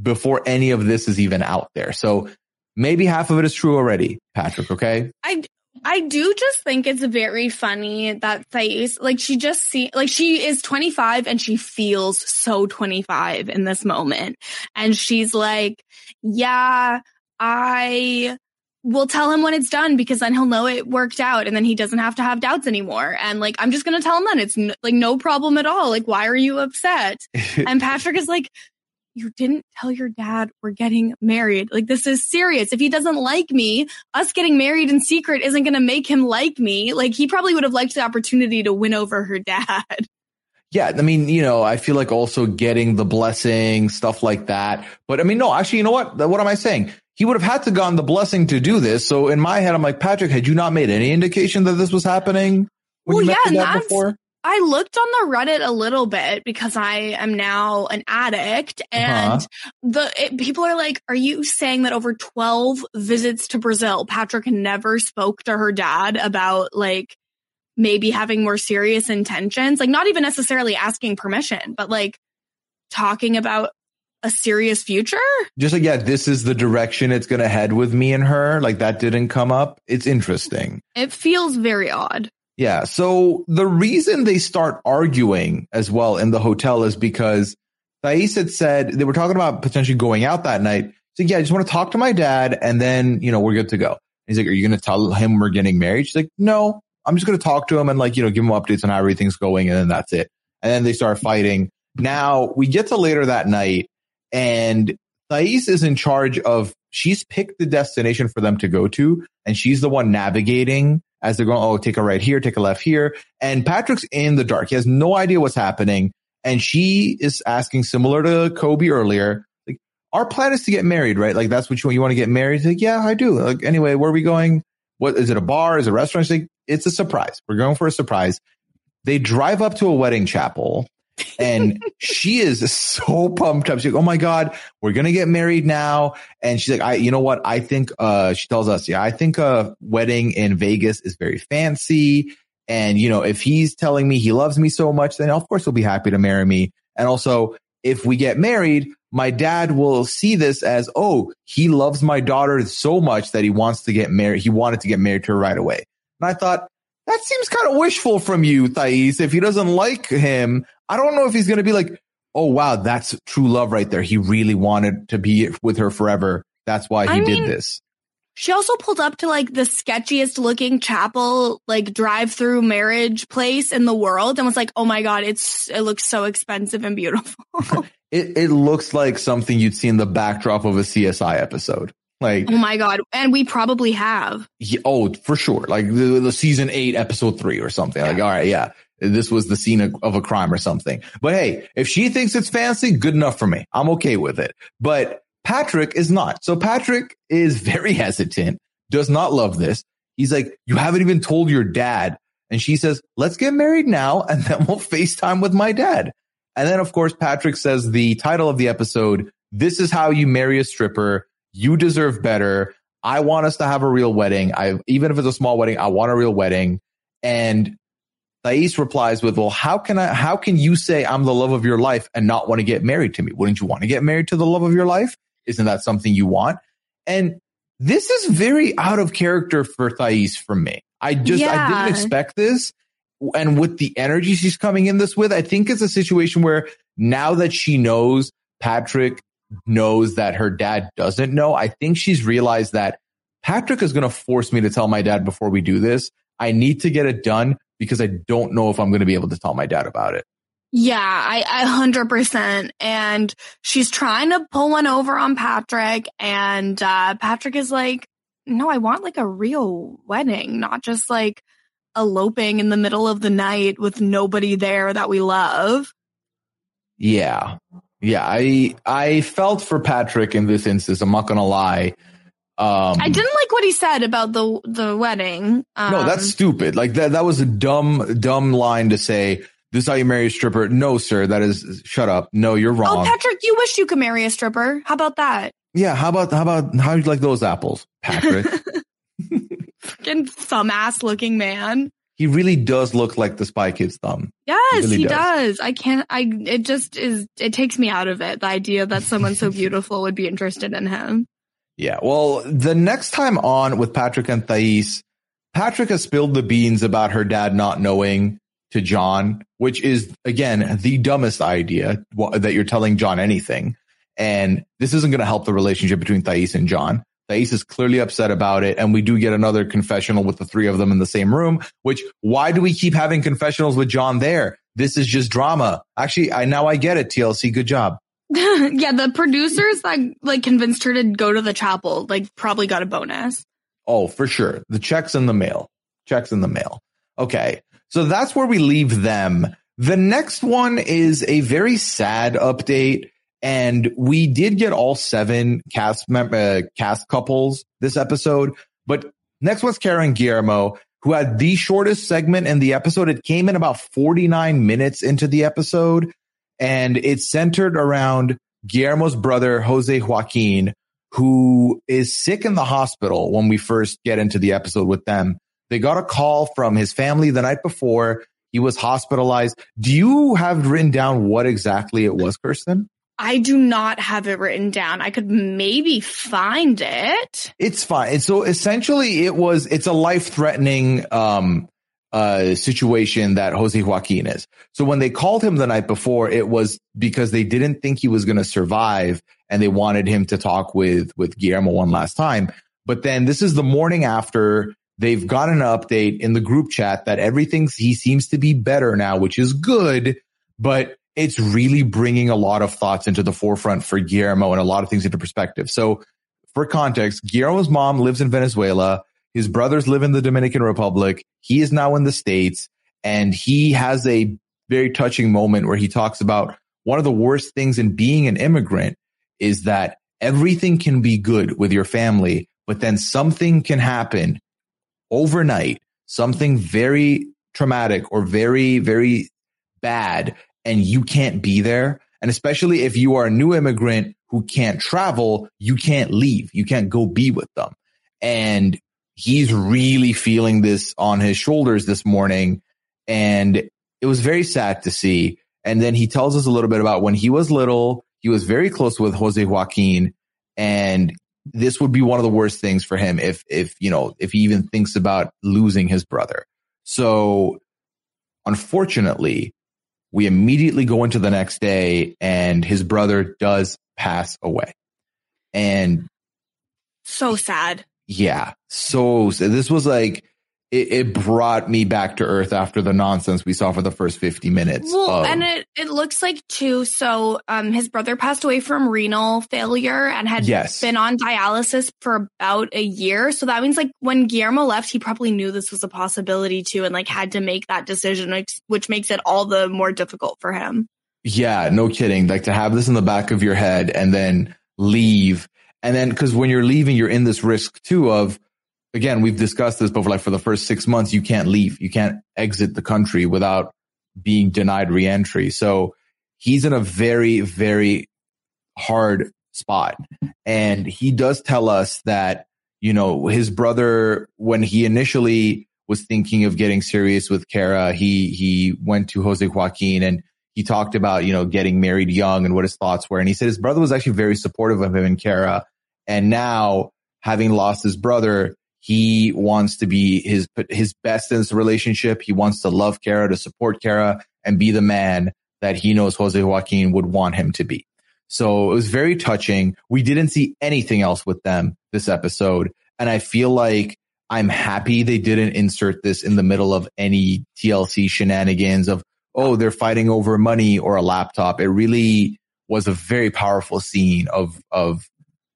before any of this is even out there. So maybe half of it is true already, Patrick. Okay. I, I do just think it's very funny that Thais, like she just see, like she is 25 and she feels so 25 in this moment. And she's like, yeah, I will tell him when it's done because then he'll know it worked out and then he doesn't have to have doubts anymore. And like, I'm just going to tell him then it's n- like no problem at all. Like, why are you upset? and Patrick is like, you didn't tell your dad we're getting married. Like this is serious. If he doesn't like me, us getting married in secret isn't going to make him like me. Like he probably would have liked the opportunity to win over her dad. Yeah, I mean, you know, I feel like also getting the blessing, stuff like that. But I mean, no, actually, you know what? What am I saying? He would have had to gotten the blessing to do this. So in my head, I'm like, Patrick, had you not made any indication that this was happening? well, yeah, and that's, before? I looked on the Reddit a little bit because I am now an addict uh-huh. and uh-huh. the it, people are like, are you saying that over 12 visits to Brazil, Patrick never spoke to her dad about like maybe having more serious intentions? Like not even necessarily asking permission, but like talking about a serious future? Just like, yeah, this is the direction it's going to head with me and her. Like that didn't come up. It's interesting. It feels very odd. Yeah. So the reason they start arguing as well in the hotel is because Thais had said they were talking about potentially going out that night. So yeah, I just want to talk to my dad and then, you know, we're good to go. He's like, are you going to tell him we're getting married? She's like, no, I'm just going to talk to him and like, you know, give him updates on how everything's going. And then that's it. And then they start fighting. Now we get to later that night and Thais is in charge of, she's picked the destination for them to go to and she's the one navigating as they're going, oh, take a right here, take a left here. And Patrick's in the dark. He has no idea what's happening. And she is asking, similar to Kobe earlier, like, our plan is to get married, right? Like, that's what you want. You want to get married? He's like, yeah, I do. Like, anyway, where are we going? What is it? A bar? Is it a restaurant? She's like, it's a surprise. We're going for a surprise. They drive up to a wedding chapel and she is so pumped up. She's like, Oh my God, we're going to get married now. And she's like, I, you know what? I think, uh, she tells us, yeah, I think a wedding in Vegas is very fancy. And, you know, if he's telling me he loves me so much, then of course he'll be happy to marry me. And also, if we get married, my dad will see this as, oh, he loves my daughter so much that he wants to get married. He wanted to get married to her right away. And I thought, that seems kind of wishful from you, Thais. If he doesn't like him, I don't know if he's going to be like, oh, wow, that's true love right there. He really wanted to be with her forever. That's why he I did this. She also pulled up to like the sketchiest looking chapel, like drive through marriage place in the world and was like, oh my God, it's, it looks so expensive and beautiful. it, it looks like something you'd see in the backdrop of a CSI episode. Like, oh my god, and we probably have. Yeah, oh, for sure. Like the, the season eight, episode three, or something. Yeah. Like, all right, yeah, this was the scene of, of a crime or something. But hey, if she thinks it's fancy, good enough for me. I'm okay with it. But Patrick is not. So Patrick is very hesitant. Does not love this. He's like, you haven't even told your dad. And she says, let's get married now and then we'll FaceTime with my dad. And then, of course, Patrick says the title of the episode, This is How You Marry a Stripper. You deserve better. I want us to have a real wedding. I, even if it's a small wedding, I want a real wedding. And Thais replies with, well, how can I, how can you say I'm the love of your life and not want to get married to me? Wouldn't you want to get married to the love of your life? Isn't that something you want? And this is very out of character for Thais for me. I just, yeah. I didn't expect this. And with the energy she's coming in this with, I think it's a situation where now that she knows Patrick knows that her dad doesn't know. I think she's realized that Patrick is going to force me to tell my dad before we do this. I need to get it done because I don't know if I'm going to be able to tell my dad about it. Yeah, I, I 100%. And she's trying to pull one over on Patrick. And uh, Patrick is like, no, I want like a real wedding, not just like eloping in the middle of the night with nobody there that we love. Yeah. Yeah, I I felt for Patrick in this instance. I'm not gonna lie. Um, I didn't like what he said about the the wedding. Um, no, that's stupid. Like that that was a dumb dumb line to say. This is how you marry a stripper. No, sir, that is shut up. No, you're oh, wrong. Oh, Patrick, you wish you could marry a stripper. How about that? Yeah, how about how about how you like those apples, Patrick? Fucking thumb ass looking man. He really does look like the Spy Kids thumb. Yes, he, really he does. does. I can't. I. It just is. It takes me out of it. The idea that someone so beautiful would be interested in him. Yeah. Well, the next time on with Patrick and Thais, Patrick has spilled the beans about her dad not knowing to John, which is again the dumbest idea that you're telling John anything. And this isn't going to help the relationship between Thais and John. Thais is clearly upset about it. And we do get another confessional with the three of them in the same room, which why do we keep having confessionals with John there? This is just drama. Actually, I now I get it, TLC. Good job. yeah, the producers that like convinced her to go to the chapel, like probably got a bonus. Oh, for sure. The checks in the mail. Checks in the mail. Okay. So that's where we leave them. The next one is a very sad update. And we did get all seven cast uh, cast couples this episode. But next was Kara and Guillermo, who had the shortest segment in the episode. It came in about 49 minutes into the episode and it centered around Guillermo's brother, Jose Joaquin, who is sick in the hospital when we first get into the episode with them. They got a call from his family the night before. He was hospitalized. Do you have written down what exactly it was, Kirsten? I do not have it written down. I could maybe find it. It's fine. so essentially it was, it's a life threatening, um, uh, situation that Jose Joaquin is. So when they called him the night before, it was because they didn't think he was going to survive and they wanted him to talk with, with Guillermo one last time. But then this is the morning after they've got an update in the group chat that everything, he seems to be better now, which is good, but it's really bringing a lot of thoughts into the forefront for Guillermo and a lot of things into perspective. So for context, Guillermo's mom lives in Venezuela. His brothers live in the Dominican Republic. He is now in the States and he has a very touching moment where he talks about one of the worst things in being an immigrant is that everything can be good with your family, but then something can happen overnight, something very traumatic or very, very bad, and you can't be there. And especially if you are a new immigrant who can't travel, you can't leave. You can't go be with them. And he's really feeling this on his shoulders this morning. And it was very sad to see. And then he tells us a little bit about when he was little, he was very close with Jose Joaquin. And this would be one of the worst things for him if, if, you know, if he even thinks about losing his brother. So unfortunately, we immediately go into the next day and his brother does pass away. And so sad yeah, so, this was like it, it, brought me back to earth after the nonsense we saw for the first 50 minutes. Well, of, and it, it looks like too. So, um, his brother passed away from renal failure and had yes. been on dialysis for about a year. So that means like when Guillermo left, he probably knew this was a possibility too and like had to make that decision, which makes it all the more difficult for him. Yeah, no kidding. Like to have this in the back of your head and then leave and then, cause when you're leaving, you're in this risk too of, again, we've discussed this before, like for the first six months, you can't leave. You can't exit the country without being denied reentry. So he's in a very, very hard spot. And he does tell us that, you know, his brother, when he initially was thinking of getting serious with Kara, he, he went to Jose Joaquin and he talked about, you know, getting married young and what his thoughts were. And he said his brother was actually very supportive of him and Kara and now having lost his brother, he wants to be his, his best in this relationship. He wants to love Kara, to support Kara and be the man that he knows Jose Joaquin would want him to be. So it was very touching. We didn't see anything else with them this episode. And I feel like I'm happy they didn't insert this in the middle of any TLC shenanigans of, oh, they're fighting over money or a laptop. It really was a very powerful scene of, of,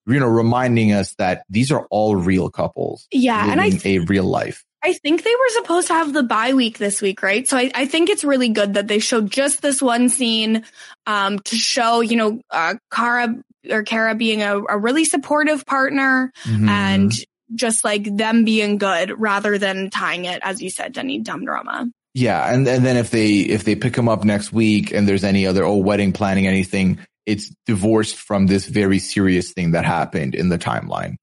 you know, reminding us that these are all real couples. Yeah. And I, th- a real life. I think they were supposed to have the bye week this week, right? So I, I think it's really good that they showed just this one scene, um, to show, you know, uh, Kara or Kara being a, a really supportive partner mm-hmm. and just like them being good rather than tying it, as you said, to any dumb drama. Yeah. And, and then if they, if they pick them up next week and there's any other, oh, wedding planning, anything, it's divorced from this very serious thing that happened in the timeline.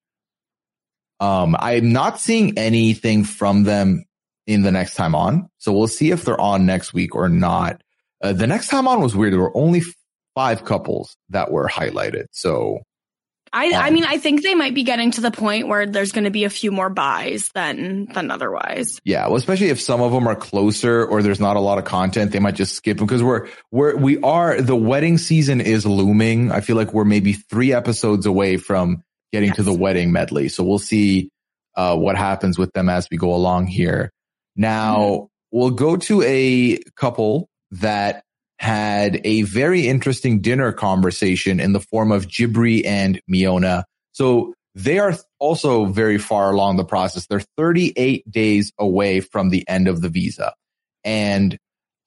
Um, I'm not seeing anything from them in the next time on. So we'll see if they're on next week or not. Uh, the next time on was weird. There were only five couples that were highlighted. So I, um, I mean, I think they might be getting to the point where there's going to be a few more buys than than otherwise. Yeah, well, especially if some of them are closer or there's not a lot of content, they might just skip them because we're we're we are the wedding season is looming. I feel like we're maybe three episodes away from getting yes. to the wedding medley. So we'll see uh, what happens with them as we go along here. Now mm-hmm. we'll go to a couple that had a very interesting dinner conversation in the form of Jibri and Miona. So they are also very far along the process. They're 38 days away from the end of the visa. And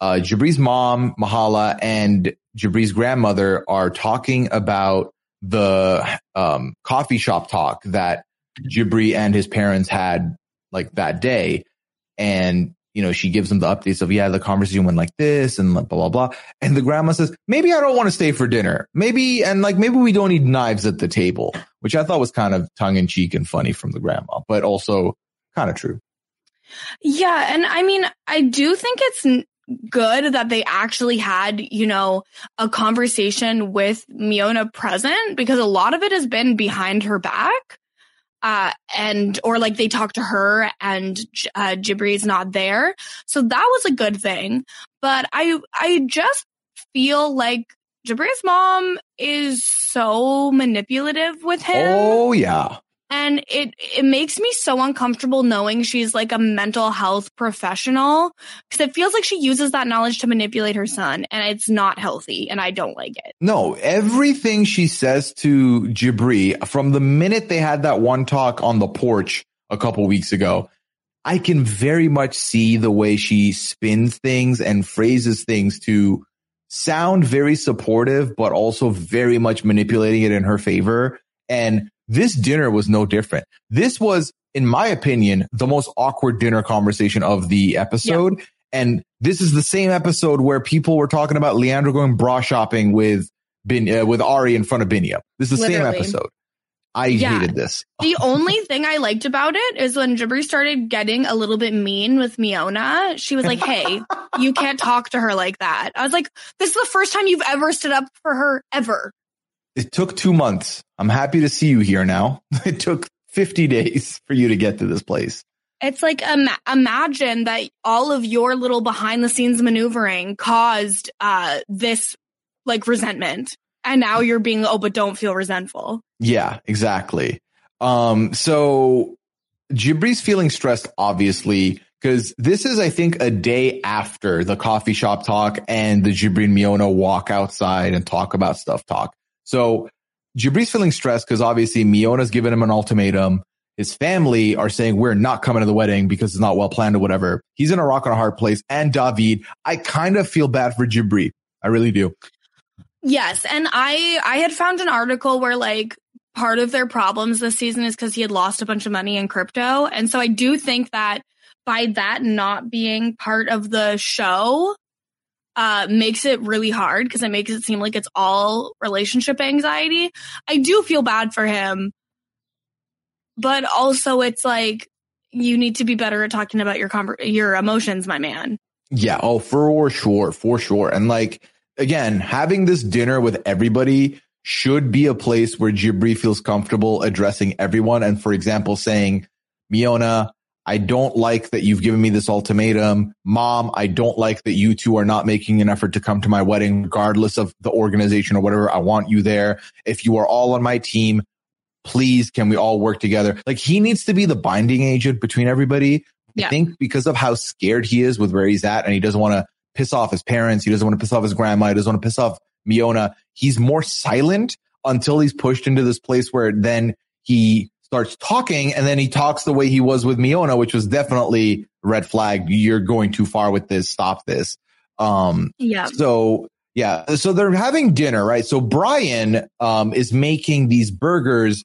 uh, Jibri's mom, Mahala, and Jibri's grandmother are talking about the um, coffee shop talk that Jibri and his parents had like that day. And you know, she gives them the updates of, yeah, the conversation went like this and blah, blah, blah. And the grandma says, maybe I don't want to stay for dinner. Maybe, and like, maybe we don't need knives at the table, which I thought was kind of tongue in cheek and funny from the grandma, but also kind of true. Yeah. And I mean, I do think it's good that they actually had, you know, a conversation with Miona present because a lot of it has been behind her back uh, and or like they talk to her and uh, Jibri's not there. So that was a good thing. But I I just feel like Jibri's mom is so manipulative with him. Oh yeah. And it, it makes me so uncomfortable knowing she's like a mental health professional because it feels like she uses that knowledge to manipulate her son and it's not healthy and I don't like it. No, everything she says to Jibri from the minute they had that one talk on the porch a couple weeks ago, I can very much see the way she spins things and phrases things to sound very supportive, but also very much manipulating it in her favor. And this dinner was no different. This was, in my opinion, the most awkward dinner conversation of the episode. Yeah. And this is the same episode where people were talking about Leandro going bra shopping with Bin, uh, with Ari in front of Binyam. This is the Literally. same episode. I yeah. hated this. the only thing I liked about it is when Jibri started getting a little bit mean with Miona. She was like, Hey, you can't talk to her like that. I was like, this is the first time you've ever stood up for her ever. It took two months. I'm happy to see you here now. It took 50 days for you to get to this place. It's like um, imagine that all of your little behind the scenes maneuvering caused uh, this like resentment, and now you're being oh, but don't feel resentful. Yeah, exactly. Um, so Jibri's feeling stressed, obviously, because this is, I think, a day after the coffee shop talk and the Jibri and Miona walk outside and talk about stuff talk. So Jibri's feeling stressed because obviously Miona's given him an ultimatum. His family are saying we're not coming to the wedding because it's not well planned or whatever. He's in a rock and a hard place. And David, I kind of feel bad for Jibri. I really do. Yes, and I I had found an article where like part of their problems this season is because he had lost a bunch of money in crypto, and so I do think that by that not being part of the show, uh, makes it really hard because it makes it seem like it's all relationship anxiety. I do feel bad for him, but also it's like you need to be better at talking about your com- your emotions, my man. Yeah, oh, for sure, for sure. And like again, having this dinner with everybody should be a place where Jibri feels comfortable addressing everyone. And for example, saying, Miona, I don't like that you've given me this ultimatum. Mom, I don't like that you two are not making an effort to come to my wedding, regardless of the organization or whatever. I want you there. If you are all on my team, please, can we all work together? Like he needs to be the binding agent between everybody. Yeah. I think because of how scared he is with where he's at and he doesn't want to piss off his parents. He doesn't want to piss off his grandma. He doesn't want to piss off Miona. He's more silent until he's pushed into this place where then he starts talking and then he talks the way he was with Miona, which was definitely red flag. You're going too far with this. Stop this. Um, yeah. So yeah. So they're having dinner, right? So Brian, um, is making these burgers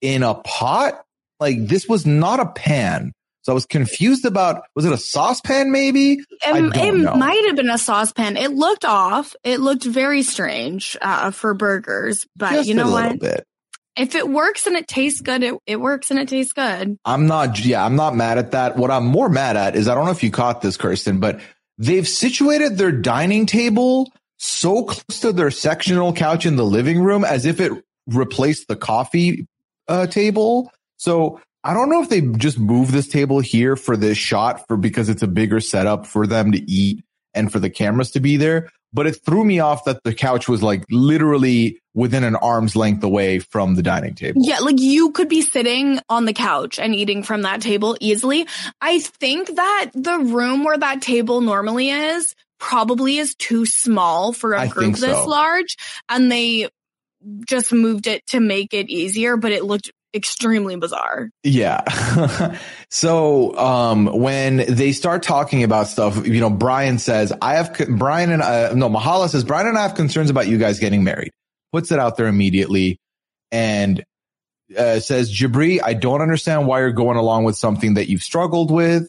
in a pot. Like this was not a pan. So I was confused about, was it a saucepan maybe? Um, it know. might have been a saucepan. It looked off. It looked very strange, uh, for burgers, but Just you know what? Bit if it works and it tastes good, it, it works and it tastes good. I'm not, yeah, I'm not mad at that. What I'm more mad at is I don't know if you caught this, Kirsten, but they've situated their dining table so close to their sectional couch in the living room as if it replaced the coffee uh, table. So I don't know if they just moved this table here for this shot for because it's a bigger setup for them to eat and for the cameras to be there but it threw me off that the couch was like literally within an arm's length away from the dining table. Yeah, like you could be sitting on the couch and eating from that table easily. I think that the room where that table normally is probably is too small for a I group this so. large and they just moved it to make it easier, but it looked extremely bizarre. Yeah. so, um, when they start talking about stuff, you know, Brian says, I have, Brian and, uh, no, Mahala says, Brian and I have concerns about you guys getting married. Puts it out there immediately and, uh, says, Jibri, I don't understand why you're going along with something that you've struggled with.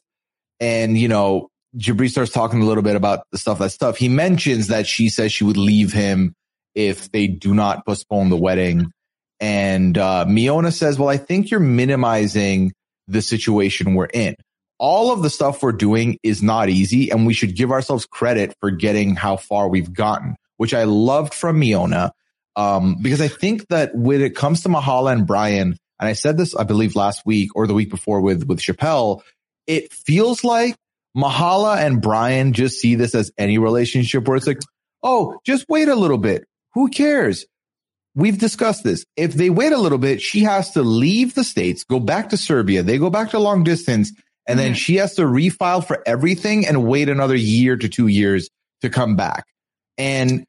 And, you know, Jibri starts talking a little bit about the stuff, that stuff. He mentions that she says she would leave him if they do not postpone the wedding. And uh, Miona says, well, I think you're minimizing the situation we're in. All of the stuff we're doing is not easy, and we should give ourselves credit for getting how far we've gotten, which I loved from Miona. Um, because I think that when it comes to Mahala and Brian, and I said this, I believe last week or the week before with, with Chappelle, it feels like Mahala and Brian just see this as any relationship where it's like, oh, just wait a little bit. Who cares? We've discussed this. If they wait a little bit, she has to leave the States, go back to Serbia. They go back to long distance and then she has to refile for everything and wait another year to two years to come back. And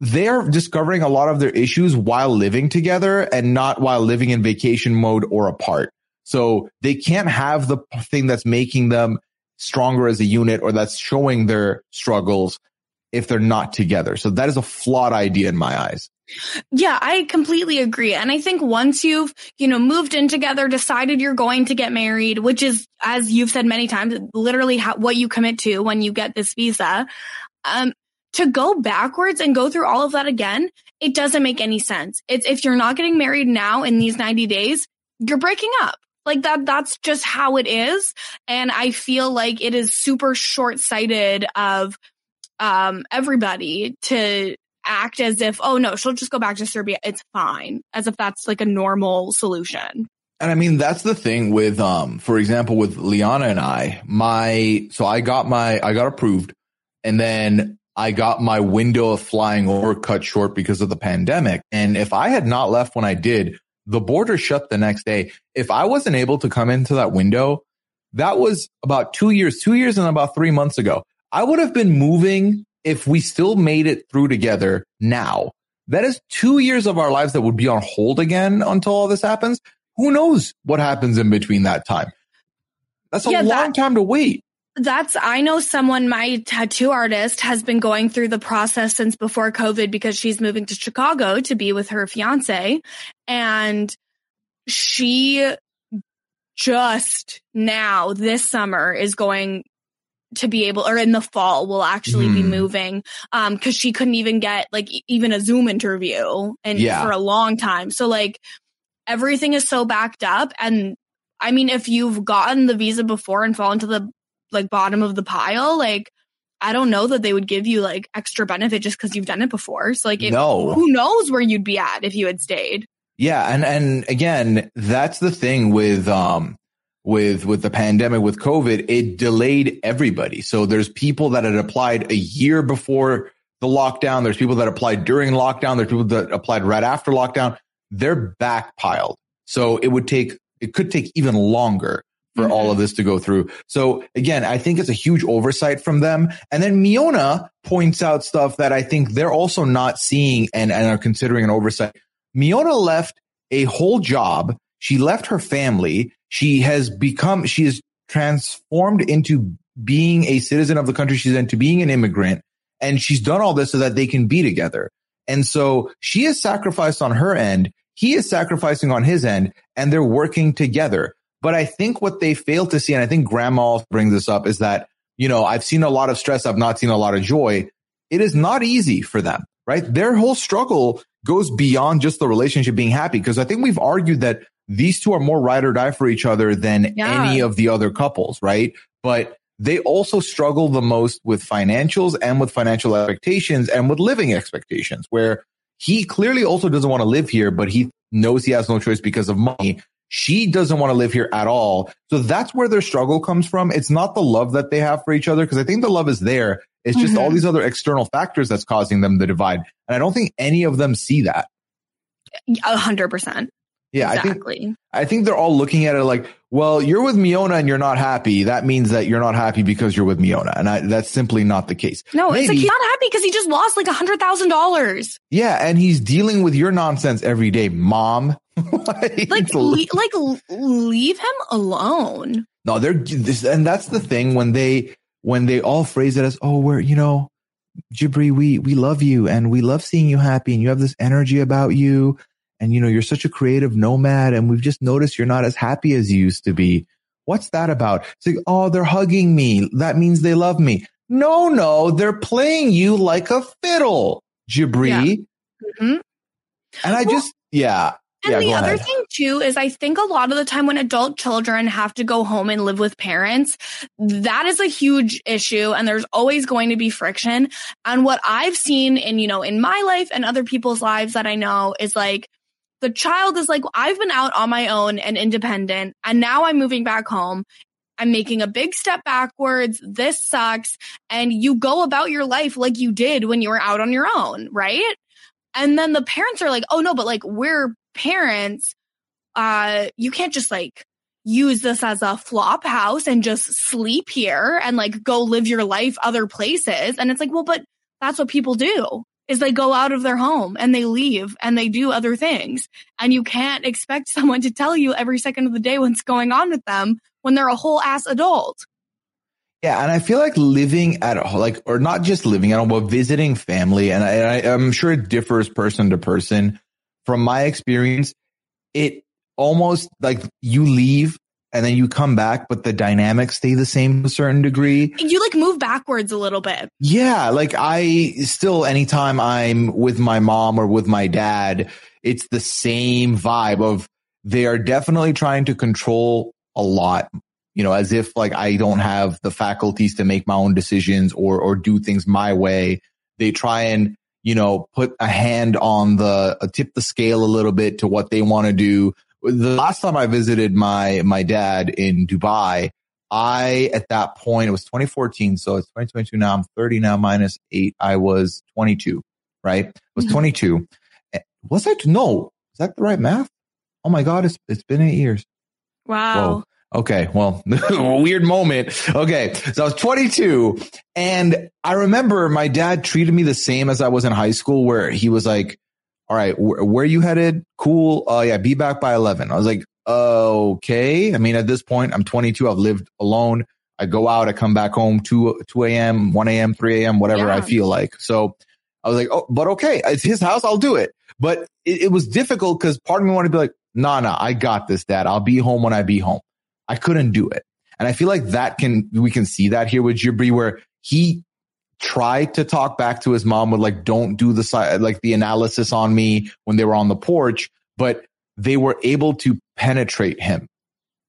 they're discovering a lot of their issues while living together and not while living in vacation mode or apart. So they can't have the thing that's making them stronger as a unit or that's showing their struggles if they're not together. So that is a flawed idea in my eyes. Yeah, I completely agree. And I think once you've, you know, moved in together, decided you're going to get married, which is, as you've said many times, literally how, what you commit to when you get this visa, um, to go backwards and go through all of that again, it doesn't make any sense. It's if you're not getting married now in these 90 days, you're breaking up. Like that, that's just how it is. And I feel like it is super short sighted of, um, everybody to act as if, oh no, she'll just go back to Serbia. It's fine. As if that's like a normal solution. And I mean, that's the thing with, um, for example, with Liana and I, my, so I got my, I got approved and then I got my window of flying over cut short because of the pandemic. And if I had not left when I did, the border shut the next day. If I wasn't able to come into that window, that was about two years, two years and about three months ago. I would have been moving if we still made it through together now, that is two years of our lives that would be on hold again until all this happens. Who knows what happens in between that time? That's a yeah, long that, time to wait. That's, I know someone, my tattoo artist has been going through the process since before COVID because she's moving to Chicago to be with her fiance. And she just now this summer is going to be able, or in the fall, will actually mm. be hmm. moving. Um, cause she couldn't even get like even a Zoom interview and yeah. for a long time. So like everything is so backed up. And I mean, if you've gotten the visa before and fallen to the like bottom of the pile, like I don't know that they would give you like extra benefit just because you've done it before. So like, if, no. who knows where you'd be at if you had stayed? Yeah, and and again, that's the thing with um with with the pandemic with COVID, it delayed everybody. So there's people that had applied a year before the lockdown. There's people that applied during lockdown. There's people that applied right after lockdown. They're backpiled. So it would take it could take even longer for mm-hmm. all of this to go through. So again, I think it's a huge oversight from them. And then Miona points out stuff that I think they're also not seeing and, and are considering an oversight. Miona left a whole job. She left her family. She has become, she is transformed into being a citizen of the country she's in, to being an immigrant. And she's done all this so that they can be together. And so she has sacrificed on her end. He is sacrificing on his end and they're working together. But I think what they fail to see, and I think grandma brings this up is that, you know, I've seen a lot of stress. I've not seen a lot of joy. It is not easy for them, right? Their whole struggle goes beyond just the relationship being happy. Cause I think we've argued that these two are more ride or die for each other than yeah. any of the other couples, right? But they also struggle the most with financials and with financial expectations and with living expectations where he clearly also doesn't want to live here, but he knows he has no choice because of money. She doesn't want to live here at all. So that's where their struggle comes from. It's not the love that they have for each other because I think the love is there. It's just mm-hmm. all these other external factors that's causing them the divide. And I don't think any of them see that. A hundred percent. Yeah, exactly. I think I think they're all looking at it like, well, you're with Miona and you're not happy. That means that you're not happy because you're with Miona, and I, that's simply not the case. No, Maybe, it's like he's not happy because he just lost like a hundred thousand dollars. Yeah, and he's dealing with your nonsense every day, mom. like, like, le- like, leave him alone. No, they're this, and that's the thing when they when they all phrase it as, oh, we're you know, Jibri, we we love you and we love seeing you happy, and you have this energy about you and you know, you're such a creative nomad and we've just noticed you're not as happy as you used to be. What's that about? It's like, oh, they're hugging me. That means they love me. No, no, they're playing you like a fiddle, Jibri. Yeah. Mm-hmm. And I well, just, yeah. And yeah, the other ahead. thing too is I think a lot of the time when adult children have to go home and live with parents, that is a huge issue and there's always going to be friction. And what I've seen in, you know, in my life and other people's lives that I know is like, the child is like, I've been out on my own and independent, and now I'm moving back home. I'm making a big step backwards. This sucks. And you go about your life like you did when you were out on your own, right? And then the parents are like, oh no, but like we're parents. Uh, you can't just like use this as a flop house and just sleep here and like go live your life other places. And it's like, well, but that's what people do is they go out of their home and they leave and they do other things. And you can't expect someone to tell you every second of the day what's going on with them when they're a whole ass adult. Yeah, and I feel like living at like, or not just living at home, but visiting family, and, I, I'm sure it differs person to person. From my experience, it almost like you leave and then you come back, but the dynamics stay the same to a certain degree. You like move backwards a little bit. Yeah. Like I still, anytime I'm with my mom or with my dad, it's the same vibe of they are definitely trying to control a lot, you know, as if like I don't have the faculties to make my own decisions or, or do things my way. They try and, you know, put a hand on the, uh, tip the scale a little bit to what they want to do the last time I visited my my dad in Dubai, I at that point it was 2014, so it's 2022 now. I'm 30 now, minus eight. I was 22, right? I was mm-hmm. 22. Eh, was I? No, is that the right math? Oh my god, it's it's been eight years. Wow. Whoa. Okay, well, weird moment. Okay, so I was 22, and I remember my dad treated me the same as I was in high school, where he was like, all right, wh- where you headed? Cool. Uh, yeah, be back by 11. I was like, okay. I mean, at this point, I'm 22. I've lived alone. I go out, I come back home 2, 2 a.m., 1 a.m., 3 a.m., whatever yeah. I feel like. So I was like, oh, but okay, it's his house. I'll do it. But it, it was difficult because part of me wanted to be like, nah, nah, I got this, dad. I'll be home when I be home. I couldn't do it. And I feel like that can, we can see that here with Jibri where he tried to talk back to his mom with like, don't do the like the analysis on me when they were on the porch, but they were able to penetrate him,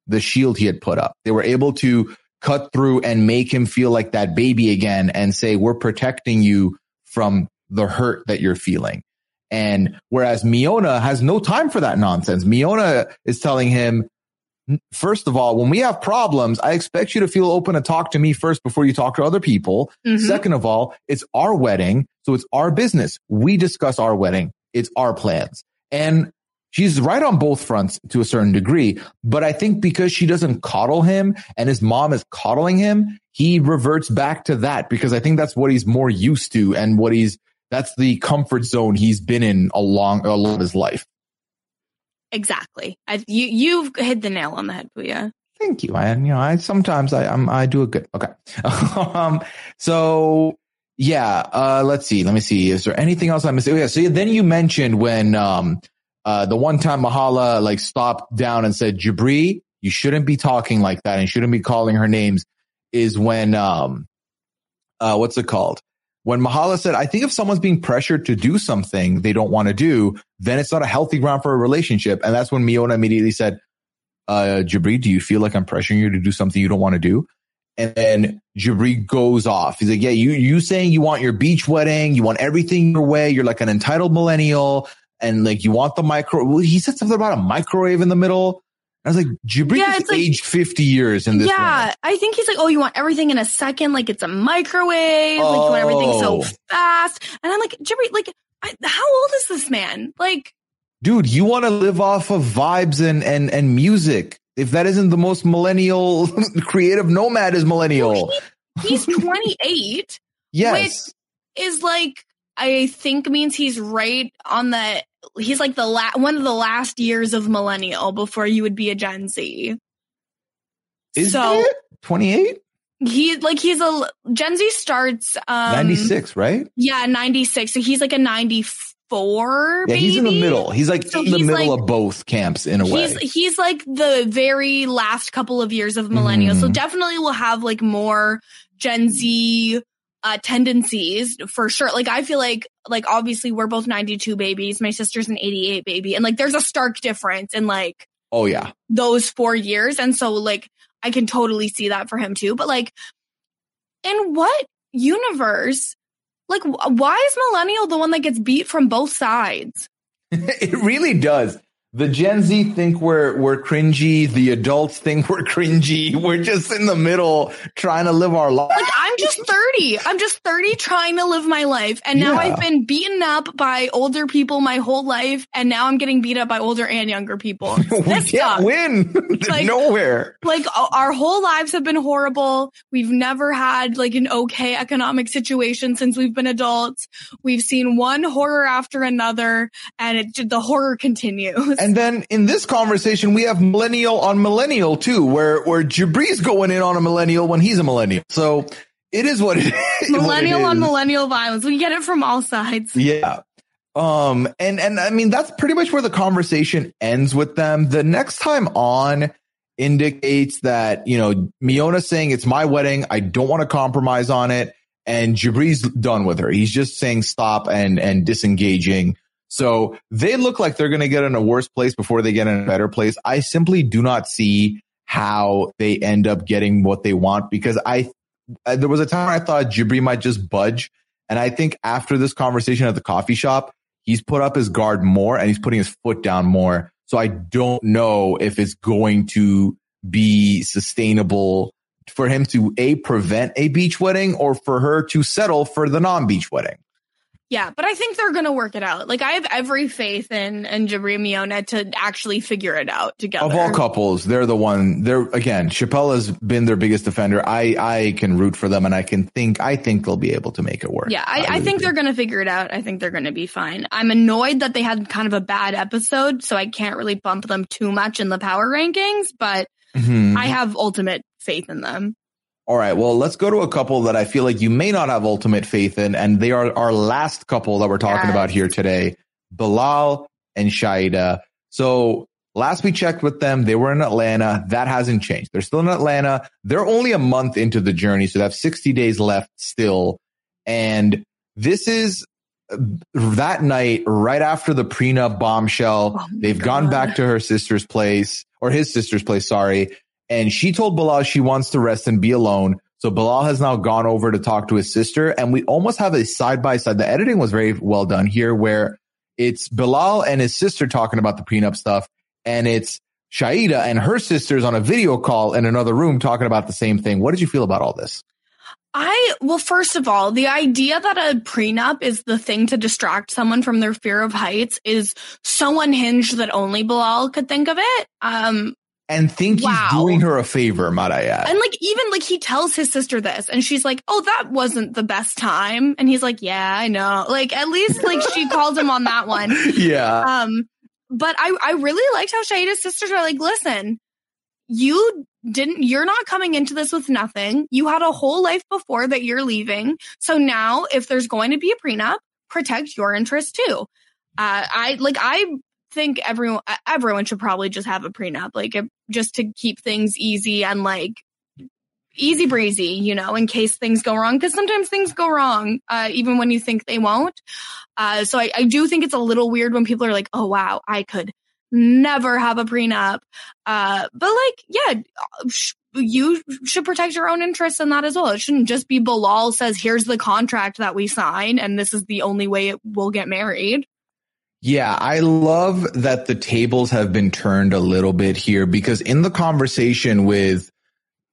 the shield he had put up. They were able to cut through and make him feel like that baby again and say, we're protecting you from the hurt that you're feeling. And whereas Miona has no time for that nonsense. Miona is telling him, first of all, when we have problems, I expect you to feel open to talk to me first before you talk to other people. Mhm. Second of all, it's our wedding. So it's our business. We discuss our wedding. It's our plans. And she's right on both fronts to a certain degree. But I think because she doesn't coddle him and his mom is coddling him, he reverts back to that because I think that's what he's more used to and what he's, that's the comfort zone he's been in a long, a lot of his life. Exactly. I, you you've hit the nail on the head, Puya. Thank you. I, you know, I sometimes I, I'm, I do a good. Okay. um, so yeah, uh, let's see. Let me see. Is there anything else I'm missing? Oh, yeah. So then you mentioned when, um, uh, the one time Mahala like stopped down and said, Jabri, you shouldn't be talking like that and shouldn't be calling her names is when, um, uh, what's it called? When Mahala said, I think if someone's being pressured to do something they don't want to do, then it's not a healthy ground for a relationship. And that's when Miona immediately said, uh, Jabri, do you feel like I'm pressuring you to do something you don't want to do? And then Jabri goes off. He's like, yeah, you, you saying you want your beach wedding. You want everything your way. You're like an entitled millennial and like you want the micro. Well, he said something about a microwave in the middle. I was like, Jabri Yeah, is like- aged 50 years in this. yeah. I think he's like, oh, you want everything in a second, like it's a microwave, like you want everything so Oh. fast. And I'm like, Jimmy, like, I, how old is this man? Like, Dude, you want to live off of vibes and, and, and music. If that isn't the most millennial creative nomad is millennial. he's 28, Yes. Which is like, I think means he's right on the, he's like the la- one of the last years of millennial before you would be a Gen Z. Is so it 28? he, like, he's a, Gen Z starts, um, 96, right? Yeah, 96. So he's like a 94. Yeah, he's in the middle. He's like So in the middle like- of both camps in a way. He's he's like the very last couple of years of millennials. So Mhm. definitely will have like more Gen Z uh tendencies for sure. Like I feel like like obviously we're both 92 babies. My sister's an 88 baby. And like there's a stark difference in like oh yeah. those 4 years and so like I can totally see that for him too. But like in what universe like why is millennial the one that gets beat from both sides? it really does. The Gen Z think we're we're cringy. The adults think we're cringy. We're just in the middle trying to live our life. Like I'm just 30. I'm just 30 trying to live my life. And now Yeah. I've been beaten up by older people my whole life. And now I'm getting beat up by older and younger people. we This can't sucks. win. Like- Nowhere. Like our whole lives have been horrible. We've never had like an okay economic situation since we've been adults. We've seen one horror after another and it, the horror continues. And then in this conversation, we have millennial on millennial too, where where Jabri's going in on a millennial when he's a millennial. So it is what it is. it millennial on is. millennial violence. We get it from all sides. Yeah. Um, and, and I mean, that's pretty much where the conversation ends with them. The next time on indicates that, you know, Miona saying it's my wedding. I don't want to compromise on it. And Jabri's done with her. He's just saying stop and, and disengaging. So they look like they're going to get in a worse place before they get in a better place. I simply do not see how they end up getting what they want because I, uh, there was a time I thought Jibri might just budge. And I think after this conversation at the coffee shop, he's put up his guard more and he's putting his foot down more. So I don't know if it's going to be sustainable for him to a prevent a beach wedding or for her to settle for the non-beach wedding. Yeah, but I think they're gonna work it out. Like I have every faith in and Jabri Miona to actually figure it out together. Of all couples, they're the one. They're again. Chappelle has been their biggest defender. I I can root for them, and I can think. I think they'll be able to make it work. Yeah, I, I, really think do. they're gonna figure it out. I think they're gonna be fine. I'm annoyed that they had kind of a bad episode, so I can't really bump them too much in the power rankings. But Mhm. I have ultimate faith in them. All right. Well, let's go to a couple that I feel like you may not have ultimate faith in, and they are our last couple that we're talking Yes. about here today, Bilal and Shaeeda. So last we checked with them, they were in Atlanta. That hasn't changed. They're still in Atlanta. They're only a month into the journey, so they have 60 days left still. And this is that night right after the prenup bombshell. Oh They've gone back to her sister's place or his sister's place. Sorry. And she told Bilal she wants to rest and be alone. So Bilal has now gone over to talk to his sister and we almost have a side by side. The editing was very well done here where it's Bilal and his sister talking about the prenup stuff and it's Shaeeda and her sisters on a video call in another room talking about the same thing. What did you feel about all this? I, well, first of all, the idea that a prenup is the thing to distract someone from their fear of heights is so unhinged that only Bilal could think of it. Um, and think wow. he's doing her a favor, might I add. And like, even like he tells his sister this and she's like, Oh, that wasn't the best time. And he's like, Yeah, I know. Like, at least like she called him on that one. Yeah. Um, but I, I really liked how Shaeeda's sisters are like, listen, you didn't, you're not coming into this with nothing. You had a whole life before that you're leaving. So now if there's going to be a prenup, protect your interest too. Uh, I like, I think everyone, everyone should probably just have a prenup, like just to keep things easy and like easy breezy, you know, in case things go wrong. Cause sometimes things go wrong, uh, even when you think they won't. Uh, so I, I do think it's a little weird when people are like, oh, wow, I could never have a prenup. Uh, but like, yeah, sh- you should protect your own interests in that as well. It shouldn't just be Bilal says, here's the contract that we sign and this is the only way it will get married. Yeah, I love that the tables have been turned a little bit here because in the conversation with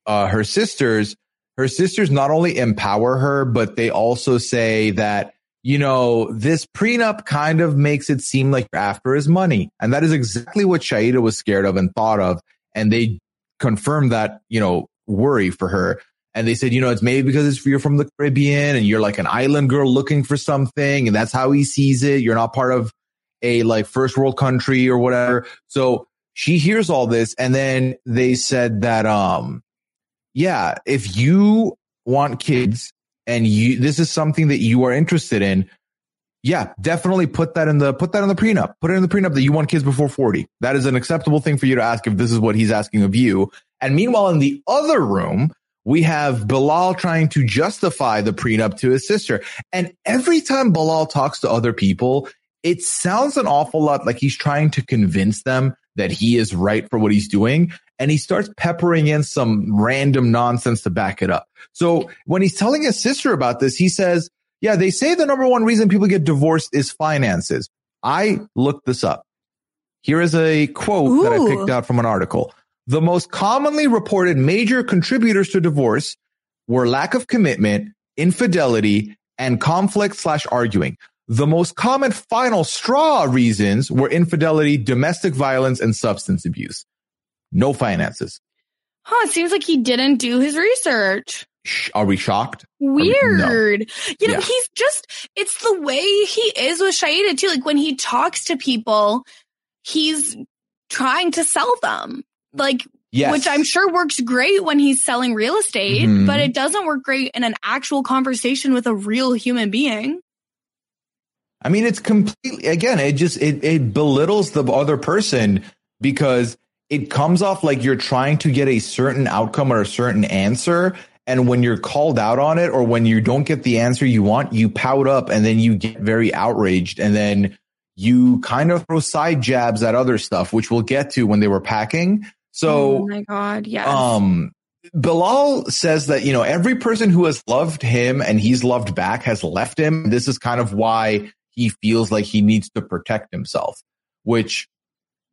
uh, her sisters, her sisters not only empower her, but they also say that you know, this prenup kind of makes it seem like you're after his money. And that is exactly what Shaeeda was scared of and thought of. And they confirmed that, you know, worry for her. And they said, you know, it's maybe because it's you're from the Caribbean and you're like an island girl looking for something. And that's how he sees it. You're not part of a like first world country or whatever. So she hears all this. And then they said that, um, yeah, if you want kids and you this is something that you are interested in, yeah, definitely put that in the put that in the prenup. Put it in the prenup that you want kids before 40. That is an acceptable thing for you to ask if this is what he's asking of you. And meanwhile, in the other room, we have Bilal trying to justify the prenup to his sister. And every time Bilal talks to other people, it sounds an awful lot like he's trying to convince them that he is right for what he's doing. And he starts peppering in some random nonsense to back it up. So when he's telling his sister about this, he says, yeah, they say the number one reason people get divorced is finances. I looked this up. Here is a quote Ooh. that I picked out from an article. The most commonly reported major contributors to divorce were lack of commitment, infidelity, and conflict slash arguing. The most common final straw reasons were infidelity, domestic violence, and substance abuse. No finances. Huh, it seems like he didn't do his research. Are we shocked? Weird. We, no. You know, yeah. he's just, it's the way he is with Shaeeda too. Like when he talks to people, he's trying to sell them. Like, yes. which I'm sure works great when he's selling real estate, mm-hmm. but it doesn't work great in an actual conversation with a real human being. I mean, it's completely, again, it just, it, it belittles the other person because it comes off like you're trying to get a certain outcome or a certain answer. And when you're called out on it or when you don't get the answer you want, you pout up and then you get very outraged and then you kind of throw side jabs at other stuff, which we'll get to when they were packing. So, oh my God. Yes. Um, Bilal says that, you know, every person who has loved him and he's loved back has left him. This is kind of why he feels like he needs to protect himself, which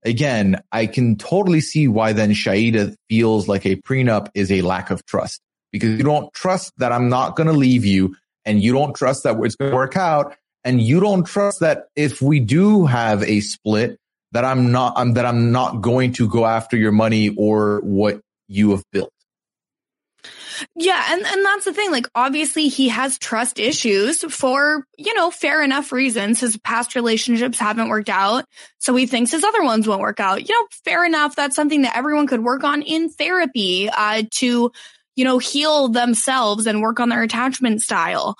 again, I can totally see why then Shaeeda feels like a prenup is a lack of trust because you don't trust that I'm not going to leave you and you don't trust that it's going to work out. And you don't trust that if we do have a split, that I'm not, I'm, that I'm not going to go after your money or what you have built. Yeah, and and that's the thing. Like obviously he has trust issues for, you know, fair enough reasons. His past relationships haven't worked out, so he thinks his other ones won't work out. You know, fair enough. That's something that everyone could work on in therapy uh to, you know, heal themselves and work on their attachment style.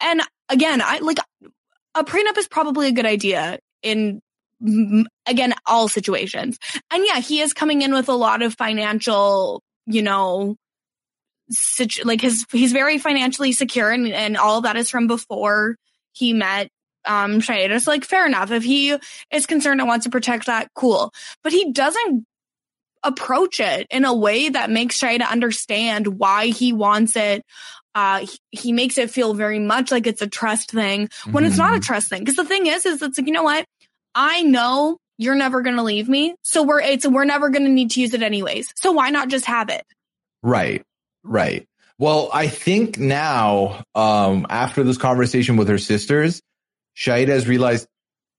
And again, I like a prenup is probably a good idea in again all situations. And yeah, he is coming in with a lot of financial, you know, situ- like his he's very financially secure and, and all of that is from before he met um Shaeeda. So like fair enough. If he is concerned and wants to protect that, cool. But he doesn't approach it in a way that makes Shaeeda understand why he wants it. Uh, he, he, makes it feel very much like it's a trust thing when mm-hmm. it's not a mm-hmm. trust thing. Cause the thing is, is it's like, you know what? I know you're never going to leave me. So we're, it's, we're never going to need to use it anyways. So why not just have it? Right. Right. Well, I think now, um, after this conversation with her sisters, Shaeeda has realized,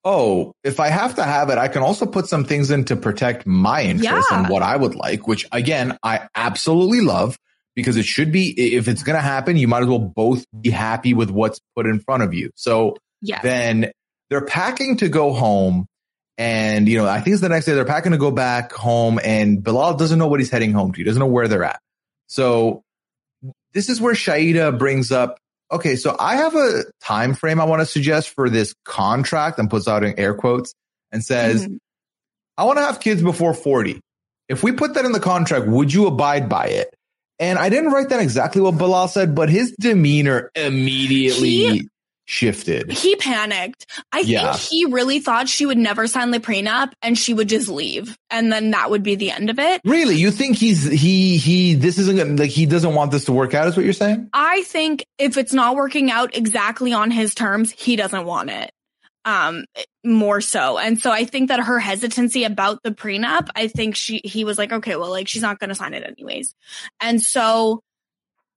oh, if I have to have it, I can also put some things in to protect my interests Yeah. and what I would like, which again, I absolutely love because it should be, if it's going to happen, you might as well both be happy with what's put in front of you. So Yes. then they're packing to go home. And, you know, I think it's the next day they're packing to go back home and Bilal doesn't know what he's heading home to. He doesn't know where they're at. So this is where Shaeeda brings up, okay, so I have a time frame I want to suggest for this contract and puts out in air quotes and says, Mhm. I want to have kids before 40. If we put that in the contract, would you abide by it? And I didn't write down exactly what Bilal said, but his demeanor immediately He- shifted. he panicked. I Yeah. think he really thought she would never sign the prenup and she would just leave. And then that would be the end of it. Really? You think he's he he this isn't gonna, like he doesn't want this to work out is what you're saying? I think if it's not working out exactly on his terms, he doesn't want it. Um, more so. And so I think that her hesitancy about the prenup, I think she, he was like, okay, well, like she's not going to sign it anyways. And so,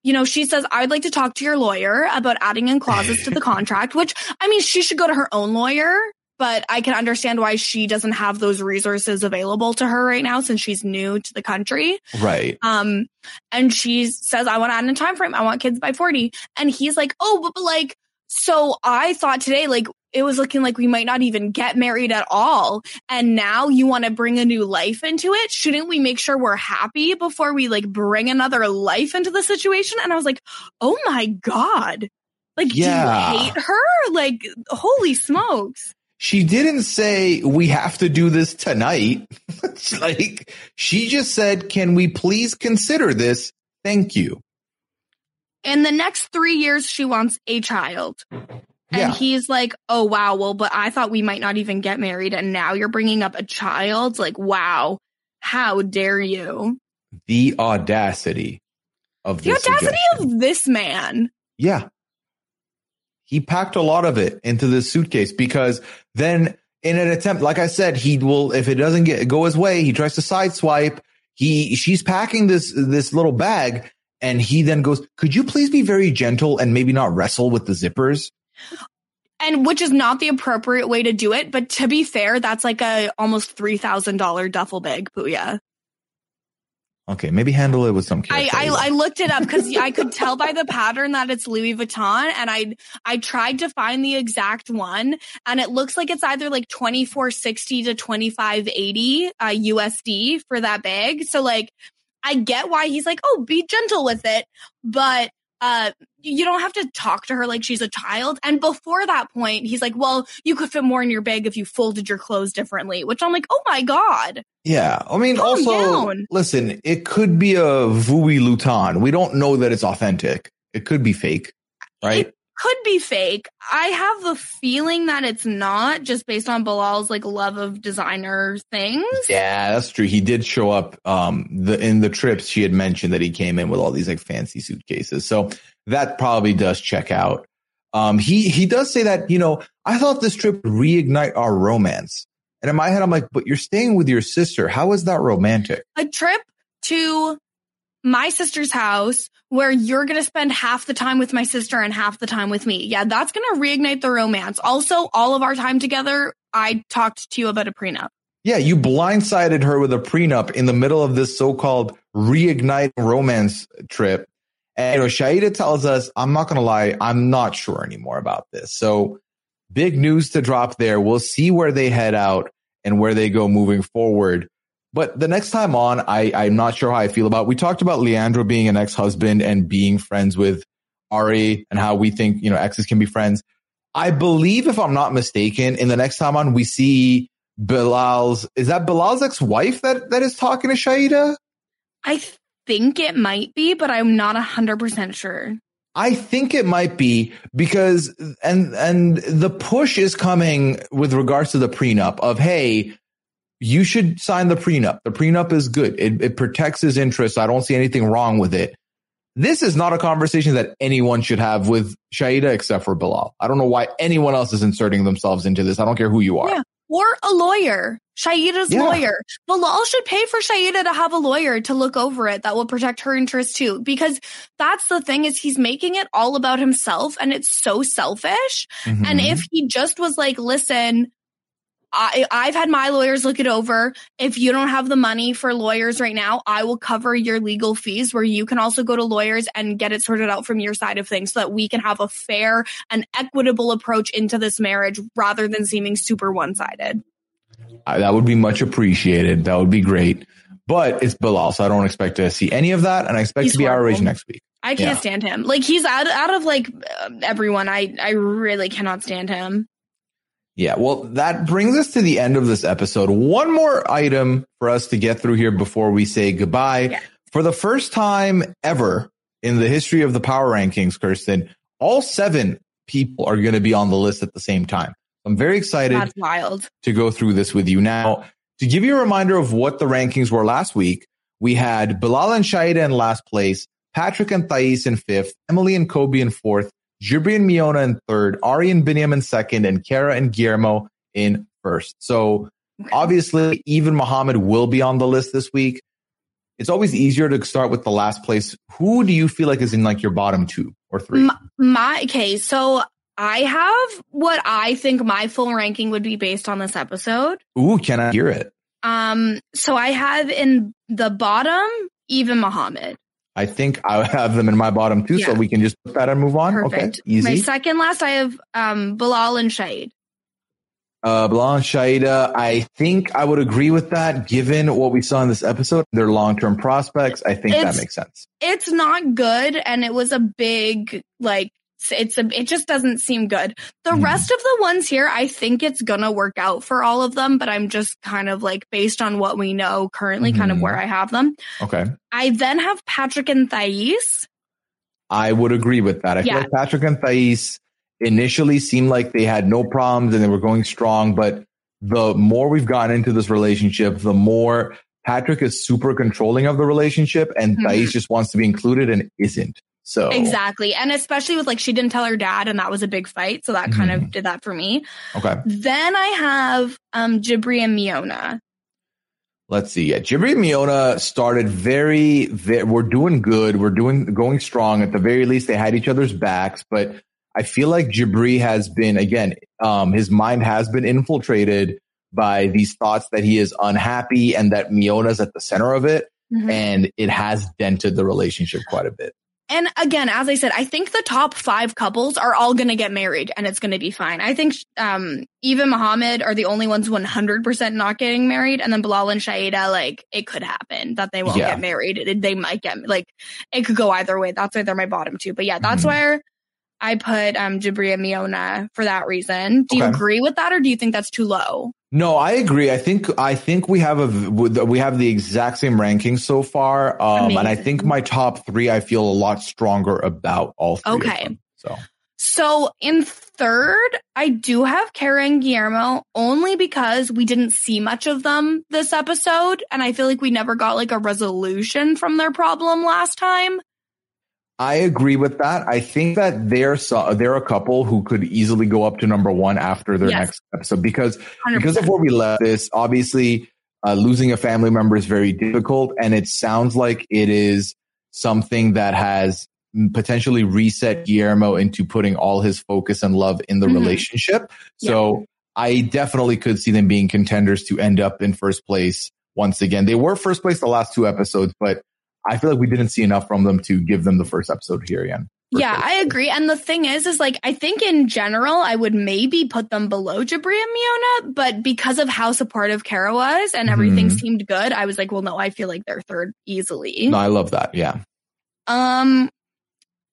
you know, she says, I'd like to talk to your lawyer about adding in clauses to the contract, which I mean, she should go to her own lawyer, but I can understand why she doesn't have those resources available to her right now since she's new to the country. Right. Um, and she says, I want to add in a time frame. I want kids by 40. And he's like, Oh, but, but like, so I thought today, like, it was looking like we might not even get married at all. And now you want to bring a new life into it. Shouldn't we make sure we're happy before we like bring another life into the situation? And I was like, Oh my God. Like, Yeah. do you hate her? Like, holy smokes. She didn't say we have to do this tonight. Like she just said, "Can we please consider this? Thank you." In the next three years, she wants a child. And Yeah. he's like, oh, wow. Well, but I thought we might not even get married. And now you're bringing up a child. Like, wow. How dare you? The audacity of The this audacity suggestion. of this man. Yeah. He packed a lot of it into this suitcase because then in an attempt, like I said, he will, if it doesn't get go his way, he tries to sideswipe. He, she's packing this, this little bag and he then goes, could you please be very gentle and maybe not wrestle with the zippers? And which is not the appropriate way to do it. But to be fair, that's like a almost $3,000 duffel bag, Booyah. Okay. Maybe handle it with some care. I, I, I looked it up because I could tell by the pattern that it's Louis Vuitton and I I tried to find the exact one and it looks like it's either like 2460 to 2580 uh, USD for that bag. So like I get why he's like, "Oh, be gentle with it." But uh you don't have to talk to her like she's a child. And before that point, he's like, "Well, you could fit more in your bag if you folded your clothes differently." Which I'm like, "Oh my god." Yeah. I mean, Calm also, down. listen, it could be a Vui Luton. We don't know that it's authentic. It could be fake, right? It could be fake. I have the feeling that it's not just based on Bilal's like love of designer things. yeah, that's true. He did show up, um, the, in the trips she had mentioned that he came in with all these like fancy suitcases. So that probably does check out. Um, he, he does say that, you know, I thought this trip would reignite our romance. And in my head, I'm like, but you're staying with your sister. How is that romantic? A trip to my sister's house where you're going to spend half the time with my sister and half the time with me. Yeah, that's going to reignite the romance. Also, all of our time together, I talked to you about a prenup. Yeah, you blindsided her with a prenup in the middle of this so-called reignite romance trip. And you know, Shaeeda tells us, I'm not gonna lie, I'm not sure anymore about this. So big news to drop there. We'll see where they head out and where they go moving forward. But the next time on, I, I'm not sure how I feel about. We talked about Leandro being an ex-husband and being friends with Ari and how we think, you know, exes can be friends. I believe, if I'm not mistaken, in the next time on, we see Bilal's, is that Bilal's ex-wife that, that is talking to Shaeeda? I think it might be, but I'm not 100% sure. I think it might be because, and, and the push is coming with regards to the prenup of, Hey, you should sign the prenup. The prenup is good. It, it protects his interests. I don't see anything wrong with it. This is not a conversation that anyone should have with Shaeeda except for Bilal. I don't know why anyone else is inserting themselves into this. I don't care who you are. Yeah. Or a lawyer. Shaeeda's Yeah. lawyer. Bilal should pay for Shaeeda to have a lawyer to look over it that will protect her interests too. Because that's the thing is he's making it all about himself and it's so selfish. And Mhm. if he just was like, listen, I, I've had my lawyers look it over. If you don't have the money for lawyers right now, I will cover your legal fees where you can also go to lawyers and get it sorted out from your side of things so that we can have a fair and equitable approach into this marriage rather than seeming super one sided. That would be much appreciated. That would be great. But it's Bilal, so I don't expect to see any of that, and I expect He's to be horrible. next week. I can't Yeah. stand him. Like he's out, out of like uh, everyone. I, I really cannot stand him. Yeah, well, that brings us to the end of this episode. One more item for us to get through here before we say goodbye. Yeah. For the first time ever in the history of the power rankings, Kirsten, all seven people are going to be on the list at the same time. I'm very excited That's wild. to go through this with you. Now, to give you a reminder of what the rankings were last week, we had Bilal and Shaeeda in last place, Patrick and Thais in fifth, Emily and Kobe in fourth, Jibri and Miona in third, Ari and Binyam in second, and Kara and Guillermo in first. So obviously, even Muhammad will be on the list this week. It's always easier to start with the last place. Who do you feel like is in like your bottom two or three? My, my okay, so I have what I think my full ranking would be based on this episode. Ooh, can I hear it? Um, so I have in the bottom even Muhammad. I think I have them in my bottom two, so we can just put that and move on. Perfect. Okay, easy. My second last, I have um Bilal and Shahid. Uh, Bilal and Shaeeda, I think I would agree with that given what we saw in this episode, their long-term prospects. I think that makes sense. It's not good, and it was a big like. It's a. It just doesn't seem good. The Mhm. rest of the ones here, I think it's gonna work out for all of them. But I'm just kind of like based on what we know currently, kind of Mhm. where I have them. Okay. I then have Patrick and Thais. I would agree with that. I feel Yeah. like Patrick and Thais initially seemed like they had no problems and they were going strong, but the more we've gotten into this relationship, the more Patrick is super controlling of the relationship and Mhm. Thais just wants to be included and isn't. So Exactly. And especially with like she didn't tell her dad and that was a big fight. So that kind Mhm. of did that for me. Okay. Then I have um Jibri and Miona. Let's see. Yeah, Jibri and Miona started very, very. We're doing good. We're doing going strong. At the very least, they had each other's backs. But I feel like Jibri has been again. Um, his mind has been infiltrated by these thoughts that he is unhappy and that Miona's at the center of it, and it has dented the relationship quite a bit. And again, as I said, I think the top five couples are all going to get married and it's going to be fine. I think um, Eva and Muhammad are the only ones 100% not getting married. And then Bilal and Shaeeda, like, it could happen that they won't Yeah. get married. It- they might get, like, it could go either way. That's why they're my bottom two. But yeah, that's Mhm. where I put um, and Miona for that reason. Do you agree with that or do you think that's too low? No, I agree. I think I think we have a we have the exact same rankings so far, um, and I think my top three I feel a lot stronger about all three. Okay. them. so So in third, I do have Kara and Guillermo only because we didn't see much of them this episode. And I feel like we never got like a resolution from their problem last time. I agree with that. I think that they're they're a couple who could easily go up to number one after their Yes. next episode because 100%. because of where we left this. Obviously, uh, losing a family member is very difficult, and it sounds like it is something that has potentially reset Guillermo into putting all his focus and love in the Mhm. relationship. So I definitely could see them being contenders to end up in first place once again. They were first place the last two episodes, but I feel like we didn't see enough from them to give them the first episode here again. Yeah. I agree. And the thing is, is like, I think in general, I would maybe put them below Jabri and Miona, but because of how supportive Kara was and everything Mhm. seemed good, I was like, well, no, I feel like they're third easily. No, I love that. Yeah. Um,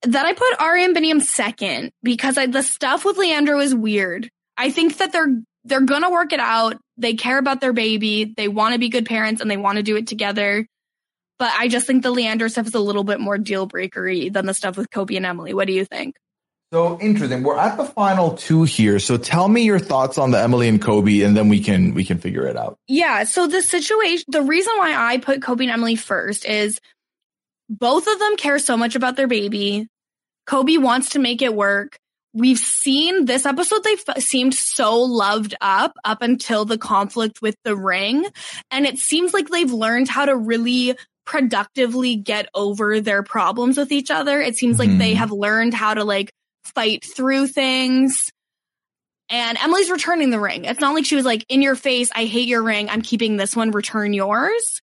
then I put Ari and Biniam second because I, the stuff with Leandro is weird. I think that they're they're gonna work it out. They care about their baby. They want to be good parents and they want to do it together. But I just think the Leandro stuff is a little bit more deal breakery than the stuff with Kobe and Emily. What do you think? So interesting. We're at the final two here. So tell me your thoughts on the Emily and Kobe, and then we can we can figure it out. Yeah. So the situation, the reason why I put Kobe and Emily first is both of them care so much about their baby. Kobe wants to make it work. we've seen this episode, they f- seemed so loved up up until the conflict with the ring. And it seems like they've learned how to really productively get over their problems with each other. It seems like they Mhm. have learned how to like fight through things. And Emily's returning the ring. It's not like she was like, in your face, I hate your ring. I'm keeping this one, return yours.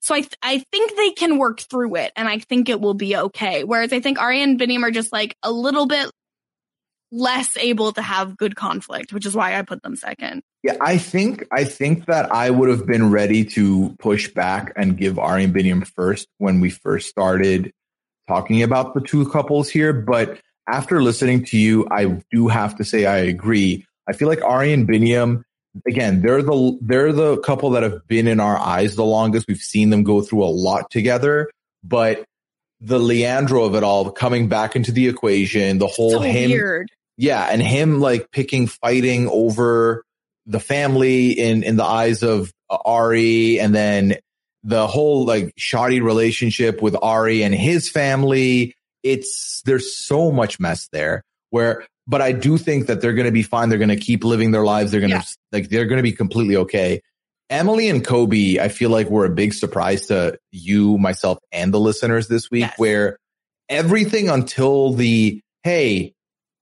So I, th- I think they can work through it and I think it will be okay. Whereas I think Arya and Biniam are just like a little bit less able to have good conflict, which is why I put them second. Yeah, I think I think that I would have been ready to push back and give Ari and Biniam first when we first started talking about the two couples here. But after listening to you, I do have to say I agree. I feel like Ari and Biniam, again, they're the they're the couple that have been in our eyes the longest. We've seen them go through a lot together, but the Leandro of it all coming back into the equation, the whole so him weird. Yeah, and him like picking fighting over the family in in the eyes of uh, Ari, and then the whole like shoddy relationship with Ari and his family. It's there's so much mess there. Where, but I do think that they're going to be fine. They're going to keep living their lives. They're going to Yeah. like they're going to be completely okay. Emily and Kobe, I feel like were a big surprise to you, myself, and the listeners this week. Yes. Where everything until the hey,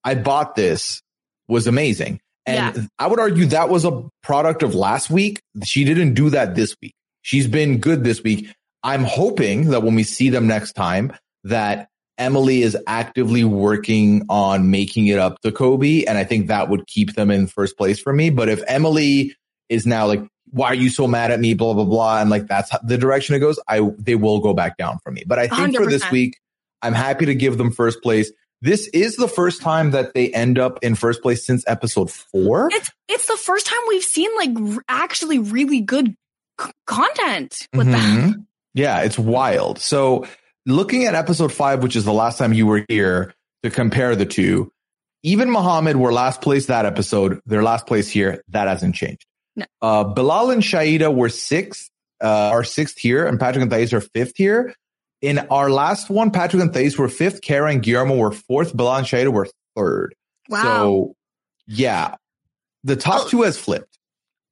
I bought this was amazing. And Yeah. I would argue that was a product of last week. She didn't do that this week. She's been good this week. I'm hoping that when we see them next time, that Emily is actively working on making it up to Kobe. And I think that would keep them in first place for me. But if Emily is now like, why are you so mad at me? Blah, blah, blah. And like, that's the direction it goes. I, they will go back down for me. But I think for this week, I'm happy to give them first place. This is the first time that they end up in first place since episode four. It's it's the first time we've seen like r- actually really good c- content with them. Mhm. Yeah, it's wild. So looking at episode five, which is the last time you were here to compare the two, even Muhammad were last place that episode. Their last place here, that hasn't changed. No. Uh, Bilal and Shaeeda were sixth, uh, are sixth here, and Patrick and Thais are fifth here. In our last one, Patrick and Thais were fifth, Kara and Guillermo were fourth, and Shaeeda were third. Wow. So, yeah, the top Oh. two has flipped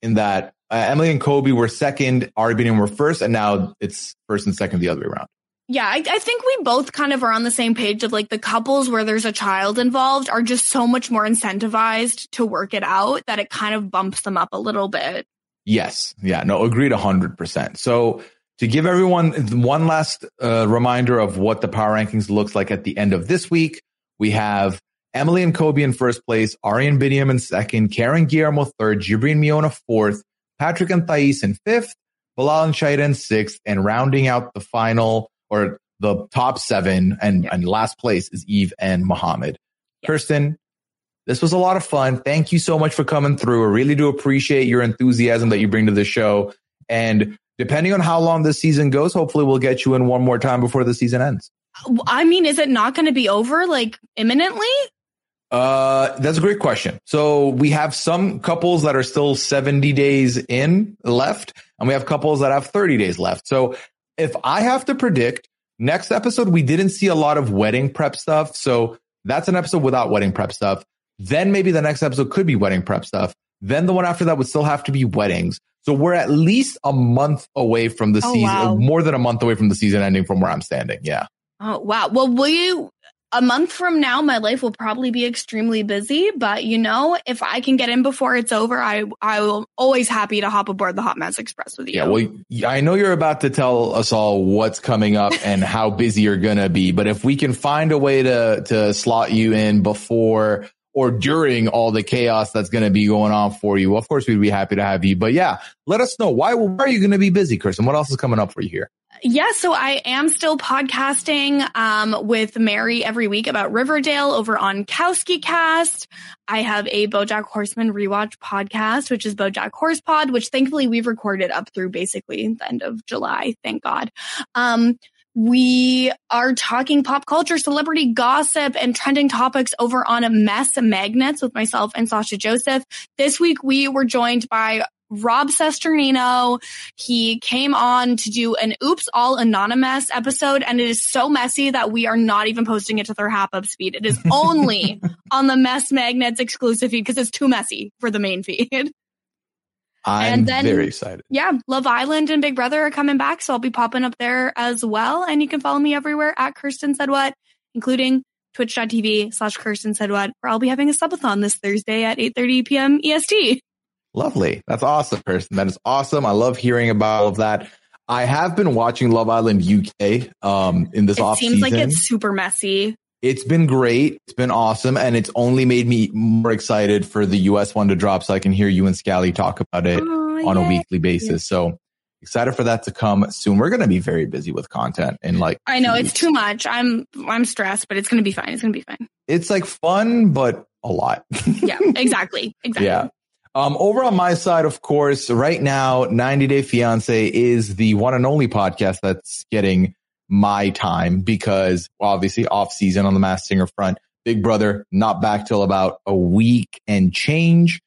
in that uh, Emily and Kobe were second, Ari Biniam were first, and now it's first and second the other way around. Yeah, I, I think we both kind of are on the same page of like the couples where there's a child involved are just so much more incentivized to work it out that it kind of bumps them up a little bit. Yes. Yeah. No, agreed 100%. So to give everyone one last uh, reminder of what the power rankings looks like at the end of this week, we have Emily and Kobe in first place, Ari and Biniam in second, Karen Guillermo third, Jibri and Miona fourth, Patrick and Thais in fifth, Bilal and Shaeeda in sixth, and rounding out the final or the top seven and, and last place is Yve and Muhammad. Yeah. Kirsten, this was a lot of fun. Thank you so much for coming through. I really do appreciate your enthusiasm that you bring to the show. And depending on how long this season goes, hopefully we'll get you in one more time before the season ends. I mean, is it not going to be over like imminently? Uh, that's a great question. So we have some couples that are still 70 days in left, and we have couples that have 30 days left. So if I have to predict next episode, we didn't see a lot of wedding prep stuff. So that's an episode without wedding prep stuff. Then maybe the next episode could be wedding prep stuff. Then the one after that would still have to be weddings. So we're at least a month away from the Oh, season, wow. more than a month away from the season ending from where I'm standing. Yeah. Oh, wow. Well, will you? A month from now, my life will probably be extremely busy, but you know, if I can get in before it's over, I I will always happy to hop aboard the Hot Mess Express with you. Yeah, well, I know you're about to tell us all what's coming up and how busy you're gonna be, but if we can find a way to to slot you in before or during all the chaos that's gonna be going on for you, of course we'd be happy to have you. But yeah, let us know why. Why are you gonna be busy, Kirsten? What else is coming up for you here? Yeah, so I am still podcasting um, with Mary every week about Riverdale over on Kowski Cast. I have a BoJack Horseman rewatch podcast, which is BoJack Horse Pod, which thankfully we've recorded up through basically the end of July. Thank God. Um, we are talking pop culture, celebrity gossip, and trending topics over on a mess magnets with myself and Sasha Joseph. This week we were joined by Rob Cesternino. He came on to do an Oops All Anonymous episode, and it is so messy that we are not even posting it to their Hap Up speed. It is only on the Mess Magnets exclusive feed because it's too messy for the main feed. I'm And then- very excited. Yeah, Love Island and Big Brother are coming back, so I'll be popping up there as well. And you can follow me everywhere at Kirsten Said What, including twitch.tv slash Kirsten Said What, where I'll be having a subathon this Thursday at 8.30 p.m. EST. Lovely. That's awesome, Kirsten. That is awesome. I love hearing about all of that. I have been watching Love Island UK um, in this It off seems like it's super messy. It's been great. It's been awesome, and it's only made me more excited for the US one to drop, so I can hear you and Scally talk about it Oh, on a weekly basis. So excited for that to come soon. We're going to be very busy with content and like. I know two it's weeks. too much. I'm I'm stressed, but it's gonna be fine. It's gonna be fine. It's like fun, but a lot. Yeah, exactly. Exactly. Yeah. Um, over on my side, of course, right now, 90 Day Fiance is the one and only podcast that's getting my time because obviously off season on the Masked Singer front, Big Brother not back till about a week and change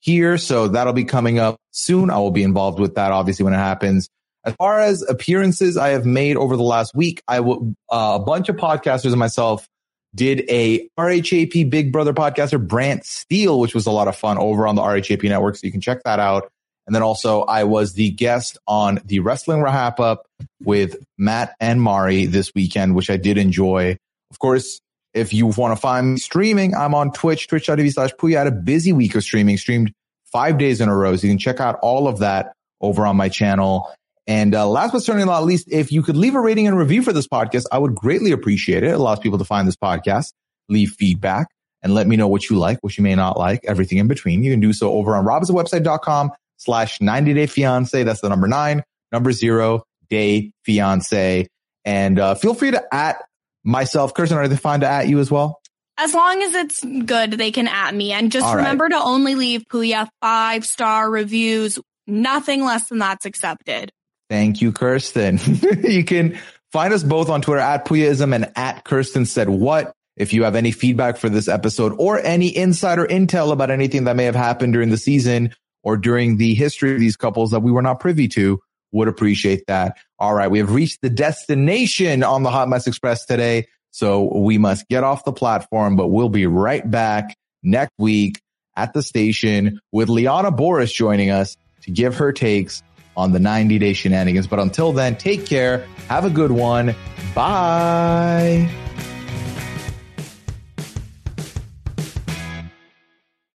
here. So that'll be coming up soon. I will be involved with that obviously when it happens. As far as appearances I have made over the last week, I will, uh, a bunch of podcasters and myself did a RHAP Big Brother podcaster, Brant Steele, which was a lot of fun over on the RHAP network. So you can check that out. And then also I was the guest on the Wrestling Wrap Up with Matt and Mari this weekend, which I did enjoy. Of course, if you want to find me streaming, I'm on Twitch, twitch.tv slash Puya. Had a busy week of streaming, streamed five days in a row. So you can check out all of that over on my channel. And uh, last but certainly not least, if you could leave a rating and review for this podcast, I would greatly appreciate it. It allows people to find this podcast, leave feedback, and let me know what you like, what you may not like, everything in between. You can do so over on robinsonwebsite.com slash 90 day fiance. That's the number nine, number zero day fiance. And uh, feel free to at myself. Kirsten, are they fine to at you as well? As long as it's good, they can at me. And just All right. remember to only leave Puya five star reviews. Nothing less than that's accepted. Thank you, Kirsten. you can find us both on Twitter at Puyaism and at Kirsten said what. If you have any feedback for this episode or any insider intel about anything that may have happened during the season or during the history of these couples that we were not privy to, would appreciate that. All right. We have reached the destination on the Hot Mess Express today. So we must get off the platform, but we'll be right back next week at the station with Liana Boris joining us to give her takes on the 90 day shenanigans. But until then, take care. Have a good one. Bye.